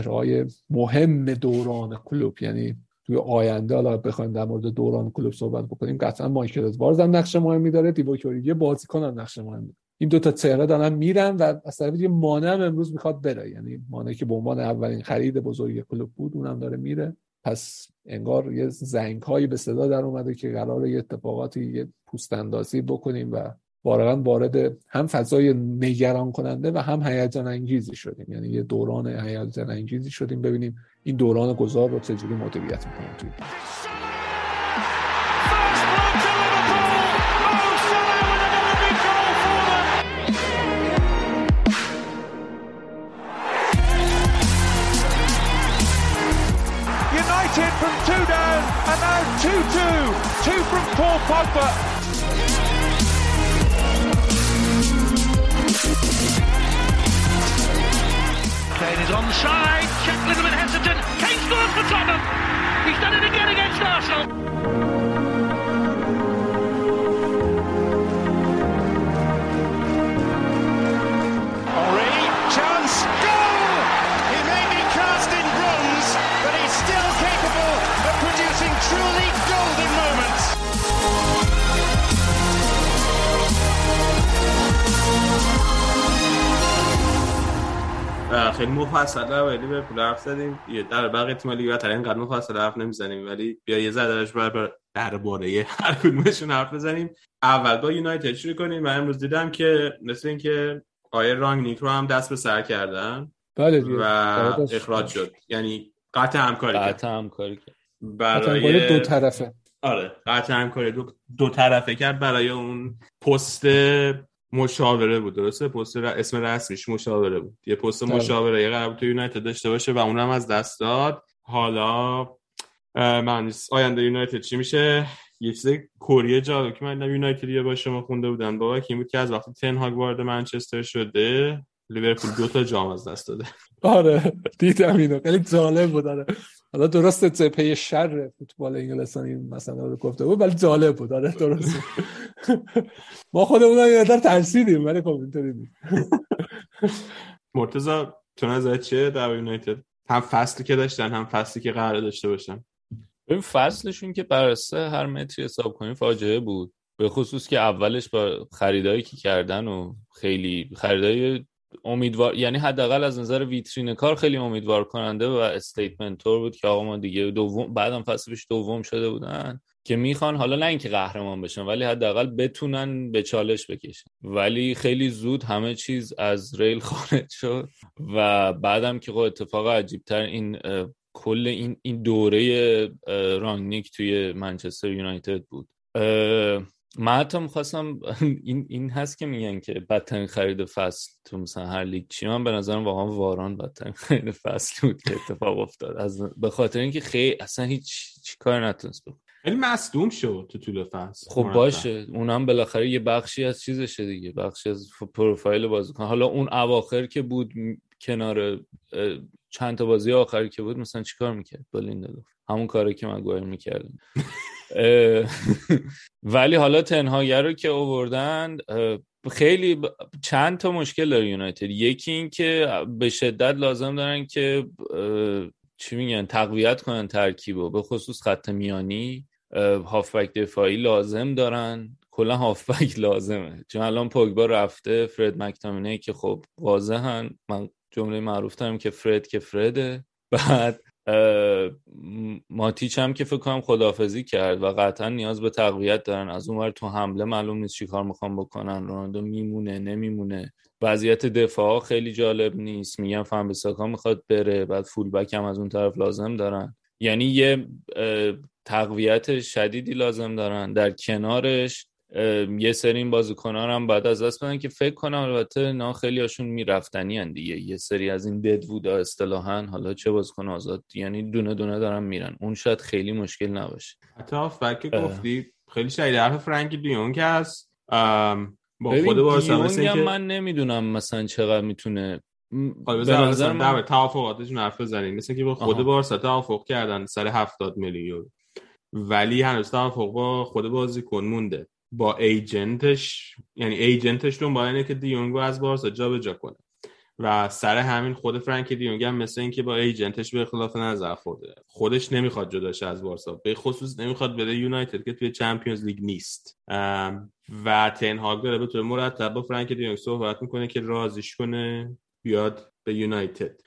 مهم دوران کلوب یعنی توی آینده حالا بخوایم در مورد دوران کلوب صحبت بکنیم قطعا مایکل ادوارز هم نقش مهمی داره دیوو یه بازیکن هم نقش مهمی این دو تا چهره دارن میرن و از طرف دیگه مانع هم امروز می‌خواد بره. یعنی مانع که به عنوان اولین خرید بزرگ کلوب بود اونم داره میره. پس انگار یه زنگ هایی به صدا در اومده که قرار یه اتفاقاتی یه پوست اندازی بکنیم و واقعا وارد هم فضای نگران کننده و هم هیجان انگیزی شدیم. یعنی یه دوران هیجان انگیزی شدیم. ببینیم این دوران گذار رو چجوری مدیریت می‌کنیم توی United from two down and now 2-2. Two from Paul Pogba. Kane is onside. Check little bit hesitant. Kane scores for Tottenham. He's done it again against Arsenal. خیلی مفصل در ولی به پول حرف زدیم. یه در بقیه تیم لیگ برتر اینقدر مفصل حرف نمی‌زنیم. ولی بیا یه زدرش بر درباره هر کدومشون حرف بزنیم. اول با یونایتد شروع کنیم. من امروز دیدم که مثل اینکه آیه رانگنیک رو هم دست به سر کردن بله و قراردادش- اخراج شد. یعنی قطع همکاری کرد. قطع همکاری کرد. برای دو طرفه. آره قطع همکاری دو, دو طرفه کرد برای اون پست مشاوره بود درسته؟ پست ر... اسم رسمیش مشاوره بود. یه پست بله. مشاوره یه قرار تو یونایتد داشته باشه و اونم از دست داد. حالا من. آینده یونایتد چی میشه؟ یه چیز کوریه جالب که من یونایتدیا با شما خونده بودن. بابا این بود که از وقتی تن هاگ وارد منچستر شده لیورپول دو تا جام از دست داده. آره دیدم اینو. خیلی جالب بود آره. حالا درست جبهه شر فوتبال انگلستانی این مثلا رو گفته بود ولی جالب بود. آره درست ما خودمون هم یه مقدار ترسیدیم ولی خب اینطوری نیست مرتضی تو نظر چیه در یونایتد؟ هم فصلی که داشتن هم فصلی که قرار داشته باشن. ببین فصلشون که بر اساس هر metric ی حساب کنیم فاجعه بود. به خصوص که اولش با خریدایی که کردن و خیلی خریدای امیدوار یعنی حداقل از نظر ویترین کار خیلی امیدوار کننده و statement طور بود که آقا ما دیگه دوم بعدم فصل پیش دوم شده بودن که می‌خوان حالا نه اینکه قهرمان بشن ولی حداقل بتونن به چالش بکشن. ولی خیلی زود همه چیز از ریل خارج شد و بعدم که خب اتفاق عجیبتر این اه، کل این این دوره رانگنیک توی منچستر یونایتد بود. من حتی می‌خواستم این این هست که میگن که بدترین خرید فصل تو مثلا هر لیگ چی. من به نظرم واقعا واران بدترین خرید فصل بود که اتفاق افتاد. از به خاطر اینکه خیلی اصلا هیچ چی کار نتونست بکنه. ولی مصدوم شد تو طول فصل. خب مرتب. باشه. اونم بالاخره یه بخشی از چیزشه دیگه. بخشی از پروفایل بازیکن. حالا اون اواخر که بود کنار چند تا بازی آخری که بود مثلا چیکار می‌کرد؟ با لیندلوف همون کاری که مگوایر می‌کرد ولی حالا تنهاگر رو که اووردن خیلی چند تا مشکل داره یونایتد. یکی این که به شدت لازم دارن که چی میگن تقویت کنن ترکیبو به خصوص خط میانی. هافبک دفاعی لازم دارن. کلا هافبک لازمه. چون الان پوگبا رفته فرد مکتامینه که خب واضحن. من جمله معروف دارم که فرد که فرده. بعد ماتیچ هم که فکر کنم خدافزی کرد و قطعا نیاز به تقویت دارن. از اون تو حمله معلوم نیست چی کار می‌خوام بکنن. رونالدو میمونه نمیمونه. وضعیت دفاع خیلی جالب نیست. میگن فن بساکا می‌خواد بره بعد فول بک هم از اون طرف لازم دارن. یعنی یه تقویت شدیدی لازم دارن. در کنارش یه سری این بازیکنان هم بعد از دست بدن که فکر کنم البته نه خیلی هاشون میرفتنی هن دیگه. یه سری از این ددوودا اصطلاحا حالا چه بازیکن آزاد یعنی دونه دونه دارن میرن. اون شاید خیلی مشکل نباشه. حتی که. گفتی خیلی شدید حرف فرانکی دیونگ هست. با خود بارسا من نمی‌دونم مثلا چقدر می‌تونه حالا به بذار نظر مثلا من توافقاتشون حرف بزنیم. مثل که با خود. بارسا توافق کردن سر 70 میلیون. ولی هنوز توافق با خود بازیکن مونده. با ایجنتش یعنی ایجنتش دنبال اینه که دیونگ رو از بارسا جابجا کنه. و سر همین خود فرانکی دیونگ هم مثل اینکه با ایجنتش به اختلاف نظر خورده. خودش نمی‌خواد جداشه از بارسا. به خصوص نمی‌خواد بره یونایتد که توی چمپیونز لیگ نیست. و تنهاگ داره به طور مرتب با فرانکی دیونگ صحبت می‌کنه که رازیش کنه بیاد به یونایتد.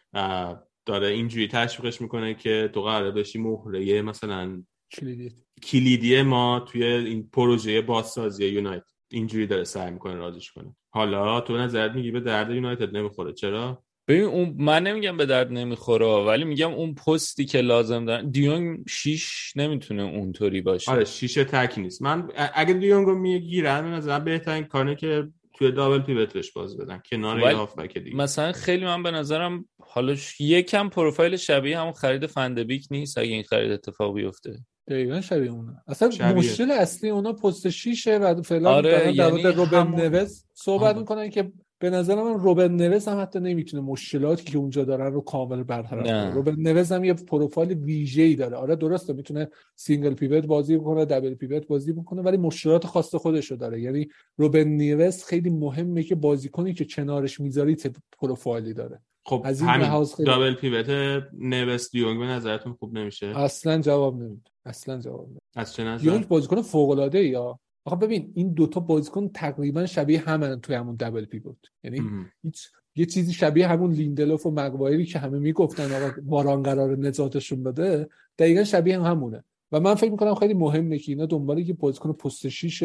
داره اینجوری تشویقش می‌کنه که تو قراره بشی مهره مثلا کلیدی کلیدی ما توی این پروژه بازسازی یونایتد. اینجوری داره سعی می‌کنه رازیش کنه. حالا تو نظرت میگی به درد یونایتد نمی‌خوره. چرا؟ ببین اون من نمیگم به درد نمی‌خوره ولی میگم اون پستی که لازم دارن دیونگ شیش نمی‌تونه اونطوری باشه. آره شیشه تک نیست. من اگه دیونگو می‌گیرن به نظرم بهترین کانه که توی double pivot ش باز بدن. کنار ولی هافبک دیگه. مثلا خیلی من به نظرم حالا ش- یکم پروفایل شبیه همون خرید فندبیک نیست اگه این خرید اتفاق بیفته. دقیقا شبیه اونه اصلا شبیه. مشکل اصلی اونا پست شیشه و فعلا آره، در یعنی روبن همون- نوز صحبت همون. می‌کنن که به نظر من روبن نوز هم حتی نمی‌تونه مشکلاتی که اونجا دارن رو کامل برطرف نه. کنه روبن نوز هم یه پروفایل ویژه‌ای داره آره درسته می‌تونه single pivot بازی بکنه double pivot بازی بکنه ولی مشکلات خاص خودش رو داره یعنی روبن نیوز خیلی مهمه که بازیکنی که کنارش می‌ذاری پروفایلی داره خب از این همین دابل پیوت نوست دیونگ به نظرتون خوب نمیشه؟ اصلا جواب نمیده. اصلا جواب نمیده. از چه نظر؟ دیونگ بازیکن فوق العاده یا؟ آخه ببین این دوتا بازیکن تقریبا شبیه همن توی همون دبل پیوت. یعنی مهم. هیچ یه چیزی شبیه همون لیندلوف و مگوایری که همه می‌گفتن آقا باران قرار نجاتشون بده دقیقا شبیه هم همونه. و من فکر می‌کنم خیلی مهمه که اینا دنبال یه بازیکن پست شیش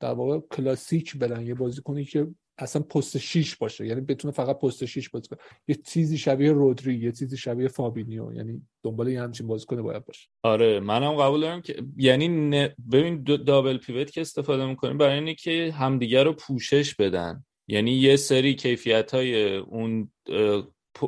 در واقع کلاسیک برن یه بازیکنی که اصلا پست شیش باشه. یعنی بتونه فقط پست شیش بازی کنه. یه چیزی شبیه رودری یه چیزی شبیه فابینیو. یعنی دنبال یه همچین بازیکن باید باشه. آره منم قبول دارم که یعنی ن- ببین دو- دابل پیوت که استفاده می‌کنیم برای اینه که همدیگه رو پوشش بدن. یعنی یه سری کیفیت های اون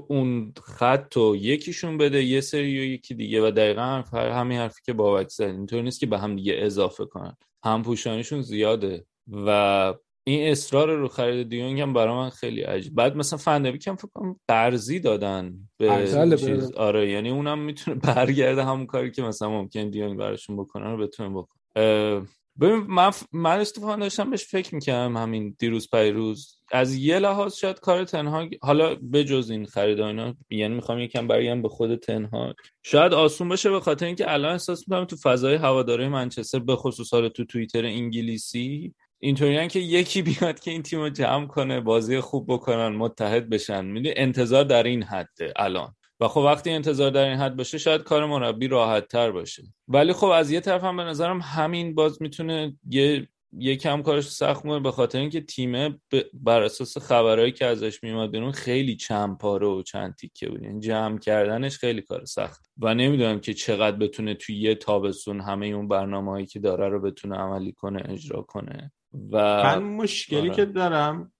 اون خط رو یکیشون بده یه سری و یکی دیگه و دقیقا حرف- همین حرفی که بابک زد. اینطور نیست که به هم دیگه اضافه کنن. هم پوشانیشون زیاده و این اصرار رو خرید دیونگ هم برای من خیلی عجیب. بعد مثلا فندبیک هم فکر کنم قرضی دادن به بله، چیز بله. آره یعنی اونم می‌تونه برگرده همون کاری که مثلا ممکن دیونگ براشون بکنه رو بتونه بکنه. ببین من ف- من استفاده داشتم بهش فکر می‌کردم همین دیروز پیروز. از یه لحاظ شاید کار تنهاگ حالا بجز این خرید اینا یعنی می‌خوام یکم برگردم به خود تنهاگ. شاید آسون باشه به خاطر اینکه الان احساس می‌کنم تو فضای هواداره منچستر به خصوص حالا تو توییتر انگلیسی اینطوریان که یکی بیاد که این تیم رو جمع کنه بازی خوب بکنن متحد بشن. می‌دونی انتظار در این حده الان. و خب وقتی انتظار در این حد باشه شاید کار مربی راحت تر باشه. ولی خب از یه طرف هم به نظرم همین باز می‌تونه یه یه کم کارش سخت کنه به خاطر اینکه تیمه ب- بر اساس خبرهایی که ازش میومد بیرون خیلی چند پاره و چند تیکه بود. یعنی جمع کردنش خیلی کار سخت و نمی‌دونم که چقدر بتونه توی یه تابستون همه اون برنامه هایی که داره رو بتونه عملی کنه اجرا کنه. و من مشکلی آره. که دارم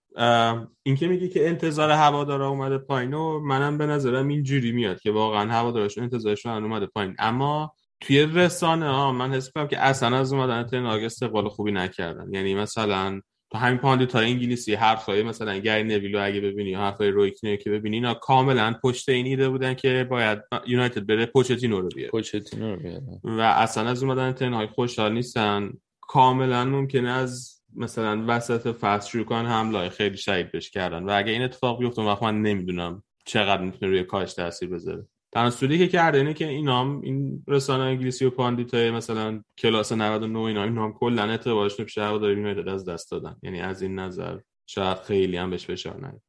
این که میگی که انتظار هوادارا اومده پایین و منم به نظرم اینجوری میاد که واقعا هوادارشون انتظارشون اومده پایین. اما توی رسانه ها من حس می‌کنم که اصلا از اومدن تنهاگ استقبال خوبی نکردن. یعنی مثلا تو همین pundit های انگلیسی حرفای مثلا گری نویل رو اگه ببینی حرفای روی کین رو که ببینی اینا کاملا پشت این ایده بودن که باید یونایتد بره پوچتینو رو بیاره. پوچتینو رو بیاره. و اصلا از اومدن تنهاگ خوشحال نیستن. کاملا ممکنه از مثلا وسط فصل شروع کنن حمله خیلی شدید بش کردن. و اگه این اتفاق بیفته اون وقت من نمی‌دونم چقدر می‌تونه روی کارش تاثیر بذاره. تنها شانسی که کرده اینه که اینام این رسانه انگلیسی و pundit های مثلا کلاس 99 اینا اینا هم کلا اعتبارشون پیش هواداری یونایتد از دست دادن. یعنی از این نظر شاید خیلی هم بهش فشار نیاد.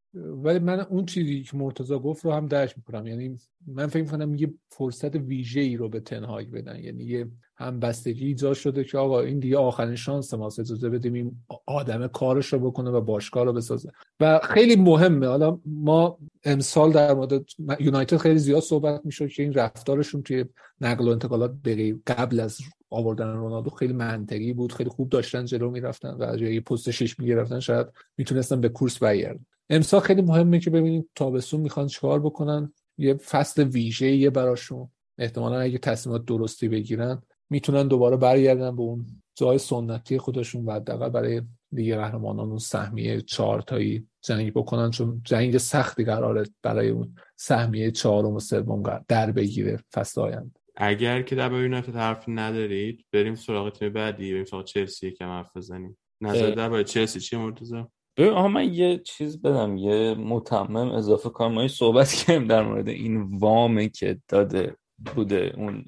ولی من اون چیزی که مرتضی گفت رو هم درک می‌کنم. یعنی من فکر می‌کنم یه فرصت ویژه ای رو به تنهاگ بدن. یعنی یه همبستگی ایجاد شده که آقا این دیگه آخرین شانس ماست اجازه بدیم این آدم کارش رو بکنه و باشگاه رو بسازه. و خیلی مهمه. حالا ما امسال در مورد یونایتد خیلی زیاد صحبت می‌شد که این رفتارشون توی نقل و انتقالات بغیر قبل از آوردن رونالدو خیلی منطقی بود. خیلی خوب داشتن جلو می‌رفتن و جای پست شش می‌گرفتن. شاید می‌تونستن به کورس برگردن. امسال خیلی مهمه که ببینیم تابستون می‌خوان چیکار بکنن. یه فصل ویژه یه براشون. احتمالا اگه تصمیمات درستی بگیرن می‌تونن دوباره برگردن به اون جای سنتی خودشون و حداقل برای لیگ قهرمانان اون سهمیه چهار تایی جنگ بکنن چون جنگ سختی قراره برای اون سهمیه چهارم و سوم در بگیره فصل آینده. اگر که در یونایتد حرف ندارید بریم سراغ تیم بعدی بریم سراغ چلسی یکم حرف بزنیم. نظر. درباره چلسی چیه مرتضی ببین آها من یه چیز بدم یه متمم اضافه کنم. ما صحبت کردیم در مورد این وامی که داده بوده اون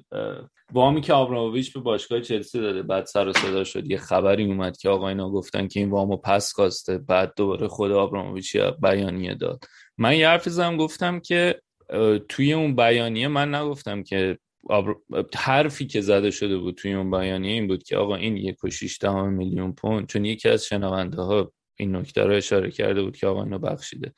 وامی که آبراموویچ به باشگاه چلسی داده بعد سر و صدا شد. یه خبری اومد که آقا اینا گفتن که این وامو پس خواسته بعد دوباره خود آبراموویچ یه بیانیه داد. من یه حرفی زدم گفتم که توی اون بیانیه من نگفتم که آبر... حرفی که زده شده بود توی اون بیانیه این بود که آقا این یک و میلیون پوند چون یکی از شنونده ها این نکته رو اشاره کرده بود که آقا اینو بخشیده.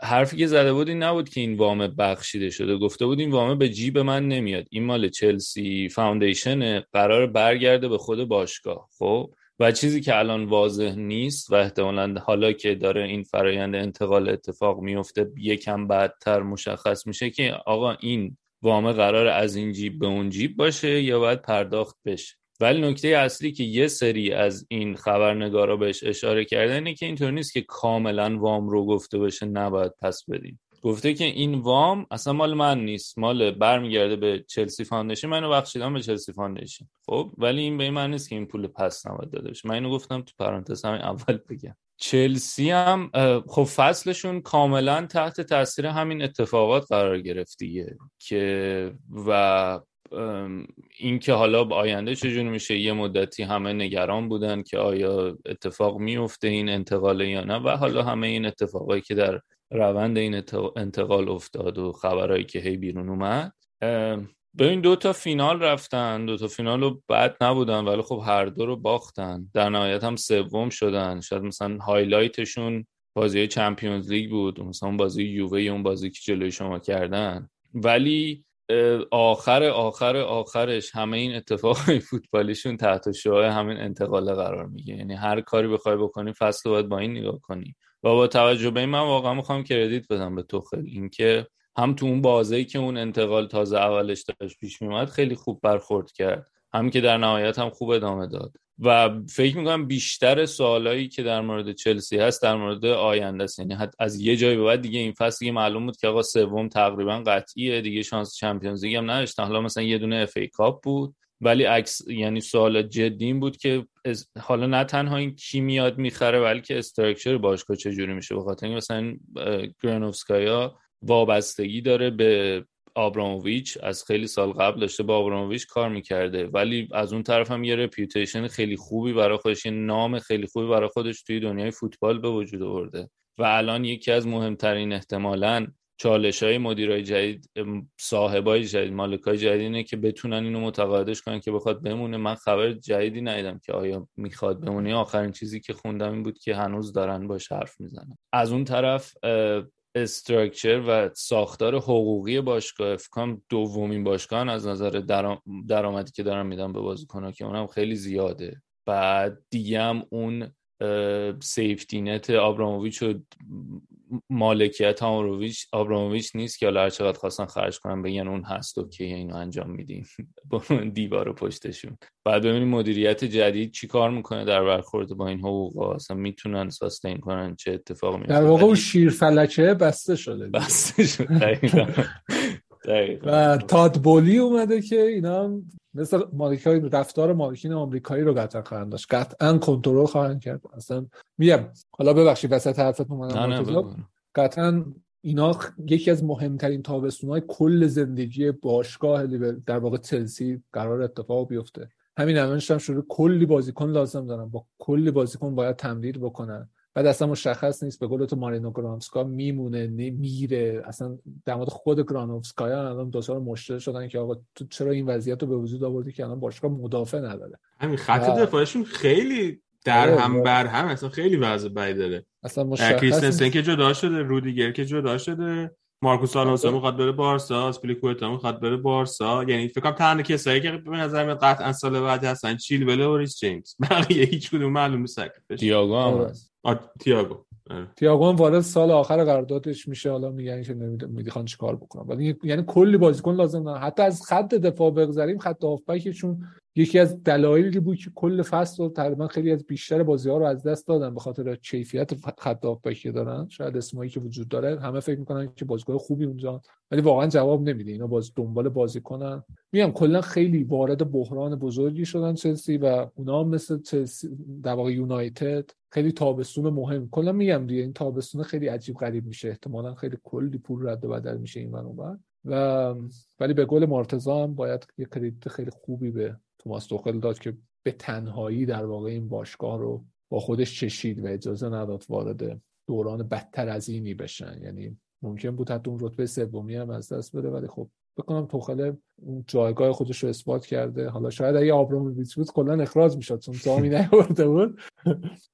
حرفی که زده بود این نبود که این وام بخشیده شده. گفته بود این وامه به جیب من نمیاد. این مال چلسی Foundation قرار برگرده به خود باشگاه. خب؟ و چیزی که الان واضح نیست و احتمالا حالا که داره این فرایند انتقال اتفاق میفته یکم بعدتر مشخص میشه که آقا این وام قرار از این جیب به اون جیب باشه یا باید پرداخت بشه. ولی نکته اصلی که یه سری از این خبرنگارا بهش اشاره کرده اینه که اینطور نیست که کاملا وام رو گفته بشه نباید پس بدیم. گفته که این وام اصلا مال من نیست مال برمیگرده به چلسی Foundation منو بخشیدم به چلسی Foundation. خب ولی این به این معنی نیست که این پول پس نباید داده بشه من اینو گفتم تو پرانتز همین اول بگم. چلسی هم خب فصلشون کاملا تحت تاثیر همین اتفاقات قرار گرفت دیگه که و اینکه حالا آینده چجوری میشه؟ یه مدتی همه نگران بودن که آیا اتفاق میفته این انتقال یا نه؟ و حالا همه این اتفاقایی که در روند این انتقال افتاد و خبرهایی که هی بیرون اومد. به این دو تا فینال رفتن. دو تا فینال رو بد نبودن ولی خب هر دو رو باختن. در نهایت هم سوم شدن. شاید مثلا هایلایتشون بازی چمپیونز لیگ بود مثلا بازی یووه اون بازی که جلوی شما کردن. ولی آخر آخر آخرش همه این اتفاقای فوتبالیشون تحت شعاع همین انتقال قرار میگه یعنی هر کاری بخوای بکنی فصل باید با این نگاه کنی. و با توجه به این من واقعا می‌خوام کردیت بدم به توخل. اینکه هم تو اون بازی که اون انتقال تازه اولش داشت پیش میومد خیلی خوب برخورد کرد. هم که در نهایت هم خوب ادامه داد. و فکر می‌کنم بیشتر سوالایی که در مورد چلسی هست در مورد آینده است. یعنی از یه جایی به بعد دیگه این فصل دیگه معلوم بود که آقا سوم تقریبا قطعیه دیگه شانس Champions League هم نداشتن. حالا مثلا یه دونه FA Cup بود. ولی عکس یعنی سوال جدی این بود که حالا نه تنها این کی میاد می‌خره بلکه structure باشگاه چجوری میشه؟ به خاطر مثلا گرانوفسکایا وابستگی داره به آبراموویچ از خیلی سال قبل داشته با آبراموویچ کار می‌کرده. ولی از اون طرف هم یه reputation خیلی خوبی برای خودش یه نام خیلی خوبی برای خودش توی دنیای فوتبال به وجود آورده. و الان یکی از مهمترین احتمالاً چالش های مدیرای جدید صاحبای جدید مالکای جدید اینه که بتونن اینو متقاعدش کنن که بخواد بمونه. من خبر جدیدی ندیدم که آیا می‌خواد بمونه. آخرین چیزی که خوندم این بود که هنوز دارن باش حرف می‌زنن. از اون طرف استراکچر و ساختار حقوقی باشگاه افکام دومین باشگاه از نظر درآمدی که دارن میدن به بازیکن‌ها که اونم خیلی زیاده. بعد دیگه هم اون سیفتی نت آبراموویچ و مالکیت آبراموویچ آبراموویچ نیست که حالا هر چقدر خواستن خرج کنن بگن اون هست و که اینو انجام میدیم. با دیوار پشتشون. بعد ببینیم مدیریت جدید چی کار می‌کنه در برخورد با این حقوق؟ اصلا می‌تونن ساستین کنن؟ چه اتفاقی میفته در واقع اون شیر فلکه بسته شده بسته شده و تاد بولی اومده که اینا مثل مالکای رفتار مالکین آمریکایی رو قطعا خواهند داشت. قطعا کنترل خواهند کرد. اصلا میگم حالا ببخشید وسط حرفت اومدم قطعا اینا یکی از مهمترین های کل زندگی باشگاه در واقع چلسی قرار اتفاق بیفته. همین الانش هم شروع کلی بازیکن لازم دارن. با کلی بازیکن باید تمدید بکنن. بعد اصلا مشخص نیست به قول تو مارینو گرانوفسکا میمونه میره اصلا در مورد خود گرانوفسکایا الان دو سال مشکل شدن که آقا تو چرا این وضعیت رو به وجود آوردی که الان باشگاه مدافع نداره؟ همین خط و... دفاعشون خیلی در آره، هم بر هم اصلا خیلی وضع بدی داره. اصلا مشخص کریستنسن که جدا شده رودیگر که جدا شده مارکوس آلونسو آره. می‌خواد بره بارسا اسپلیکوئتا می‌خواد بره بارسا. یعنی فکر کنم تنها کسایی که به نظر میاد قطعا سال بعد هستن چیلول و جیمز. بقیه هیچ کدوم معلوم نیست دیاگو هم آره. هست. تییاگو آره. تییاگو هم وارد سال آخر قراردادش میشه. حالا میگن که نمی‌خوان چیکار بکنن. ولی یعنی کلی بازیکن لازم دارن حتی از خط دفاع بگذریم خط هافبکشون یکی از دلایلی بود که کل فصل تقریبا خیلی از بیشتر بازی ها رو از دست دادن به خاطر کیفیت خط هافبکی دارن. شاید اسمایی که وجود داره. همه فکر می‌کنن که بازیکن خوبی اونجا ولی واقعا جواب نمیده. اینا باز دنبال بازی کنن. میگم کلا خیلی وارد بحران بزرگی شدن چلسی و اونا مثل چلسی در واقع یونایتد. خیلی تابستون مهم. کلا میگم دیگه این تابستون خیلی عجیب غریب میشه. احتمالا خیلی کلی پول رد و بدل میشه این و ولی به قول مرتضی هم باید یه کردیت خیلی خوبی به توماس توخل داد که به تنهایی در واقع این باشگاه رو با خودش چشید و اجازه نداد وارد دوران بدتر از اینی بشن. یعنی ممکن بود حتی اون رتبه سومی هم از دست بده ولی خب بکنم توخله اون جایگاه خودش رو اثبات کرده. حالا شاید اگه آبراموویچ بود کلا اخراج می‌شد چون زامی نیورده بود.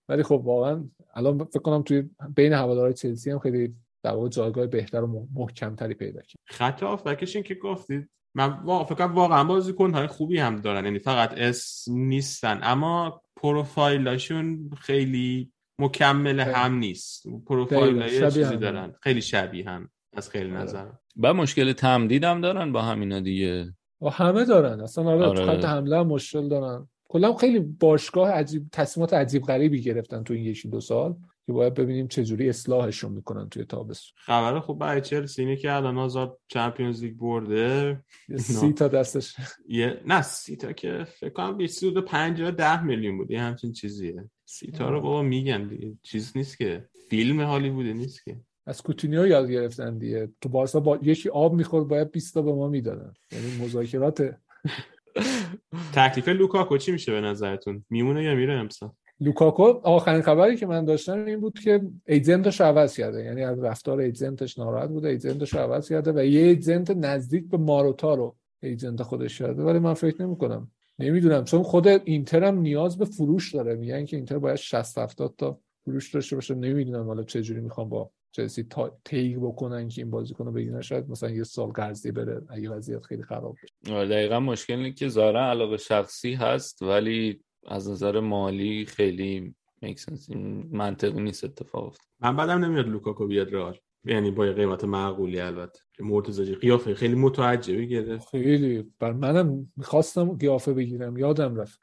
ولی خب واقعا الان فکر کنم توی بین هوادارهای چلسی هم خیلی در واقع جایگاه بهتر و محکمتری پیدا کرد. خط آفبکش که گفتید من فکر واقعا بازیکن های خوبی هم دارن. یعنی فقط اسم نیستن. اما پروفایلاشون خیلی مکمل هم نیست. پروفایل چیزی هم. دارن. خیلی شبیه هم. از خیلی آره. نظر. و مشکل تمدید هم دارن با همینا دیگه. و همه دارن. اصلا آره, آره. خط حمله هم مشکل دارن. کلا خیلی باشگاه عجیب تصمیمات عجیب غریبی گرفتن تو این یکی دو سال. که باید ببینیم چجوری اصلاحشون می‌کنن توی تابستون. خبر خوب برای چلسی اینه که الان هازارد Champions League برده. سی تا دستش. یه نه سی تا که فکر کنم 25 یا 10 میلیون بود. یه همچین چیزیه. سی تا رو بابا میگن دیگه. چیز نیست که. فیلم هالیوودی نیست که. از کوتینیو یاد گرفتن دیگه. تو بارسا با یکی آب می‌خورد باید 20 تا به ما می‌دادن. یعنی مذاکرات تکلیف لوکاکو چی میشه به نظرتون؟ میمونه یا میره امسال؟ لوکاکو آخرین خبری که من داشتم این بود که agent ش عوض کرده. یعنی از رفتار agent ش ناراحت بوده agent ش عوض کرده و یه agent نزدیک به ماروتا رو agent خودش کرده. ولی من فکر نمی کنم نمی‌دونم. چون خود اینتر هم نیاز به فروش داره. میگن که اینتر باید 60 70 تا فروش داشته باشه. نمی‌دونم حالا چه جوری می‌خوام با چلسی تا تیگ بکنن که این بازیکن رو بگیرن. شاید مثلا یه سال قرضی بره اگه وضعیت خیلی خراب بشه. آره، دقیقا مشکل اینه که ظاهرا علاقه شخصی هست ولی از نظر مالی خیلی. این منطقی نیست اتفاق. افتاد من بدم نمیاد لوکاکو بیاد رئال. یعنی با قیمت معقولی البته. مرتضی قیافه. خیلی متعجبی گرفت. خیلی. بر منم می‌خواستم قیافه بگیرم. یادم رفت.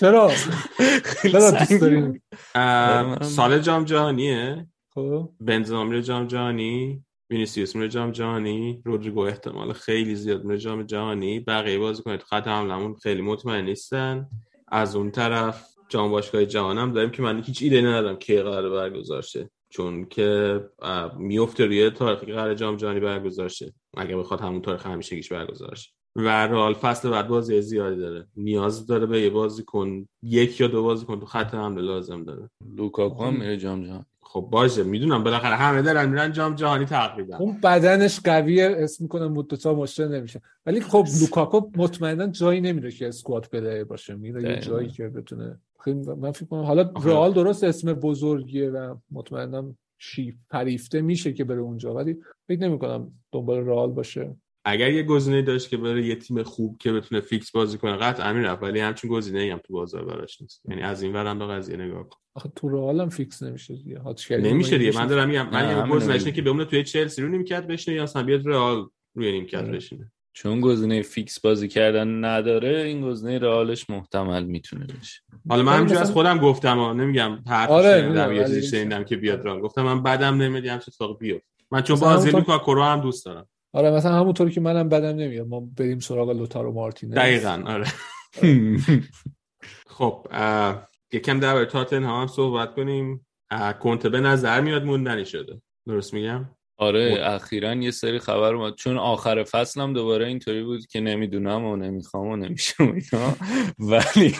چرا؟ چرا دوست دارین؟ اه، سال جام جهانیه. خب. بنزما میره جام جهانی. وینیسیوس میره جام جهانی. رودریگو احتمال خیلی زیاد میره جام جهانی. بقیه بازیکن خط حملمون خیلی مطمئن نیستن. از اون طرف جام باشگاه جهان هم داریم که من هیچ ایده ندارم کی قرار برگزار شه چون که میفته روی تاریخی قرار جام جهانی برگزار شه اگه بخواد همون تاریخ همیشگیش برگزار شه و رئال فصل بعد بازی زیادی داره. نیاز داره به یه بازیکن یک یا دو بازیکن تو خط حمله لازم داره. لوکاکو هم میره جام جهانی. خب باشه می‌دونم. بالاخره همه دارن میرن جام جهانی تقریبا اون بدنش قویه اسم می‌کنه مدتا مشکل نمیشه. ولی خب لوکاکو مطمئنا جایی نمیره که squad player باشه. میره یه. جایی که بتونه خیلی من فکر کنم حالا رئال درست اسم بزرگیه و مطمئنا فریفته میشه که بره اونجا. ولی فکر نمی کنم دنبال رئال باشه. اگر یه گزینه داشت که بره یه تیم خوب که بتونه فیکس بازی کنه قطعا می‌رفت ولی همچین گزینه هم تو بازار براش نیست. یعنی از این ورم به قضیه نگاه کن. آخه تو رئال هم فیکس نمیشه دیگه. هاتشکری نمیشه دیگه. من دارم میگم من یه گزینه. که بمونه توی چلسی رو نیمکت بشینه یا اصلا بیاد رئال روی نیمکت آره. بشینه. چون گزینه فیکس بازی کردن نداره این گزینه رئالش محتمل می‌تونه بشه حالا من ولی همینجور مثلا- از خودم گفتم ها نمیگم حرف آره، یه چیزی شنیدم که بیاد رئال. گفتم من بدم نمیاد یه همچین اتفاقی بیفته. من چون بازی همونطور- لوکاکو رو هم دوست دارم. آره مثلا همونطوری که منم بدم نمیاد. ما بریم سراغ لوتارو مارتینز. دقیقا آره. خب یکم در تاتنهام صحبت کنیم. کنته به نظر میاد موندنی شده. درست میگم؟ آره اخیرا یه سری خبر اومد. چون آخر فصل هم دوباره اینطوری بود که نمی‌دونم و نمی‌خوام و نمیشه و اینا. ولی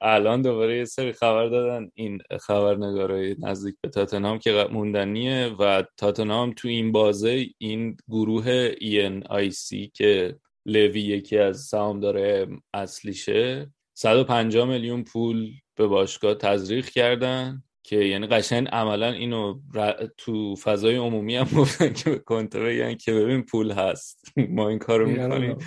الان دوباره یه سری خبر دادن. این خبرنگارای نزدیک به تاتنهام که موندنیه و تاتنهام تو این بازه این گروه ENIC که لوی یکی از سهامدار اصلیشه 150 میلیون پول به باشگاه تزریق کردن. که یعنی قشنگ عملا اینو ر- تو فضای عمومی هم گفتن که به بگن که ببین پول هست. ما این کارو می‌کنیم.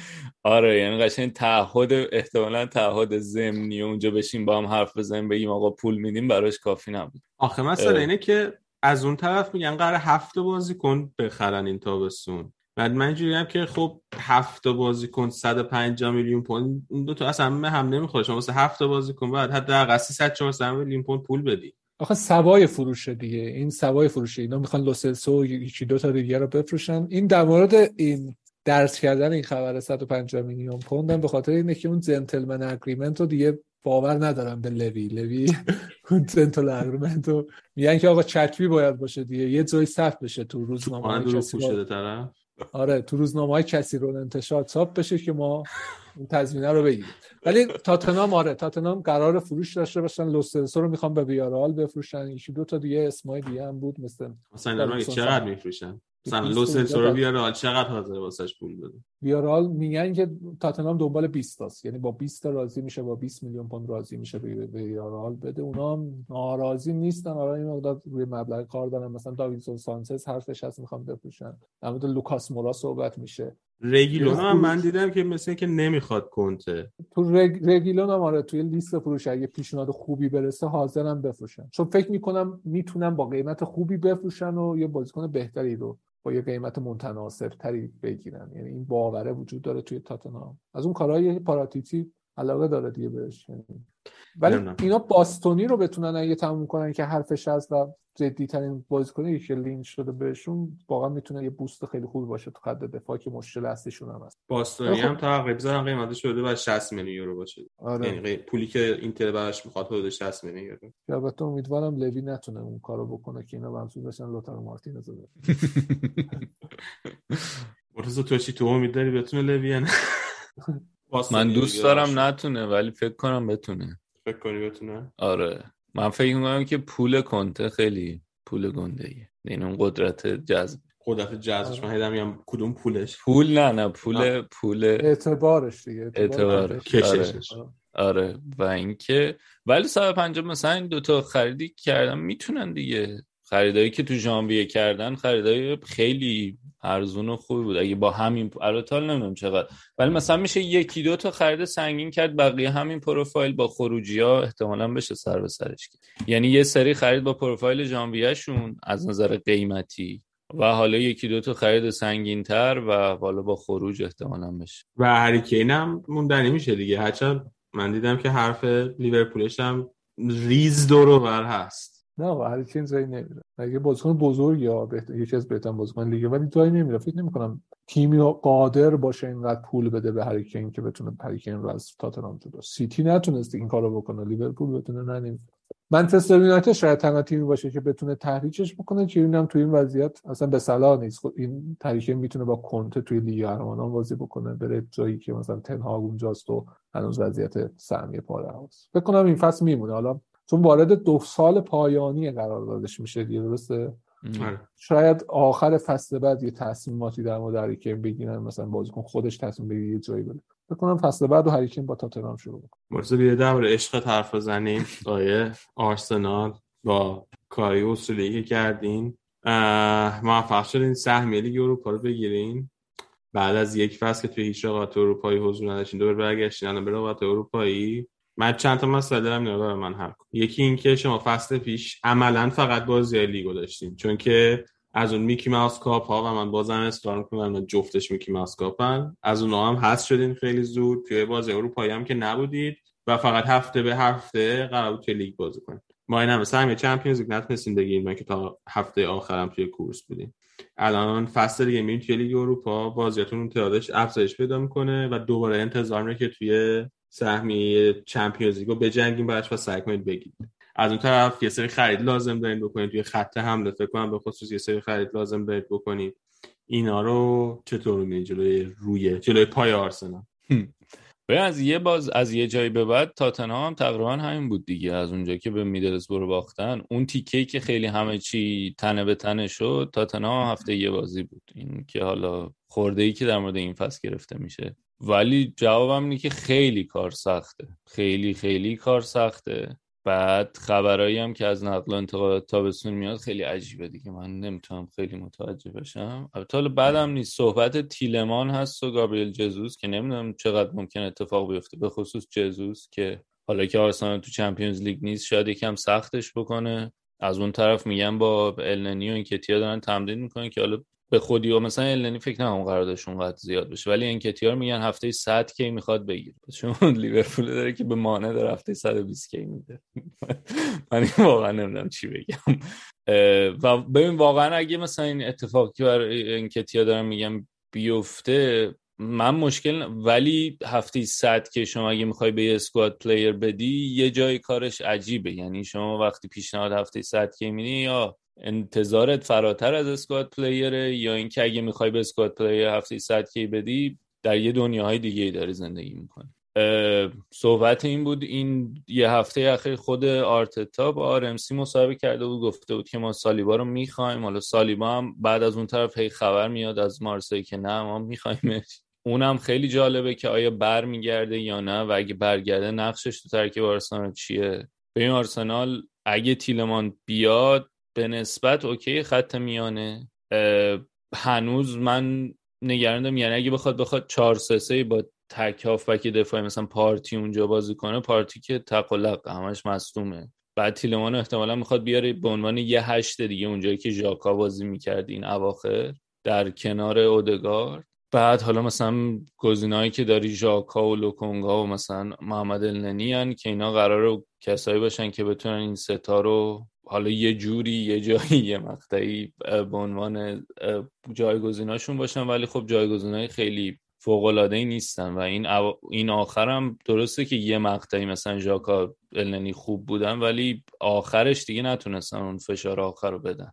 آره یعنی قشنگ تعهد احتمالا تعهد ضمنی اونجا بشیم با هم حرف بزنیم بگیم آقا پول میدیم براش کافی نبود. آخه مثلا. اینه که از اون طرف میگن قرار هفته بازی کن بخرن این تابستون. بعد من اینجوری که خب هفته بازی کن 150 میلیون پوند این دو تا اصلا هم نمی‌خوره شما واسه هفته بازی کن بعد حداقل 300 400 میلیون پوند پول بدی. آخه سوای فروشه دیگه. این سوای فروشه. اینا می‌خوان لوسلسو و یکی دو تا دیگه رو بفروشن. این در مورد این درس کردن این خبر 150 میلیون پوند به خاطر اینه که اون جنتلمن اگریمنت رو دیگه باور ندارم به لوی. لوی اون جنتل اگریمنت رو میگن که آقا چتوی باید باشه دیگه. یه جایی ثبت بشه تو روزنامه رو آره تو روزنامه های کسی رو انتشار چاپ بشه که ما اون تضمینه رو بگیریم. ولی تاتنام آره تاتنام قرار فروش داشته باشن. لوسلسو رو می‌خوان به ویارال بفروشن. یکی دو تا دیگه اسمای دیگه هم بود مثل مثلا چقدر. میفروشن؟ مثلا اونجا رو بیاره حال چقدر حاضر واسش پول بده ویارال میگن که تاتنام دنبال 20 تاست. یعنی با 20 تا راضی میشه با 20 میلیون پوند راضی میشه به ویارال بده. اونا هم ناراضی نیستن. آره این مقدار روی مبلغ کار دارن. مثلا داویدسون سانچز حرفش هست می‌خوام بفروشن. در مورد لوکاس مورا صحبت میشه. رگیلون هم من دیدم که مثل که نمی‌خواد کنته. تو رگ... رگیلون هم آره توی لیست فروش اگه پیشنهاد خوبی برسه حاضرم بفروشن چون فکر می‌کنم می‌تونم با قیمت خوبی بفروشن و یه بازیکن بهتری رو با یه قیمت متناسب تری بگیرن. یعنی این باوره وجود داره توی تاتنهام. از اون کارهای پاراتیتی علاقه داره دیگه بهش. یعنی. ولی. اینا باستونی رو بتونن اگه تموم کنن که حرفش هست و جدی ترین بازیکنی که لینک شده بهشون واقعا می‌تونه یه بوست خیلی خوبی باشه تو خط دفاع که مشکل اصلیشون هم هست. باستونی خب. هم تقریبا زدن قیمتش شده و 60 میلیون یورو باشه. آره. یعنی پولی که اینتر براش می‌خواد حدود 60 میلیون یورو. که البته امیدوارم لوی نتونه اون کارو بکنه که اینا منصوب بشن لوتارو مارتینز رو مرتضی تو چی تو امید داری بتونه لوی من دوست دارم. نتونه ولی فکر کنم بتونه. فکر کنی بتونه؟ آره. من فکر می‌کنم که پول کنته خیلی پول گنده ایه یعنی اون قدرت جذب قدرت جذبش من هیدم میگم کدوم پولش پول نه نه پول نه. پول اعتبارش دیگه اعتبارش. کششش. آره. آره و اینکه ولی 150 مثلا این دوتا خریدی که کردن می‌تونن دیگه خریدایی که تو ژانویه کردن خریدای خیلی ارزون و خوبی بود. اگه با همین البته حالا نمی‌دونم چقدر. ولی مثلا میشه یکی دو تا خرید سنگین کرد بقیه همین پروفایل با خروجی ها احتمالا بشه سر به سرش کرد یعنی یه سری خرید با پروفایل ژانویه شون از نظر قیمتی و حالا یکی دو تا خرید سنگین تر و حالا با خروج احتمالا بشه. و هریکین هم موندنی میشه دیگه. هرچند من دیدم که حرف لیورپولش هم ریز دور هست. نه آقا هریکین جایی نمیره. اگه بازیکن بزرگ یا بهتر... یکی از بهترین بازیکن لیگ ولی جایی نمیره. فکر نمی‌کنم تیمی قادر باشه اینقدر پول بده به هریکین که بتونه هریکین رو از تاتنهام جدا. سیتی نتونست این کارو بکنه. لیورپول بتونه نه. منچستر یونایتد شاید تنها تیمی باشه که بتونه تحریکش بکنه. که اینم تو این وضعیت اصلا به صلاح نیست. خب این تحریک می‌تونه با کنته توی لیگ قهرمانان بازی بکنه بره جایی که مثلا تنهاگ اونجاست و هنوز وضعیت سهمیه پاره هست فکر کنم این فصل میمونه. حالا چون وارد دو سال پایانی قراردادش میشه دیگه درسته؟ آره. شاید آخر فصل بعد یه تصمیماتی در مورد هریکین بگیرن مثلا بازیکن خودش تصمیم بگیره یه جایی بره. فکر کنم فصل بعد و هریکین با تاتنهام شروع کنه. مرتضی بیده درباره عشق حرف بزنیم. آیه آرسنال با کاری اصولی که کردین. موفق شدین سهمیه لیگ اروپا رو بگیرین. بعد از یک فصل که توی هیچ رقابت اروپایی حضور نداشتین دوباره برگشتین. الان به رقابت اروپایی. من چند تا مسئله دارم اینا من حل کن. یکی این که شما فصل پیش عملا فقط بازی لیگو داشتین. چون که از اون میکی ماوس کاپ ها و من بازم می‌کنم من جفتش میکی ماوس کاپن از اونها هم هست شدین خیلی زود. توی بازی اروپایی هم که نبودید و فقط هفته به هفته قرار بود توی لیگ بازی کنید ما این همه سهمیه Champions League نتونستیم بگیریم من که تا هفته آخرم توی کورس بودیم. الان فصل دیگه میریم توی لیگ اروپا بازیاتون اون تعدادش افزایش پیدا می‌کنه و دوباره انتظار که توی سهمیه Champions League رو بجنگیم براش و سعی کنید بگیرید. از اون طرف یه سری خرید لازم دارین بکنید. توی خط حمله فکر کنم به خصوص یه سری خرید لازم دارید بکنید. اینا رو چطور می‌بینید جلوی روی جلوی پای آرسنال؟ به از یه باز از یه جایی به بعد تاتنهام تقریبا همین بود دیگه. از اونجا که به میدلسبرو باختن. اون تیکه که خیلی همه چی تنه به تنه شد تاتنهام هفته یه بازی بود. این که حالا خورده ای که در مورد این فصل گرفته میشه. ولی جوابم اینه که خیلی کار سخته. خیلی خیلی کار سخته. بعد خبرایی هم که از نقل و انتقالات تابستون میاد خیلی عجیبه دیگه. من نمی‌تونم خیلی متوجه بشم. البته حالا بعدم نیست. صحبت تیلمان هست و گابریل جزوس که نمی‌دونم چقدر ممکن اتفاق بیفته. به خصوص جزوس که حالا که آرسنال تو Champions League نیست شاید یکم سختش بکنه. از اون طرف میگن با النی و انکتیا دارن تمرین می‌کنن که حالا به خودی و مثلا النی فکر نکنم قراردادش اونقدر زیاد بشه ولی انکتیا رو میگن هفته 100 K می‌خواد بگیره. چون لیورپول داره که به مانه داره هفته 120 K میده. من واقعا نمی‌دونم چی بگم. و ببین واقعا اگه مثلا این اتفاقی برای انکتیا دارم میگم بیفته من مشکل ولی هفته 100 که شما اگه می‌خوای به squad player بدی یه جای کارش عجیبه. یعنی شما وقتی پیشنهاد هفته 100 K میدی یا انتظارت فراتر از squad player ه یا اینکه اگه می‌خوای به squad player هفته 100 K بدی در یه دنیاهای دیگه ای داری زندگی می‌کنی. صحبت این بود این یه هفته اخیر خود آرتتا با آرمسی مصاحبه کرده بود گفته بود که ما سالیبا رو می‌خوایم. حالا سالیبا هم بعد از اون طرف هی خبر میاد از مارسی که نه ما میخوایمش. اونم خیلی جالبه که آیا بر میگرده یا نه و اگه برگرده نقشش تو ترکیب آرسنال چیه؟ به این آرسنال اگه تیلمان بیاد به نسبت اوکی خط میانه. هنوز من نگرانم یعنی اگه بخواد بخواد 4 3 3 با تک هافبک دفاعی مثلا پارتی اونجا بازی کنه پارتی که تقلق همش مصدومه. بعد تیلمان احتمالا می‌خواد بیاره به عنوان یه هشت دیگه اونجایی که ژاکا بازی می‌کرد این اواخر در کنار اودگار بعد حالا مثلا گزینه‌هایی که داری ژاکا و لوکونگا و مثلا محمد النی که اینا قراره کسایی باشن که بتونن این ستا رو حالا یه جوری یه جایی یه مقطعی به عنوان جایگزیناشون باشن ولی خب جایگزینای خیلی فوق العاده ای نیستن و این. این آخرم درسته که یه مقطعی مثلا ژاکا النی خوب بودن ولی آخرش دیگه نتونستن اون فشار آخر رو بدن.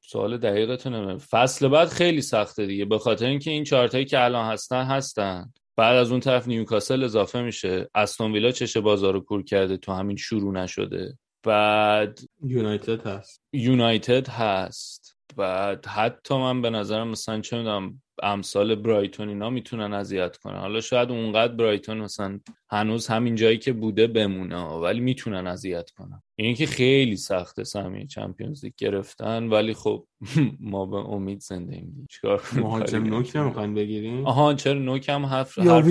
سوال دقیقتونه فصل بعد خیلی سخته دیگه. به خاطر اینکه این چارتایی که الان هستن هستن. بعد از اون طرف نیوکاسل اضافه میشه. استون ویلا چشه بازار رو کور کرده تو همین شروع نشده. بعد یونایتد هست. یونایتد هست. بعد حتی من به نظرم مثلا چه می‌دونم امثال برایتون اینا می‌تونن اذیت کنن. حالا شاید اونقدر برایتون مثلا هنوز همین جایی که بوده بمونه ولی می‌تونن اذیت کنن. این که خیلی سخته سهمیه چمپیونز لیگ گرفتن ولی خب ما به امید زنده ایم. چیکار مهاجم نوک نمی‌خواین بگیریم؟ آها چرا نوک هم حرف یا حرف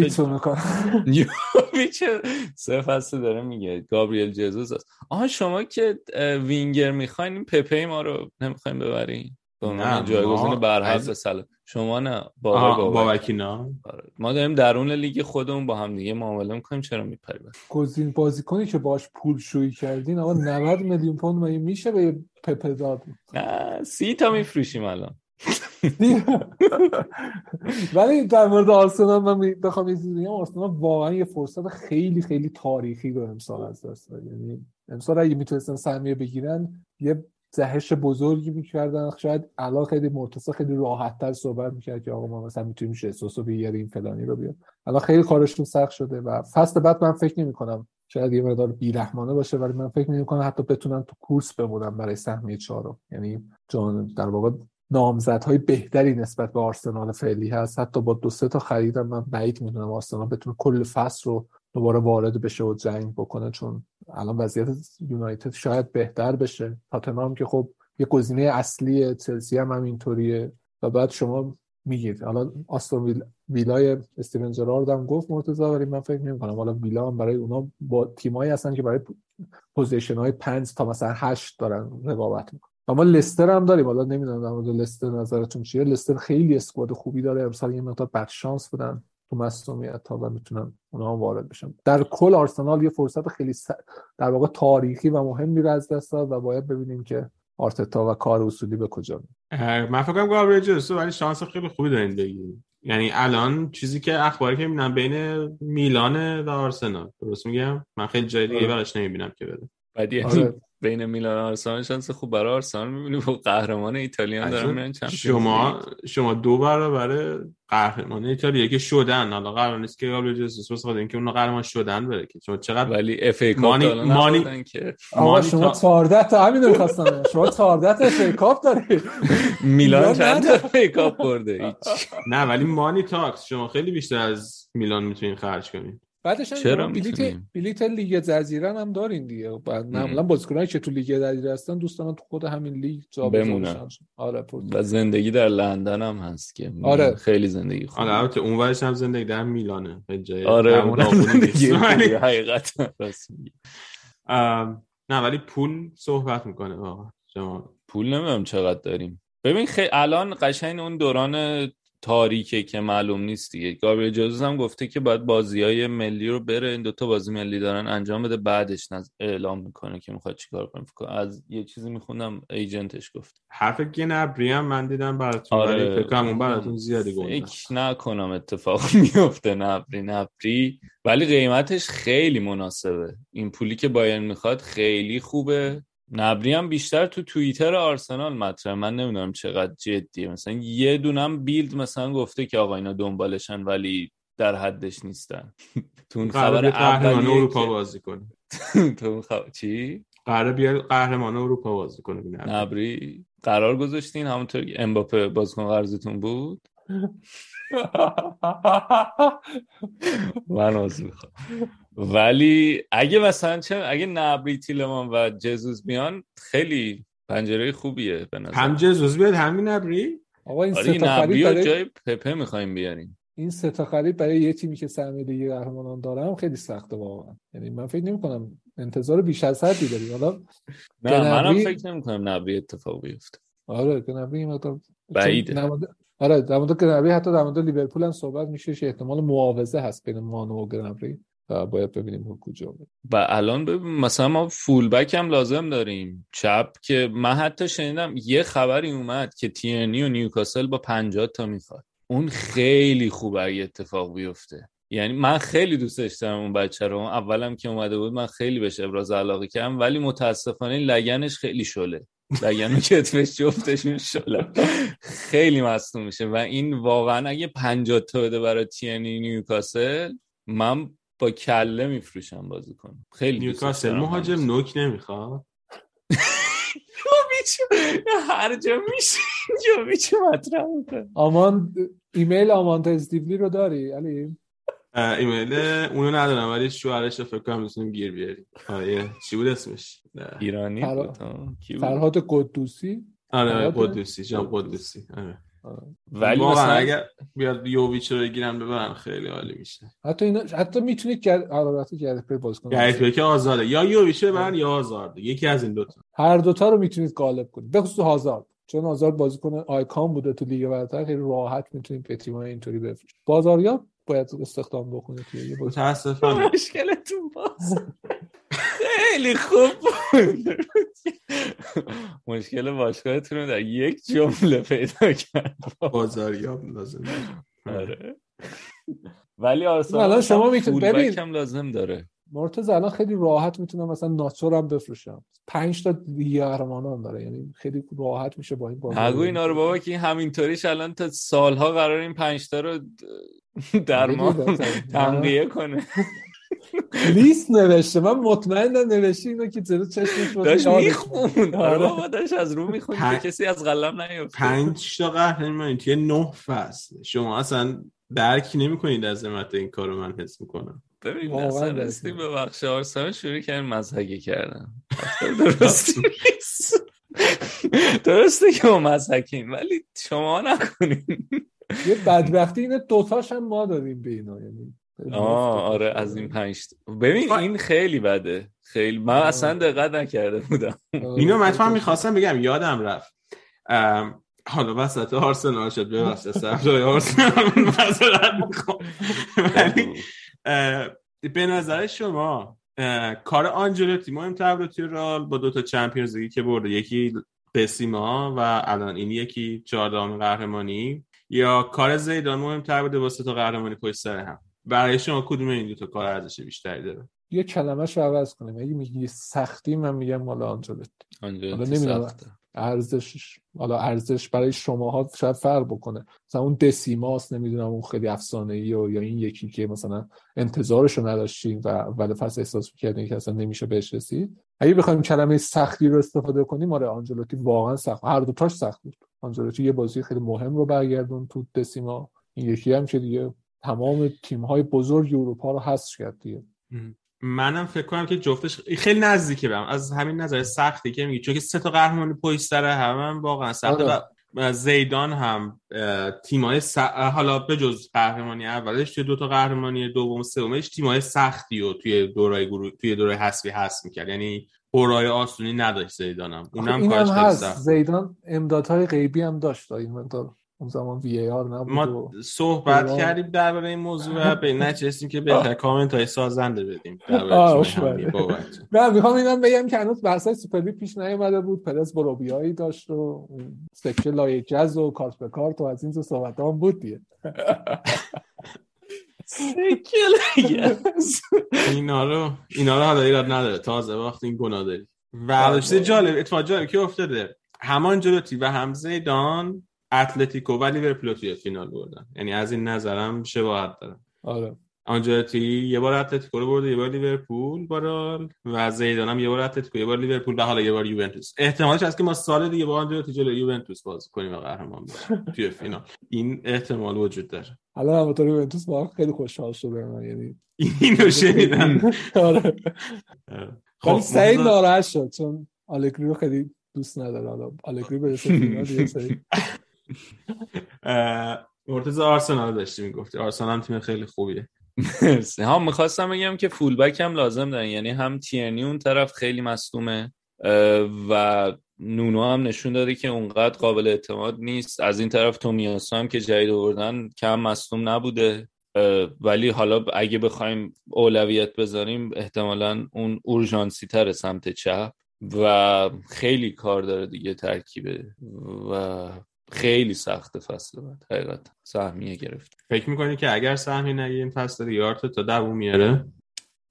یوویچ سه فصل داره میگه. گابریل جزوس آها شما که وینگر می‌خواین این پپه ما رو نمی‌خواین ببرین. به عنوان جایگزین برحق از- سال. شما نه بابا بابا بابکی نه آره. ما داریم درون لیگ خودمون با هم دیگه معامله می‌کنیم چرا میپری گزین بازیکنی که باش پول شویی کردین آقا 90 میلیون پوند مگه میشه به پپه داد؟ نه سی تا میفروشیم الان. ولی در مورد آرسنال من بخوام یه چیزی بگم آرسنال واقعا یه فرصت خیلی خیلی تاریخی رو امسال از دست داد. یعنی امسال اگه می‌تونستن سهمیه بگیرن یه جهش بزرگی می‌کردن. شاید الان خیلی مرتضی خیلی راحت تر صحبت می‌کرد که آقا ما مثلا می‌تونیم شسوس رو بیاریم فلانی رو بیاریم. الان خیلی کارشون سخت شده و فصل بعد من فکر نمی کنم شاید یه مقدار بیرحمانه باشه ولی من فکر نمی کنم حتی بتونن تو کورس بمونن برای سهمیه چهارم. یعنی جان در واقع نامزدهای بهتری نسبت به آرسنال فعلی هست. حتی با دو سه تا خریدم من بعید می‌دونم آرسنال بتونه کل فصل رو دوباره وارد بشه و جنگ بکنه چون الان وضعیت یونایتد شاید بهتر بشه. تاتنهام که خب یه گزینه اصلی چلسی هم همینطوریه و بعد شما میگید. حالا آستون ویل... ویلای استیون جرارد هم گفت مرتضی ولی من فکر نمی کنم حالا ویلا هم برای اونا با تیمایی هستن که برای position های پنج تا مثلا هشت دارن رقابت می‌کنن. و ما لستر هم داریم. حالا نمی‌دونم در مورد لستر نظرتون چیه. لستر خیلی squad خوبی داره. امسال یه مقدار بد شانس بودن. تو مصدومیت ها و می‌تونن اونا هم وارد بشن در کل آرسنال یه فرصت خیلی س... در واقع تاریخی و مهمی رو از دست داد و باید ببینیم که آرتتا و کار اصولی به کجا من فکر کنم جسوس ولی شانس خیلی خوبی دارین بگیریم. یعنی الان چیزی که اخباری که می‌بینم بین میلان و آرسنال درست میگم؟ من خیلی جای دیگه آره. براش نمی‌بینم که بده بعد یعنی آره. بین میلان و آرسنال شانس خوب برای آرسنال می‌بینی و قهرمان ایتالیا هم دارن میرن Champions شما. شما دو برابر قهرمان ایتالیا که شدن. حالا قرار نیست که گابریل جسوس واسه خاطر اینکه اونا قهرمان شدن بره که. شما چقدر ولی FA Cup money- money- که. آقا money شما تا- 14 تا همین رو خواستم شما 14 تا FA Cup دارید. میلان چند تا. FA Cup برده؟ نه ولی money talks شما خیلی بیشتر از میلان می‌تونین خرج کنین بعدش هم چرا شما بلیت؟ بلیت لیگ جزیره هم دارین دیگه. بعد معمولا بازیکنایی که تو لیگ جزیره هستن دوست دارن تو خود همین لیگ جابجا بمونن. آره پر- و زندگی در لندن هم هست که. آره. خیلی زندگی خوبه. حالا البته اون ورش هم زندگی در میلانه. خیلی جای آره. ام، نه ولی پول صحبت می‌کنه. واقعا شما پول نمی‌دونم چقدر داریم. ببین خیلی الان قشنگ اون دوران تاریکه که معلوم نیست دیگه. گابریل جزوس هم گفته که باید بازی های ملی رو بره. این دوتا بازی ملی دارن انجام بده. بعدش نز... اعلام می‌کنه که می‌خواد چیکار کنه. از یه چیزی میخوندم ایجنتش گفت. حرف گنبری هم من دیدم براتون. آره. فکر کنم اون براتون زیادی گنده فکر نکنم اتفاق میفته نبری نبری ولی قیمتش خیلی مناسبه. این پولی که بایرن می‌خواد خیلی خوبه. نبری هم بیشتر تو توییتر آرسنال مطرح من نمی‌دونم چقدر جدیه. مثلا یه دونم بیلد مثلا گفته که آقا اینا دنبالشن ولی در حدش نیستن. تو اون خبر قهرمان اروپا بازی کنه. تو اون خبر... چی؟ قرار بیاد قهرمان اروپا بازی کنه. نبری؟ قرار گذاشتین؟ همونطور امباپه بازیکن قرضتون بود؟ من عضو می‌خوام. ولی اگه مثلا چه اگه نبری تیلمان و جزوس بیان خیلی پنجره خوبیه به نظر هم جزوز بیاد همین نبری آقا این آره سه این تا خرید برای جای پپه می‌خوایم بیاریم. این سه تا خرید برای یه تیمی که سهمیه لیگ قهرمانان دارم خیلی سخته واقعا. یعنی من فکر نمی کنم انتظار بیش از حدی داریم. حالا نه منم فکر نمی کنم نبری اتفاق بیفته. آره گنبری این مقدار بعیده. چون در مورد- آره در مورد گنبری حتی در مورد لیورپول هم صحبت میشه که احتمال معاوضه هست بین مانو و گنبری و باید ببینیم کجا و الان ببین مثلا ما فول بک هم لازم داریم. چپ که من حتی شنیدم یه خبری اومد که تیرنی و نیوکاسل با 50 تا می‌خواد. اون خیلی خوبه اگه اتفاق بیفته. یعنی من خیلی دوستش دارم اون بچه رو. اولم که اومده بود من خیلی بهش ابراز علاقه کردم ولی متاسفانه لگنش خیلی شله. لگن کتفش جفتشون شله. خیلی مصدوم میشه. و این واقعا اگه 50 تا بده برای تیرنی نیوکاسل من با کله میفروشم بازی کنم. خیلی نیوکاسل مهاجم. نوک نمی‌خواد؟ هر جا میشه یوویچ مطرح می‌کنه. آمان ایمیل آماندا استیولی رو داری علی؟ ایمیل اونو ندارم ولی شوهرش رو فکر کنم می‌تونیم گیر بیاریم. آره چی بود اسمش. ایرانی بود؟ فرهاد قدوسی؟ آره؟ قدوسی جان قدوسی آره. ولی واقعا مثلا اگر بیاد یوویچ رو بگیرن ببرن خیلی عالی میشه. حتی اینا حتی می‌تونید گر البته گرت پی باز کنید گریت که آزاده. یا یوویچ رو ببرن یا هازارد یکی از این دوتا هر دوتا رو می‌تونید قالب کنید. به خصوص هازارد چون هازارد بازیکن آیکان بوده تو لیگ برتر. خیلی راحت می‌تونید تیم‌های اینطوری بفروشید. بازاریاب باید استخدام بکنید توی یه متاسفانه. مشکلتون باز. خیلی خوب بود. مشکل باشگاهتون رو در یک جمله پیدا کرد. بازاریاب لازم داره. آره. ولی آرسنال شما شما میتونید- ببین. هم لازم داره. مرتضی الان خیلی راحت می‌تونم مثلا ناچور هم بفروشم. پنج تا لیگ قهرمانان داره. یعنی خیلی راحت میشه با این بازی نگو اینا رو بابا که این همینطوریش الان تا سالها قرار این پنجتا رو در ما تنقیه کنه. لیست نوشته. من مطمئنم نوشته اینو که جلو چشمش باشه داشت یادش. می‌خوند. آره آره. بابا داشت از رو می‌خوند. که پنج- کسی از قلم نیفته پنج تا قهرمانی توی نه فصل. شما اصلا درک نمی‌کنید از عظمت این کارو من حس می‌کنم. ببین اصلا رسیدیم به. بخش آرسنال شروع کردن مزهگی کردن. درست نیست. درسته که ما مزهکیم ولی شما نکنین. یه بدبختی اینه دوتاش هم ما دادیم به اینا یعنی آه آره از این پنج تا. ببین این خیلی بده. خیلی من اصلا دقت نکرده بودم. اینو من می‌خواستم بگم یادم رفت. ام، حالا وسط آرسنال شد ببخشید صفحه آرسنال معذرت می‌خوام. ولی به نظر شما کار آنجلوتی مهمتر بود توی رال با دو تا چمپیونز لیگی که برده یکی قسیما و الان این یکی چهاردهم قهرمانی یا کار زیدان مهمتر بوده واسه تا قهرمانی پشت سر هم؟ برای شما کدوم این دو تا کار ارزش بیشتری داره؟ یه کلمهش رو عوض کنیم. اگه میگی سختی من میگم مال آنجلوتی آنجا حالا نمی‌دونم. ارزشش حالا ارزش برای شماها شاید فرق بکنه. مثلا اون دسیماس نمی‌دونم اون خیلی افسانه ای و یا این یکی که مثلا انتظارش رو نداشتیم و اول فصل احساس می‌کردیم که اصلا نمیشه بهش رسید. اگه بخوایم کلمه سختی رو استفاده کنیم آره آنجلوتی واقعا سخت. هر دو تاش سخت بود. آنجلوتی یه بازی خیلی مهم رو برگردون تو دسیما. این یکی هم که دیگه تمام تیم های بزرگ اروپا رو حذف کرد دیگه. منم فکر کنم که جفتش خیلی نزدیکه بهم از همین نظر سختی که میگی. چون که سه تا قهرمانی پشت سر هم, هم واقعا سخته آره. و زیدان هم تیمای س... حالا به جز قهرمانی اولش توی دو تا قهرمانی دوم سومش تیمای سختی و توی دورای گروه توی دورای حذفی هست می‌کرد. یعنی قرای آسونی نداشت زیدانم. اونم این کارش هست. سخت. زیدان امدادهای غیبی هم داشت این مقدار. اون زمان وی ای آر نبود ما و... صحبت قرآن. کردیم درباره این موضوع و به نتیجه که بهتر کامنت های سازنده بدیم بله. نه می‌خوام اینم بگم که هنوز بحثای سوپر لیگ پیش نیومده بود. پرس بروبیایی داشت و سکه لایه جز و کارت به کارت و از این صحبت هم بود دیگه. اینا رو اینا رو حالا ایراد نداره. تازه وقتی این گناه داری. و چیز جالب اتفاق جالب که افتاده. هم آنجلوتی و هم زیدان اتلتیکو و لیورپول توی فینال بردن. یعنی از این نظرم شباهت داره آره. آنجلوتی یه بار اتلتیکو رو برده یه بار لیورپول به هر حال و زیدان هم یه بار اتلتیکو یه بار لیورپول و حالا یه بار یوونتوس. احتمالش هست که ما سال دیگه با آنجلوتی جلوی یوونتوس بازی کنیم و قهرمان بشیم توی فینال. این احتمال وجود داره. الان هم یوونتوس واقعا خیلی خوشحال شده من یعنی اینو شنیدم. آره. خب سعید ناراحت شد چون آلگری رو خیلی دوست نداره. حالا آلگری برسه فینال مرتضی آرسنال داشتی می‌گفتی. آرسنال تیم خیلی خوبیه. ها می‌خواستم بگم که فولبک هم لازم دارن. یعنی هم تیرنی اون طرف خیلی مصدومه و نونو هم نشون داده که اونقدر قابل اعتماد نیست. از این طرف تومیاسا هم که جدید آوردن کم مصدوم نبوده. ولی حالا اگه بخوایم اولویت بذاریم احتمالا اون اورژانسی تر سمت چپ و خیلی کار داره دیگه ترکیبه. و خیلی سخت فصل بعد حقیقت سهمیه گرفت. فکر می‌کنی که اگر سهمی نگه این فصل یارت تا دووم میاره؟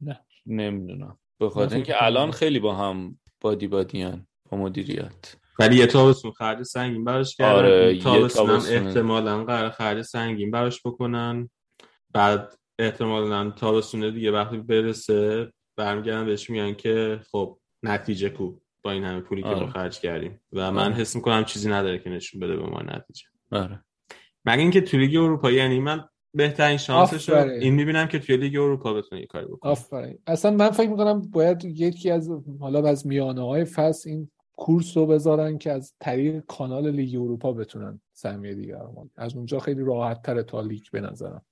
نه نمی‌دونم. به خاطر اینکه الان خیلی با هم بادی بادیان با مدیریت. ولی یه تابستون خرج سنگین براش کردن. آره، هم تابستون. احتمالا قرار خرج سنگین براش بکنن. بعد احتمالا تابستون دیگه وقتی برسه برمیگردن بهش میگن که خب نتیجه کو. با این همه پولی که آره. ما خرج کردیم و من آره. حس می‌کنم چیزی نداره که نشون بده به ما نتیجه آره مگه اینکه توی لیگ اروپا یعنی من بهترین شانسش رو. این می‌بینم که توی لیگ اروپا بتونه یه کاری بکنه آفرین اصلا من فکر می‌کنم باید یکی از حالا از میانه های فصل این کورس رو بذارن که از طریق کانال لیگ اروپا بتونن سهمیه دیگر از اونجا خیلی راحت تره تا لیگ به نظرم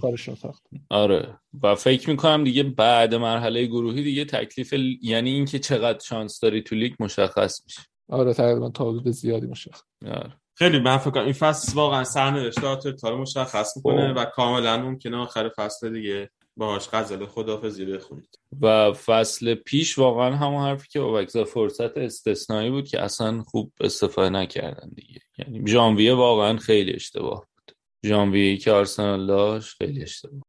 کارشون سخت آره. و فکر می‌کنم دیگه بعد مرحله گروهی دیگه تکلیف ل- یعنی اینکه چقدر شانس داری تو لیگ مشخص میشه. آره تقریبا تا حدود زیادی مشخص. آره. خیلی من فکر کنم این فصل واقعا سرنوشتات تا رو مشخص می‌کنه و کاملا ممکنه آخر فصل دیگه باهاش غزل خدافظی بخونید. و فصل پیش واقعا همون حرفی که بابک زد، فرصت استثنایی بود که اصلا خوب استفاده نکردن دیگه. یعنی ژانویه واقعا خیلی اشتباه بود. ژانویه که آرسنال داشت خیلی اشتباه.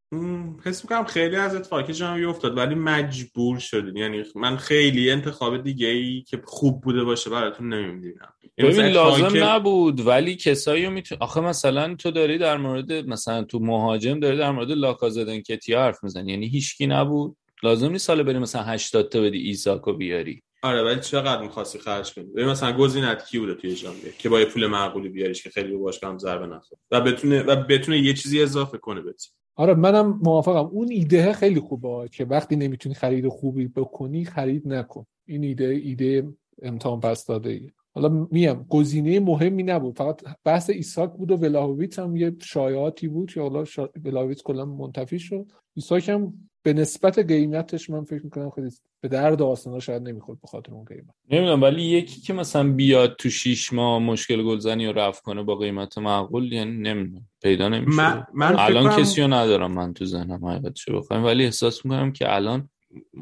حس می‌کنم خیلی از اتفاقی جمعی افتاد ولی مجبور شدین یعنی من خیلی انتخاب دیگه ای که خوب بوده باشه براتون نمی‌دونم ببین لازم نبود ولی کسایی رو میتون آخه مثلا تو داری در مورد مثلا تو مهاجم داری در مورد لاکازدن کتیا حرف می‌زنی. یعنی هیچکی نبود. لازم نیست سال بری مثلا 80 تا بدی ایساکو بیاری. آره ولی چقدر می‌خواستی خرج کنی؟ ببین مثلا گزینت کی بوده توی ژانویه که با یه پول معقولی بیاریش که خیلی باشگاه هم ضربه نخوره؟ و بتونه و بتونه یه چیزی اضافه کنه به تیم. آره منم موافقم. اون ایده خیلی خوبه که وقتی نمی‌تونی خرید خوبی بکنی خرید نکن. این ایده ایده امتحان پس داده ای حالا میم گزینه مهمی نبود. فقط بحث ایساک بود و ولاهویچ هم یه شایعاتی بود که حالا شا... ولاهویچ کلا منتفی شد. ایساک هم به نسبت قیمتش من فکر می‌کنم خیلی به درد آرسنال شاید نمی‌خورد به خاطر اون قیمت. نمی‌دونم ولی یکی که مثلا بیاد تو شیش ماه مشکل گلزنی رو رفع کنه با قیمت معقول یعنی نمی‌دونم پیدا نمیشه. من, من الان کنم کسی رو ندارم من تو ذهنم حقیقتشو بخوایم ولی احساس می‌کنم که الان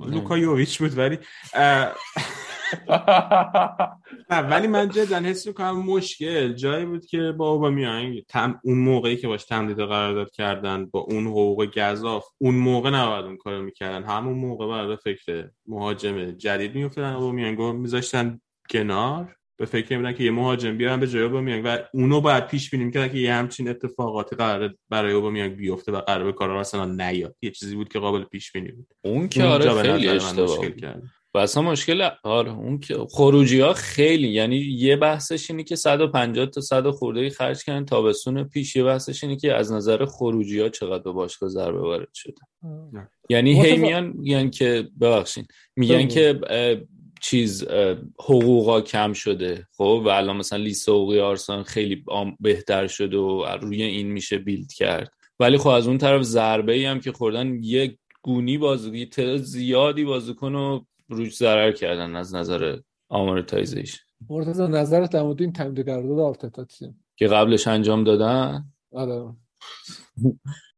لوکا یوویچ بود ولی ولی من جدا حس می‌کنم مشکل. جایی بود که با اوبامیانگ تم اون موقعی که باش تمدید قرارداد کردن با اون حقوق گزاف اون موقع نباید اون کارو می‌کردن. همون موقع برای فکر مهاجم جدید میافتادن اوبامیانگ رو میذاشتن کنار. به فکر میدن که یه مهاجم بیارن به جای اوبامیانگ و اونو باید پیش بینیم که که یه همچین اتفاقاتی قرار برای اوبامیانگ بیفته و قرار به کار آرسنال نیاد. یه چیزی بود که قابل پیش بینی بود. اون که آره خیلی اشتباه. کرد و اصلا مشکل آره اون که خروجی ها خیلی یعنی یه بحثش اینه که 150 تا 100 خورده خرج کردن تابستون پیش. یه بحثش اینه که از نظر خروجی ها چقدر به باشگاه ضربه وارد شده. یعنی متفق- هی میان میگن که ببخشین میگن. که چیز حقوقا کم شده. خب و الان مثلا لیست حقوقی آرسنال خیلی بهتر شده و روی این میشه بیلد کرد. ولی خب از اون طرف ضربه ای هم که خوردن یه گونی بازی تعداد زیادی بازیکن رو روش ضرر کردن از نظر amortization مرتضی نظرت در مورد این تمدید قرارداد آرتتا چیه که قبلش انجام دادن؟ آره.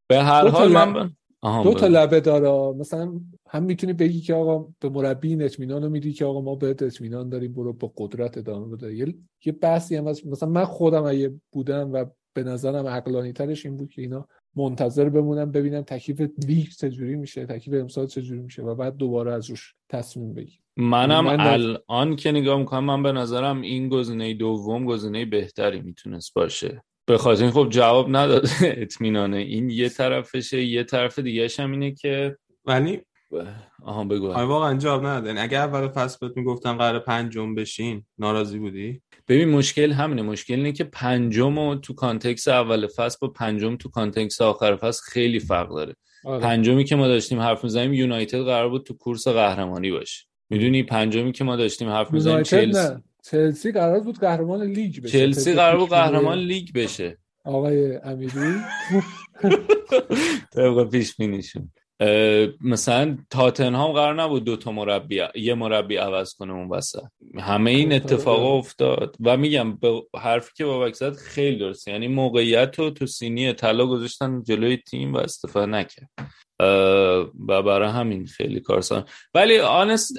به هر حال من ب... دو تا بگو. لبه داره. مثلا هم می‌تونی بگی که آقا به مربی این اطمینان رو میدی که آقا ما بهت اطمینان داریم برو با قدرت ادامه بده. یه, یه بحثی هم هست. مثلا من خودم اگه بودم و به نظرم عقلانی ترش این بود که اینا منتظر بمونم ببینم تکلیف لیگ چجوری میشه تکلیف امسال چجوری میشه و بعد دوباره از روش تصمیم بگیر منم من نظر- الان که نگاه می‌کنم من به نظرم این گزینه دوم گزینه بهتری می‌تونست باشه. به خاطر این خب جواب نداد اطمینانه. این یه طرفشه یه طرف دیگه هم اینه که ولی آها بگو آره واقعا جواب ندادن اگر اول فصل بهت می‌گفتن قرار پنجم بشین ناراضی بودی؟ ببین مشکل همینه. مشکل اینه که پنجم و تو context اول فصل با پنجم تو context آخر فصل خیلی فرق داره. آره. پنجمی که ما داشتیم حرف می‌زنیم یونایتد قرار بود تو کورس قهرمانی باشه. می‌دونی پنجمی که ما داشتیم حرف می‌زنیم چلسی چلسی قرار بود قهرمان لیگ بشه. چلسی قرار بود قهرمان لیگ بشه. آقای امیری؟ طبق پیش بینیشون. مثلا تاتنهام قرار نبود دو تا مربی یه مربی عوض کنه اون وسط. همه این اتفاق افتاد. و میگم به حرفی که بابک زد خیلی درست یعنی موقعیت رو تو سینی طلا گذاشتن جلوی تیم و استفاده نکرد. و برای همین خیلی کارسان ولی آنست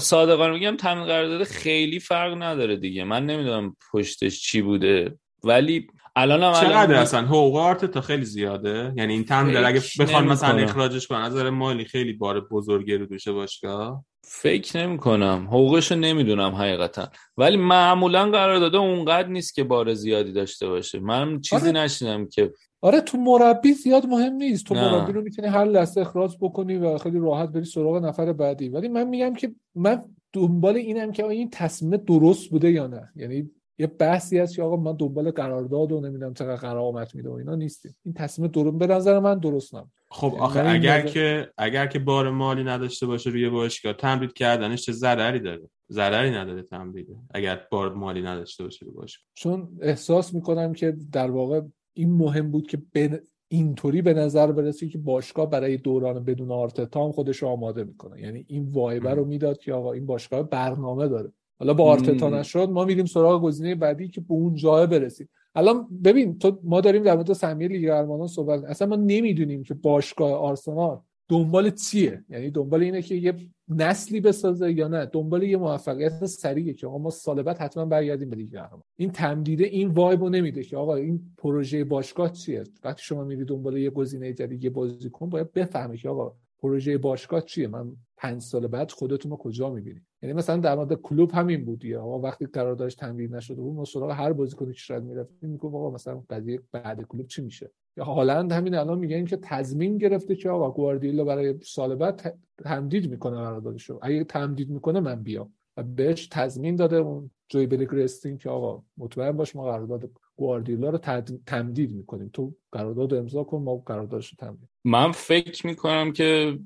صادقانه میگم تامین قرارداد خیلی فرق نداره دیگه. من نمی‌دونم پشتش چی بوده. ولی الان هم چقدر اصلا؟ حقوق تا خیلی زیاده. یعنی این تم اگه بخوان مثلا اخراجش کنن از مالی خیلی بار بزرگی رو دوشه باشگاه. فکر نمی کنم حقوقش رو نمی‌دونم حقیقتا. ولی معمولا قرار داده اونقدر نیست که بار زیادی داشته باشه. من چیزی آره. نشیدم که آره تو مربی زیاد مهم نیست. تو مربی رو می‌تونی هر لحظه اخراج بکنی و خیلی راحت بری سراغ نفر بعدی. ولی من میگم که من دنبال اینم که این تصمیم درست بوده یا نه. یعنی یه بحثی هست که آقا من دنبال قرارداد و نمی‌دونم چقدر قرامت میده و اینا نیستیم. این تصمیم درست به نظر من درست نم خب یعنی آخه اگر که اگر که بار مالی نداشته باشه روی باشگاه تمدید کردنش چه ضرری داره؟ ضرری نداره تمدیده اگر بار مالی نداشته باشه روی باشگاه. چون احساس می‌کنم که در واقع این مهم بود که به اینطوری به نظر برسه که باشگاه برای دوران بدون آرتتا هم خودش آماده می‌کنه. یعنی این وایبه رو می‌داد که آقا این باشگاه برنامه داره. حالا با آرتتا نشد ما میریم سراغ گزینه بعدی که به اون جای برسیم. الان ببین تو ما داریم در مورد سهمیه لیگ قهرمانان صحبت اصلا ما نمی‌دونیم که باشگاه آرسنال دنبال چیه. یعنی دنبال اینه که یه نسلی بسازه یا نه. دنبال یه موفقیت سریعه که آقا ما سال بعد حتما برگردیم به لیگ قهرمان این تمدیده این وایبو نمیده که آقا این پروژه باشگاه چیه؟ وقتی شما میری دنبال یه گزینه جدید یه بازیکن باید بفهمی که آقا پروژه باشگاه چیه؟ من پنج سال بعد خودتون رو کجا می‌بینید یعنی مثلا در مورد کلوب همین بود آقا وقتی قراردادش تمدید نشده بود ما سراغ هر بازیکنی که شاید می‌رفتیم می‌گفت آقا مثلا قضیه بعد کلوب چی میشه؟ یا هالند همین الان میگن که تضمین گرفته که آقا گواردیولا برای سال بعد تمدید می‌کنه قراردادش رو اگه تمدید می‌کنه من بیام. و بهش تضمین داده اون جوی بلیک رستین که آقا مطمئن باش ما قرارداد گواردیولا رو تمدید می‌کنیم. تو قرارداد امضا کن ما قراردادش رو تمدید. من فکر می‌کنم که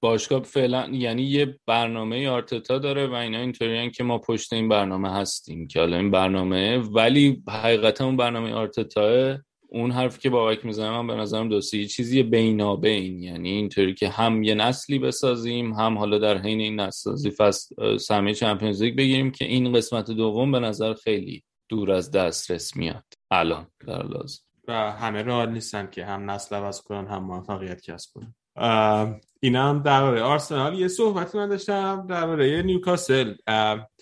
باشگاه فعلا یعنی یه برنامه آرتتا داره و اینا اینطوریان که ما پشت این برنامه هستیم که حالا این برنامه ولی حقیقتا اون برنامه آرتتا اون حرفی که بابک می‌زنه من به نظرم دوستی چیزی بینابین یعنی اینطوری که هم یه نسلی بسازیم هم حالا در حین این نسازی فصل سهمیه چمپیونز لیگ بگیریم که این قسمت دوم به نظر خیلی دور از دسترس میاد. الان در لازم و همه راه نیستن که هم نسل عوض کنن هم موفقیت کسب کنن. اینا هم درباره آرسنال. یه صحبتی من داشتم درباره نیوکاسل.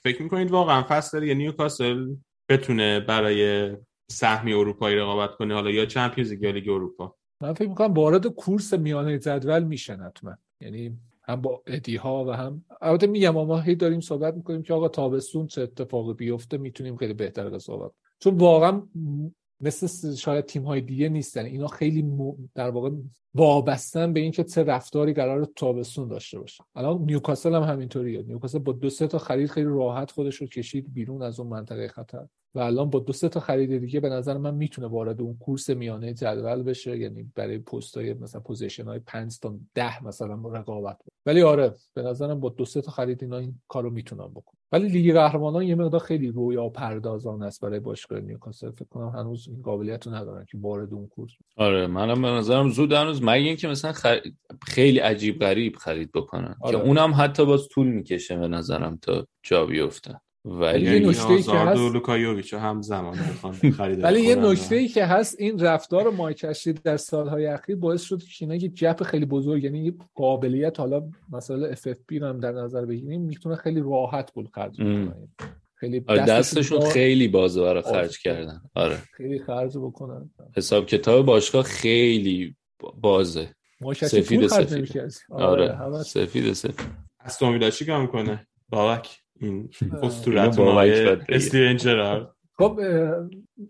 فکر می‌کنید واقعا فصل دیگه نیوکاسل بتونه برای سهمیه اروپایی رقابت کنه حالا یا Champions League یا لیگ اروپا؟ من فکر می‌کنم وارد کورس میانه جدول میشن حتما. یعنی هم با ادی ها و هم البته میگم ما هی داریم صحبت می‌کنیم که آقا تابستون چه اتفاقی بیفته؟ می‌تونیم خیلی بهتر صحبت چون واقعا مثل شاید تیم های دیگه نیستن. اینا خیلی در واقع وابستن به اینکه چه رفتاری قرار تابستون داشته باشه الان نیوکاسل هم همینطوریه. نیوکاسل با دو سه تا خرید خیلی راحت خودش رو کشید بیرون از اون منطقه خطر. و الان با دو سه تا خرید دیگه به نظر من می‌تونه وارد اون کورس میانه جدول بشه یعنی برای پست های مثلا position های 5 تا 10 مثلا رقابت. ولی آره به نظرم با دو سه تا خرید اینا این کارو می‌تونن بکن ولی لیگ قهرمانان یه مقدار خیلی رویا پردازان است برای باشگاه نیوکاسل. فکر کنم هنوز این قابلیت رو ندارن که وارد اون کورس آره منم به نظرم زود هنوز. مگه اینکه مثلا خر... خیلی عجیب غریب خرید بکنن. آره. که اونم حتی باز طول می‌کشه به نظرم تا جا بیفته. ولی یه نکته که هست هم زمان ولی یه نکته ای که هست این رفتار مایک اشلی در سالهای اخیر باعث شد که اینا یک gap خیلی بزرگ یعنی قابلیت حالا مثلا FFP هم در نظر بگیریم می‌تونه خیلی راحت پول خرج کنه خیلی آره، دستشون خیلی بازه برای خرج کردن. آره. خیلی خرج بکنن. حساب کتاب باشگاه خیلی بازه. سفید سفید. آره, آره. سفید سفید. استون کار می‌کنه؟ بابک این اسطورت استیون جرارد خب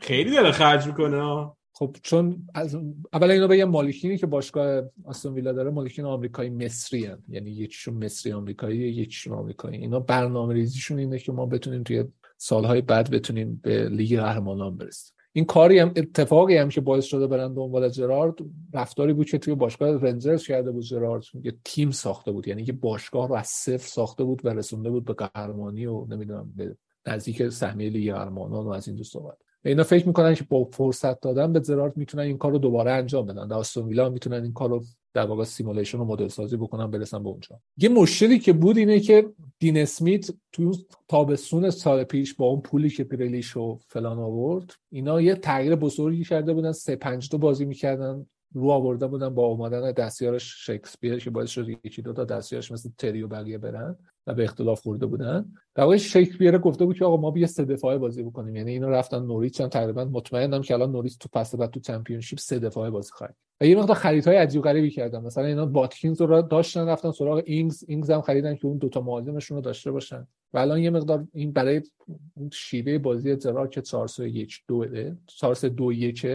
خیلی داره خرج می‌کنه خب چون از اول اینو بگم مالکینی که باشگاه آستون ویلا داره مالکین آمریکایی مصری هن. یعنی یکیشون مصری آمریکایی یکیشون آمریکایی. اینا برنامه ریزیشون اینه که ما بتونیم توی سالهای بعد بتونیم به لیگ قهرمانان برسیم. این کاری هم اتفاقی هم که باعث شده برن دنبال جرارد رفتاری بود که توی باشگاه رنجرز کرده بود جرارد یه تیم ساخته بود یعنی که باشگاه رو از صفر ساخته بود و رسونده بود به قهرمانی و نمی‌دونم به نزدیک سهمیه لیگ قهرمانان و از این دو صحبت اینا فکر می‌کنن که با فرصت دادن به جرارد می‌تونن این کار رو دوباره انجام بدن. در آستون ویلا می‌تونن این کار رو در واقع simulation و مدل سازی بکنن برسن به اونجا. یه مشکلی که بود اینه که دین اسمیت تو تابستون سال پیش با اون پولی که گریلیش و فلان آورد اینا یه تغییر بزرگی کرده بودن. سه پنج دو بازی می‌کردن رو آورده بودن با اومدن دستیارش شکسپیر که باعث شد یکی دو تا دستیارش مثل تری و بقیه برن. به اختلاف خورده بودن. در واقع شکسپیر گفته بود که آقا ما بیا سه دفاعه بازی بکنیم. یعنی اینا رفتن نوریچ هم تقریبا مطمئنم که الان نوریچ تو فصل بعد تو چمپیونشیپ سه دفاعه بازی خواهد و یه مقدار خریدهای عجیب غریبی کردن. مثلا اینا باتکینز رو داشتن رفتن سراغ اینگز. اینگز هم خریدن که اون دوتا مهاجمشون رو داشته باشن. و الان یه مقدار این برای شیوه بازی زرار که 4 3 1 2 4 3 2 1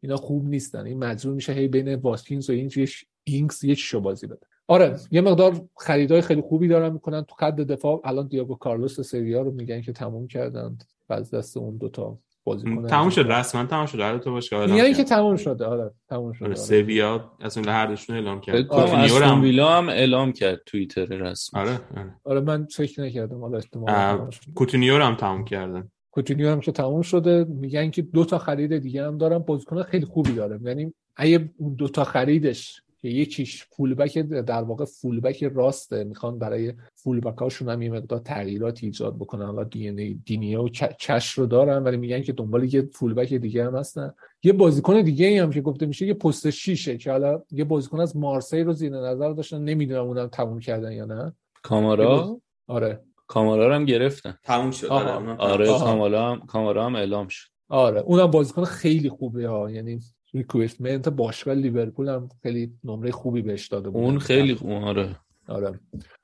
اینا خوب نیستن. این مجبور میشه هی بین واتکینز و اینگز اینگز یه بازی بده. آره یه مقدار خریدای خیلی خوبی دارن می‌کنن. تو خط دفاع الان دیاگو کارلوس سویا رو میگن که تموم کردن از دست اون دوتا بازیکن تموم شد رسما تموم شد. هر تو باشگاه میگن یعنی که تموم شده آره تموم شده آره آره. سویا از اون هر دوشون اعلام کرد. کوتینیو هم ویلا هم اعلام کرد توییتر رسمی. آره آره. آره من فکر نکردم حالا احتمال کوتینیو هم تموم کردن. کوتینیو هم که تموم شده میگن که دو تا خرید دیگه هم دارن بازیکن خیلی خوبی داره. یعنی اگه اون دو تا خریدش که یکیش fullback در واقع fullback راسته. می‌خوان برای fullback هاشون هم یه مقدار تغییرات ایجاد بکنن. حالا دی ان دینیه و کش رو دارن ولی میگن که دنبال یه fullback دیگه هم هستن. یه بازیکن دیگه ای هم که گفته میشه یه پست شیشه که حالا یه بازیکن از مارسی رو زیر نظر داشتن. نمی‌دونم اونم تموم کردن یا نه. کامارا؟ آره. کامارا هم گرفتن. تموم شد. آره. آره کامارا هم کامارا هم اعلام شد. آره. اونم بازیکن خیلی خوبه ها. یعنی recruitment باشگاه لیورپول هم خیلی نمره خوبی بهش داده بود اون خیلی خوب آره. آره.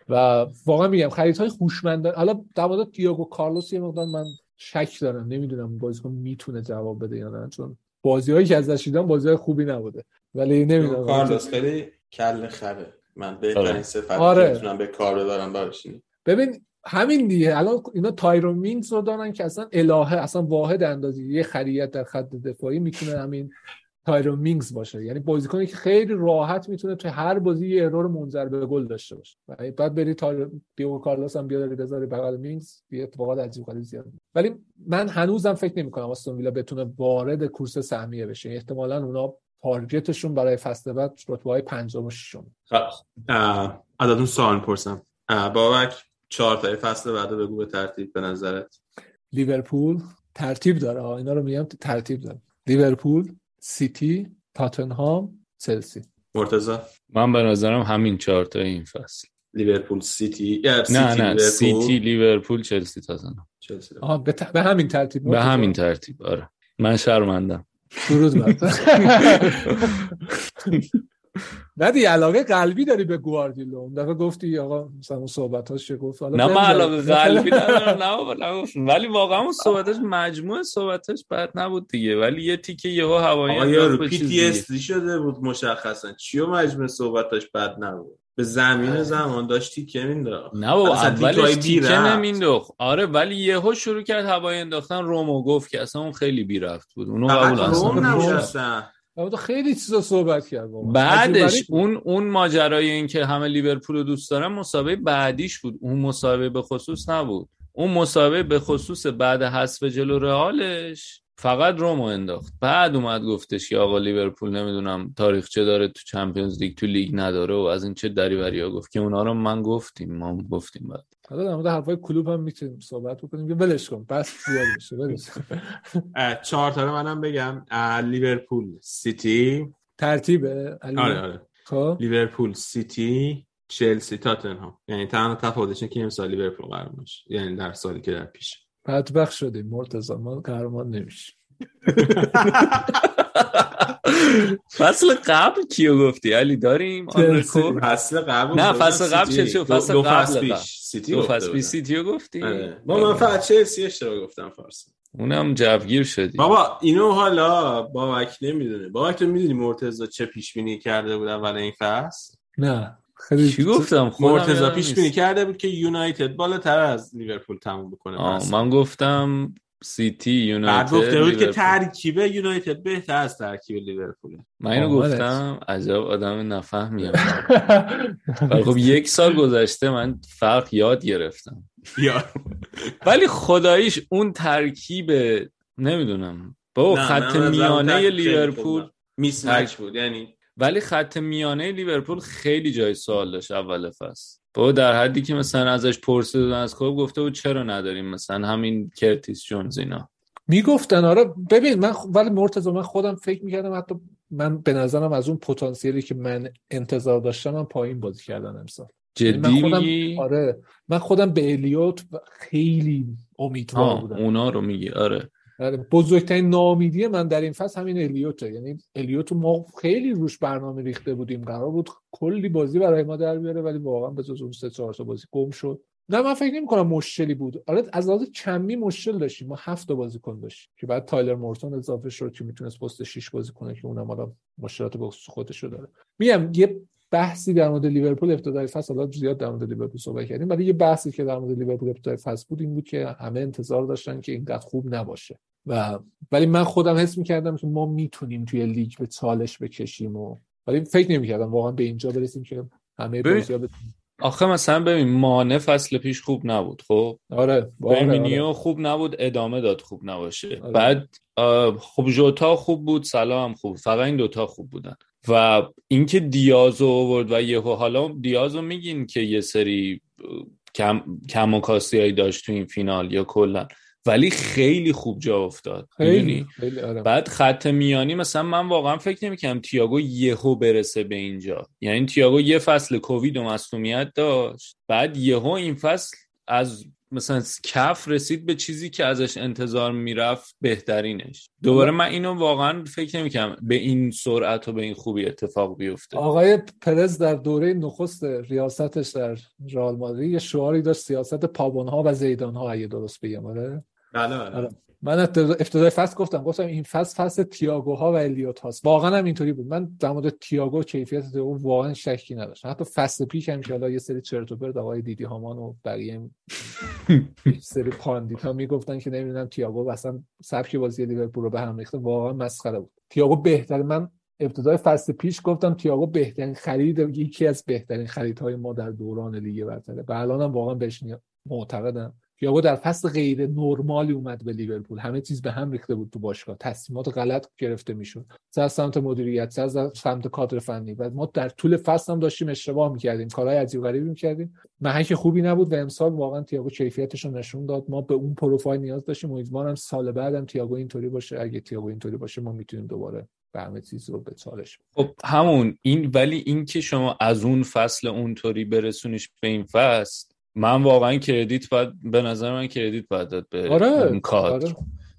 و واقعا میگم خریدهای هوشمند حالا در مورد دیاگو کارلوس یه مقدار من شک دارم نمی‌دونم بازیکن می‌تونه جواب بده یا نه چون بازی هایی که ازش دیدم بازی های خوبی نبوده. ولی نمی‌دونم. کارلوس خیلی کل خره. من بهترین آره. صفتی آره. می‌تونم به کار ببرم براش ببین همین دیگه. الان اینا تایرون مینگز رو دارن که اصلا الهه اصلا واحد اندازه گیری خریت در خط دفاعی می‌تونه همین تایرون مینگز باشه. یعنی بازیکنی که خیلی راحت می‌تونه توی هر بازی یه error منجر به گل داشته باشه. و بعد بری دیاگو کارلوس هم بیاری بذاری بغل مینگز یه اتفاقات عجیب غریب زیاد. ولی من هنوزم فکر نمی کنم آستون ویلا بتونه وارد کورس سهمیه بشه. احتمالاً اونا target شون برای فصل بعد رتبه های پنجم و ششم. ازتون سوال پرسم بابک چهار تا فصل بعد بگو به ترتیب به نظرت. لیورپول ترتیب داره. اینا رو میگم ترتیب داره. لیورپول سیتی تاتنهام چلسی. مرتضی؟ من به نظرم همین چهار تا این فصل. لیورپول سیتی نه نه سیتی لیورپول چلسی تاتنهام. چلسی آها به, ت... به همین ترتیب. به همین ترتیب آره. من شرمندم. درود بر نه دیگه علاقه قلبی داری به گواردیولا. اون دفعه گفتی آقا مثلا اون صحبتاش چه گفت؟ نه من علاقه قلبی ندارم. نه ولی واقعا اون صحبتش مجموعه صحبتش بد نبود دیگه. ولی یه تیکه یهو هوایی آقا یارو پی تی اس دی شده بود مشخصا. چیو مجموعه صحبتش بد نبود؟ به زمین زمان داشت تیکه مینداخت. نه بابا اولش تیکه نمینداخت. آره ولی یهو شروع کرد هوایی انداختن. رومو گفت که اصلا اون خیلی بی رفت بود. اونو قبول اصلا خیلی چیزا صحبت کرد بعدش اون اون ماجرای این که همه لیورپول رو دوست دارن مسابقه بعدیش بود. اون مسابقه به خصوص نبود. اون مسابقه به خصوص بعد حذف جلو رئالش فقط رومو انداخت. بعد اومد گفتش که آقا لیورپول نمی‌دونم تاریخچه داره تو چمپیونز لیگ تو لیگ نداره و از این چه دریوریا گفت. که اونا رو من گفتیم ما گفتیم بعد. حالا در مورد حرفای کلوپ هم می‌تونیم صحبت بکنیم. که ولش کن. بس زیاد بشه ولش چهار تا منم بگم. لیورپول سیتی. ترتیبه. آره آره. خب. لیورپول سیتی چلسی تاتنهام. یعنی تنها تفاوتش اینه که امسال لیورپول قهرمان میشه یعنی در سالی که در پیش. بدبخت شدیم مرتضی ما قهرمان نمیشیم فصل قبل کیو گفتی؟ علی داریم؟ فصل قبل نه فصل قبل چلسی فصل قبل. پیش. سیتی فصل پیش سیتیو گفتی؟ با من فقط چلسی اشتباه گفتم فارسی. اونم جوگیر شدی. بابا اینو حالا بابک نمی‌دونه. بابک تو می‌دونی مرتضی چه پیش بینی کرده بود اول این فصل؟ نه. خیلی چی گفتم؟ مرتضی پیش بینی کرده بود که یونایتد بالاتر از لیورپول تموم بکنه من گفتم سیتی بعد یونایتد گفته بود که. ترکیب یونایتد بهتر از ترکیب لیورپول. من اینو. گفتم عجب آدم نفهمیم ولی خب یک سال گذشته من فرق یاد گرفتم. ولی خداییش اون ترکیب نمی‌دونم. با خط میانه لیورپول خوب میس مچ بود یعنی ولی خط میانه لیورپول خیلی جای سوال داشت اول فصل. با در حدی که مثلا ازش پرسیدن از کلوب گفته بود چرا نداریم مثلا همین کرتیس جونز اینا. می‌گفتن آره ببین من خ- ولی مرتضی من خودم فکر می‌کردم حتی من به نظرم از اون پتانسیلی که من انتظار داشتم من پایین بازی کردن امسال. یعنی من جدی خودم میگی؟ آره من خودم به الیوت خیلی امیدوار بودم. اونا رو میگی آره، بزرگترین ناامیدی من در این فصل همین الیوته. یعنی الیوت رو ما خیلی روش برنامه ریخته بودیم. قرار بود کلی بازی برای ما در بیاره ولی واقعا به اون سه چهار تا بازی گم شد. نه من فکر نمی کنم مشکلی بود. آره از لحاظ کمی مشکل داشتیم. ما هفت تا بازیکن داشتیم که بعد تایلر مورتون اضافه شد که می‌تونست پست 6 بازی کنه که اونم حالا مشکلات به خصوص خودشو داره. میگم یه بحثی در مورد لیورپول ابتدای فصل حالا زیاد در مورد لیورپول صحبت کردیم. ولی یه بحثی که در مورد لیورپول ابتدای فصل بود این بود که همه انتظار داشتن که اینقدر خوب نباشه. و ولی من خودم حس می‌کردم که ما می‌تونیم توی لیگ به چالش بکشیم و ولی فکر نمی‌کردم واقعا به اینجا برسیم که همه بازی‌ها آخه مثلا ببین مانه فصل پیش خوب نبود خب؟ آره فرمینیو آره. خوب نبود ادامه داد خوب نباشه. آره. بعد خب جوتا خوب بود سلا هم خوب فقط این دوتا خوب بودن. و اینکه دیازو آورد و یهو حالا دیازو میگین که یه سری کم کم و کاستی داشت تو این فینال یا کلا. ولی خیلی خوب جا افتاد؟ خیلی آره. بعد خط میانی مثلا من واقعا فکر نمی‌کنم تییاگو یهو برسه به اینجا. یعنی تییاگو یه فصل کووید و مصونیت داشت. بعد یهو این فصل از مثلا کف رسید به چیزی که ازش انتظار می‌رفت بهترینش. دوباره من اینو واقعا فکر نمی‌کنم به این سرعت و به این خوبی اتفاق بیفته. آقای پرز در دوره نخست ریاستش در رئال مادرید یه شعاری داشت سیاست پابونها و زیدانها اگه درست بگم آره؟ بله بله. آره. من ابتدا- ابتدای فصل گفتم گفتم این فصل فصل تییاگوها و الیوت هاست. واقعا هم اینطوری بود. من در مورد تییاگو کیفیت او واقعا شکی نداشتم. حتی فصل پیش هم که یه سری چرت و پرت آقای دیدی هامان و بقیه یه سری pundit ها می‌گفتن که نمی‌دونم تییاگو اصلا سبک بازی لیورپول رو به هم ریخته. واقعا مسخره بود. تییاگو بهتر من ابتدای فصل پیش گفتم تییاگو بهترین خرید یکی از بهترین خریدهای ما در دوران لیگ برتره و الانم واقعا بهش معتقدم. تییاگو در فصل غیر نرمالی اومد به لیورپول. همه چیز به هم ریخته بود تو باشگاه. تصمیمات غلط گرفته می‌شد. از سمت مدیریت از سمت کادر فنی. و ما در طول فصل هم داشتیم اشتباه می‌کردیم. کارهای عجیب غریبی می‌کردیم. محک خوبی نبود و امسال واقعا تییاگو کیفیتش رو نشون داد. ما به اون پروفایل نیاز داشتیم. امیدوارم سال بعدم تییاگو اینطوری باشه. اگه تییاگو اینطوری باشه ما می‌تونیم دوباره همه چیز رو به چالش خب همون. این ولی این که شما از اون فصل اونطوری برسونیش به این فصل من واقعا کردیت باید به نظر من کردیت باید داد به آره اون کادر آره.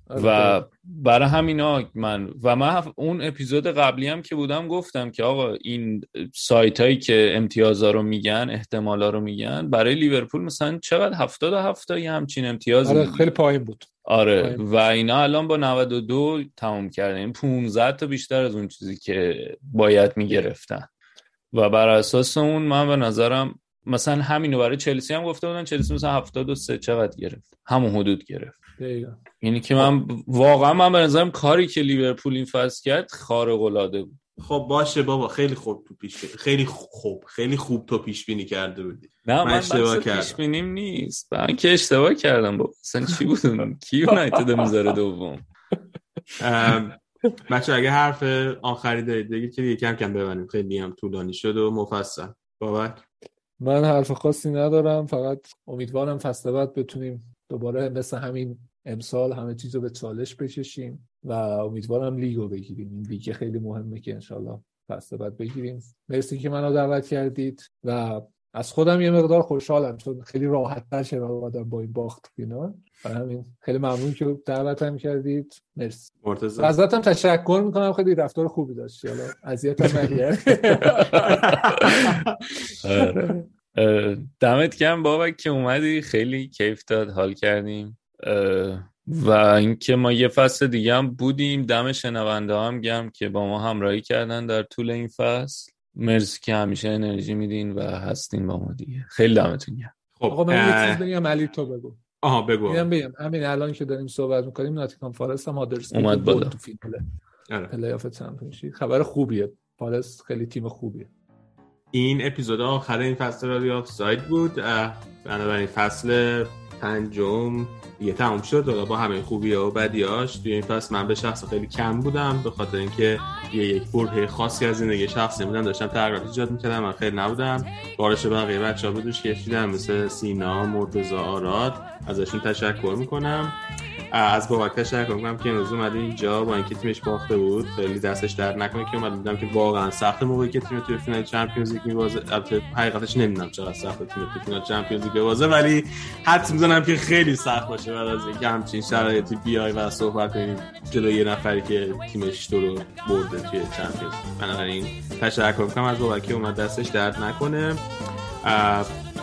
آره. و برای همینا من و من اون اپیزود قبلی هم که بودم گفتم که آقا این سایت هایی که امتیازا رو میگن احتمالا رو میگن برای لیورپول مثلا چقدر هفتاد و هفتایی همچین امتیازی آره. خیلی پایین بود آره. و اینا الان با 92 تموم کردن این 15 تا بیشتر از اون چیزی که باید می‌گرفتن و بر اساس اون من به نظرم مثلا همینو برای چلسی هم گفته بودن چلسی مثلا 73 چقدر گرفت؟ همون حدود گرفت. دقیقاً. یعنی که من واقعا من به نظرم کاری که لیورپول این فصل کرد خارق العاده بود. خب باشه بابا خیلی خوب تو پیش بینی. خیلی خوب خیلی خوب تو پیش بینی کرده بودی. نه من من اشتباه کردم. پیش بینیم نیست. من که اشتباه کردم با اصلا چی بود اون؟ کی یونایتد می‌ذاره دوم؟ بچه اگه حرف آخری دارید بگید که دیگه کم کم ببنیم خیلی هم طولانی شد و مفصل. بابک؟ من حرف خاصی ندارم فقط امیدوارم فصل بعد بتونیم دوباره مثل همین امسال همه چیز رو به چالش بکشیم و امیدوارم لیگو بگیریم. این لیگ خیلی مهمه که انشالله فصل بعد بگیریم. مرسی که منو دعوت کردید و از خودم یه مقدار خوشحالم چون خیلی راحت تر کنار اومدم با این باخت فینال و همین خیلی ممنون که دعوتم کردید. مرسی. مرتضی. ازتم تشکر می‌کنم خیلی رفتار خوبی داشتی. حالا اذیتم نکرد. دمت گرم بابک که اومدی. خیلی کیف داد حال کردیم. و اینکه ما یه فصل دیگه هم بودیم. دم شنونده هم گرم که با ما همراهی کردن در طول این فصل. مرسی که همیشه انرژی میدین و هستین با ما دیگه. خیلی دمتون گرم. خب آقا من یه اه، چیز بگم علی تو بگو. آها بگو میگم بگم همین الان که داریم صحبت می‌کنیم ناتینگهام فارست هم آدرس اومد بالا. تو فینال آره. پلی آف چمپیونشیپ خبر خوبیه. فارست خیلی تیم خوبیه. این اپیزود آخر این فصل رادیو آف ساید بود. اه، بنابراین فصل پنجم. دیگه تموم شد حالا با همه خوبی و بدیاش. توی این فصل من به شخص خیلی کم بودم به خاطر اینکه یه یک برهه خاصی از زندگی شخصی بودم داشتم تغییرات ایجاد می‌کردم من خیلی نبودم. بارش بقیه بچه ها بدوش کشیدم مثل سینا مرتضی آراد ازشون تشکر می‌کنم. از بابک تشکر می‌کنم که امروز اومده اینجا با اینکه تیمش باخته بود. خیلی دستش درد نکنه که اومد دیدم که واقعا سخت موقعی که تیم توی فینال چمپیونز لیگ میبازه. البته حقیقتش نمی‌دونم چقدر سخت تیم توی فینال چمپیونز لیگ ببازه ولی حدس می‌زنم که خیلی سخت باشه بعد از اینکه همچین شرایطی بیای و صحبت کنیم جلوی یه نفری که تیمش تو رو برده توی چمپیونز. بنابراین تشکر می‌کنم از بابک اومد دستش درد نکنه.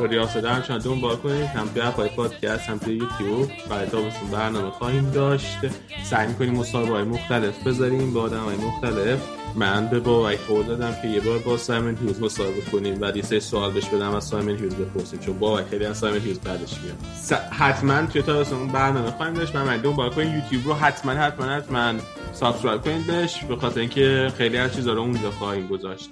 رادیو آفساید هم شما دنبال کنید هم توی اپای پادکست هم توی یوتیوب. برای تابستون برنامه خواهیم داشت. سعی می‌کنیم مصاحبه های مختلف بذاریم با آدم های مختلف. من به بابک قول دادم که یه بار با سایمن هیوز مصاحبه کنیم بعد یه سوال بهش بدم از سایمن هیوز بپرسیم. چون بابک خیلی از سایمن هیوز بدش میاد. س- حتما توی تابستون برنامه خواهیم داشت. من دنبال کنید یوتیوب رو حتما حتما حتما سابسکرایب کنید بهش. به خاطر اینکه خیلی از چیزا رو اونجا خواهیم گذاشت.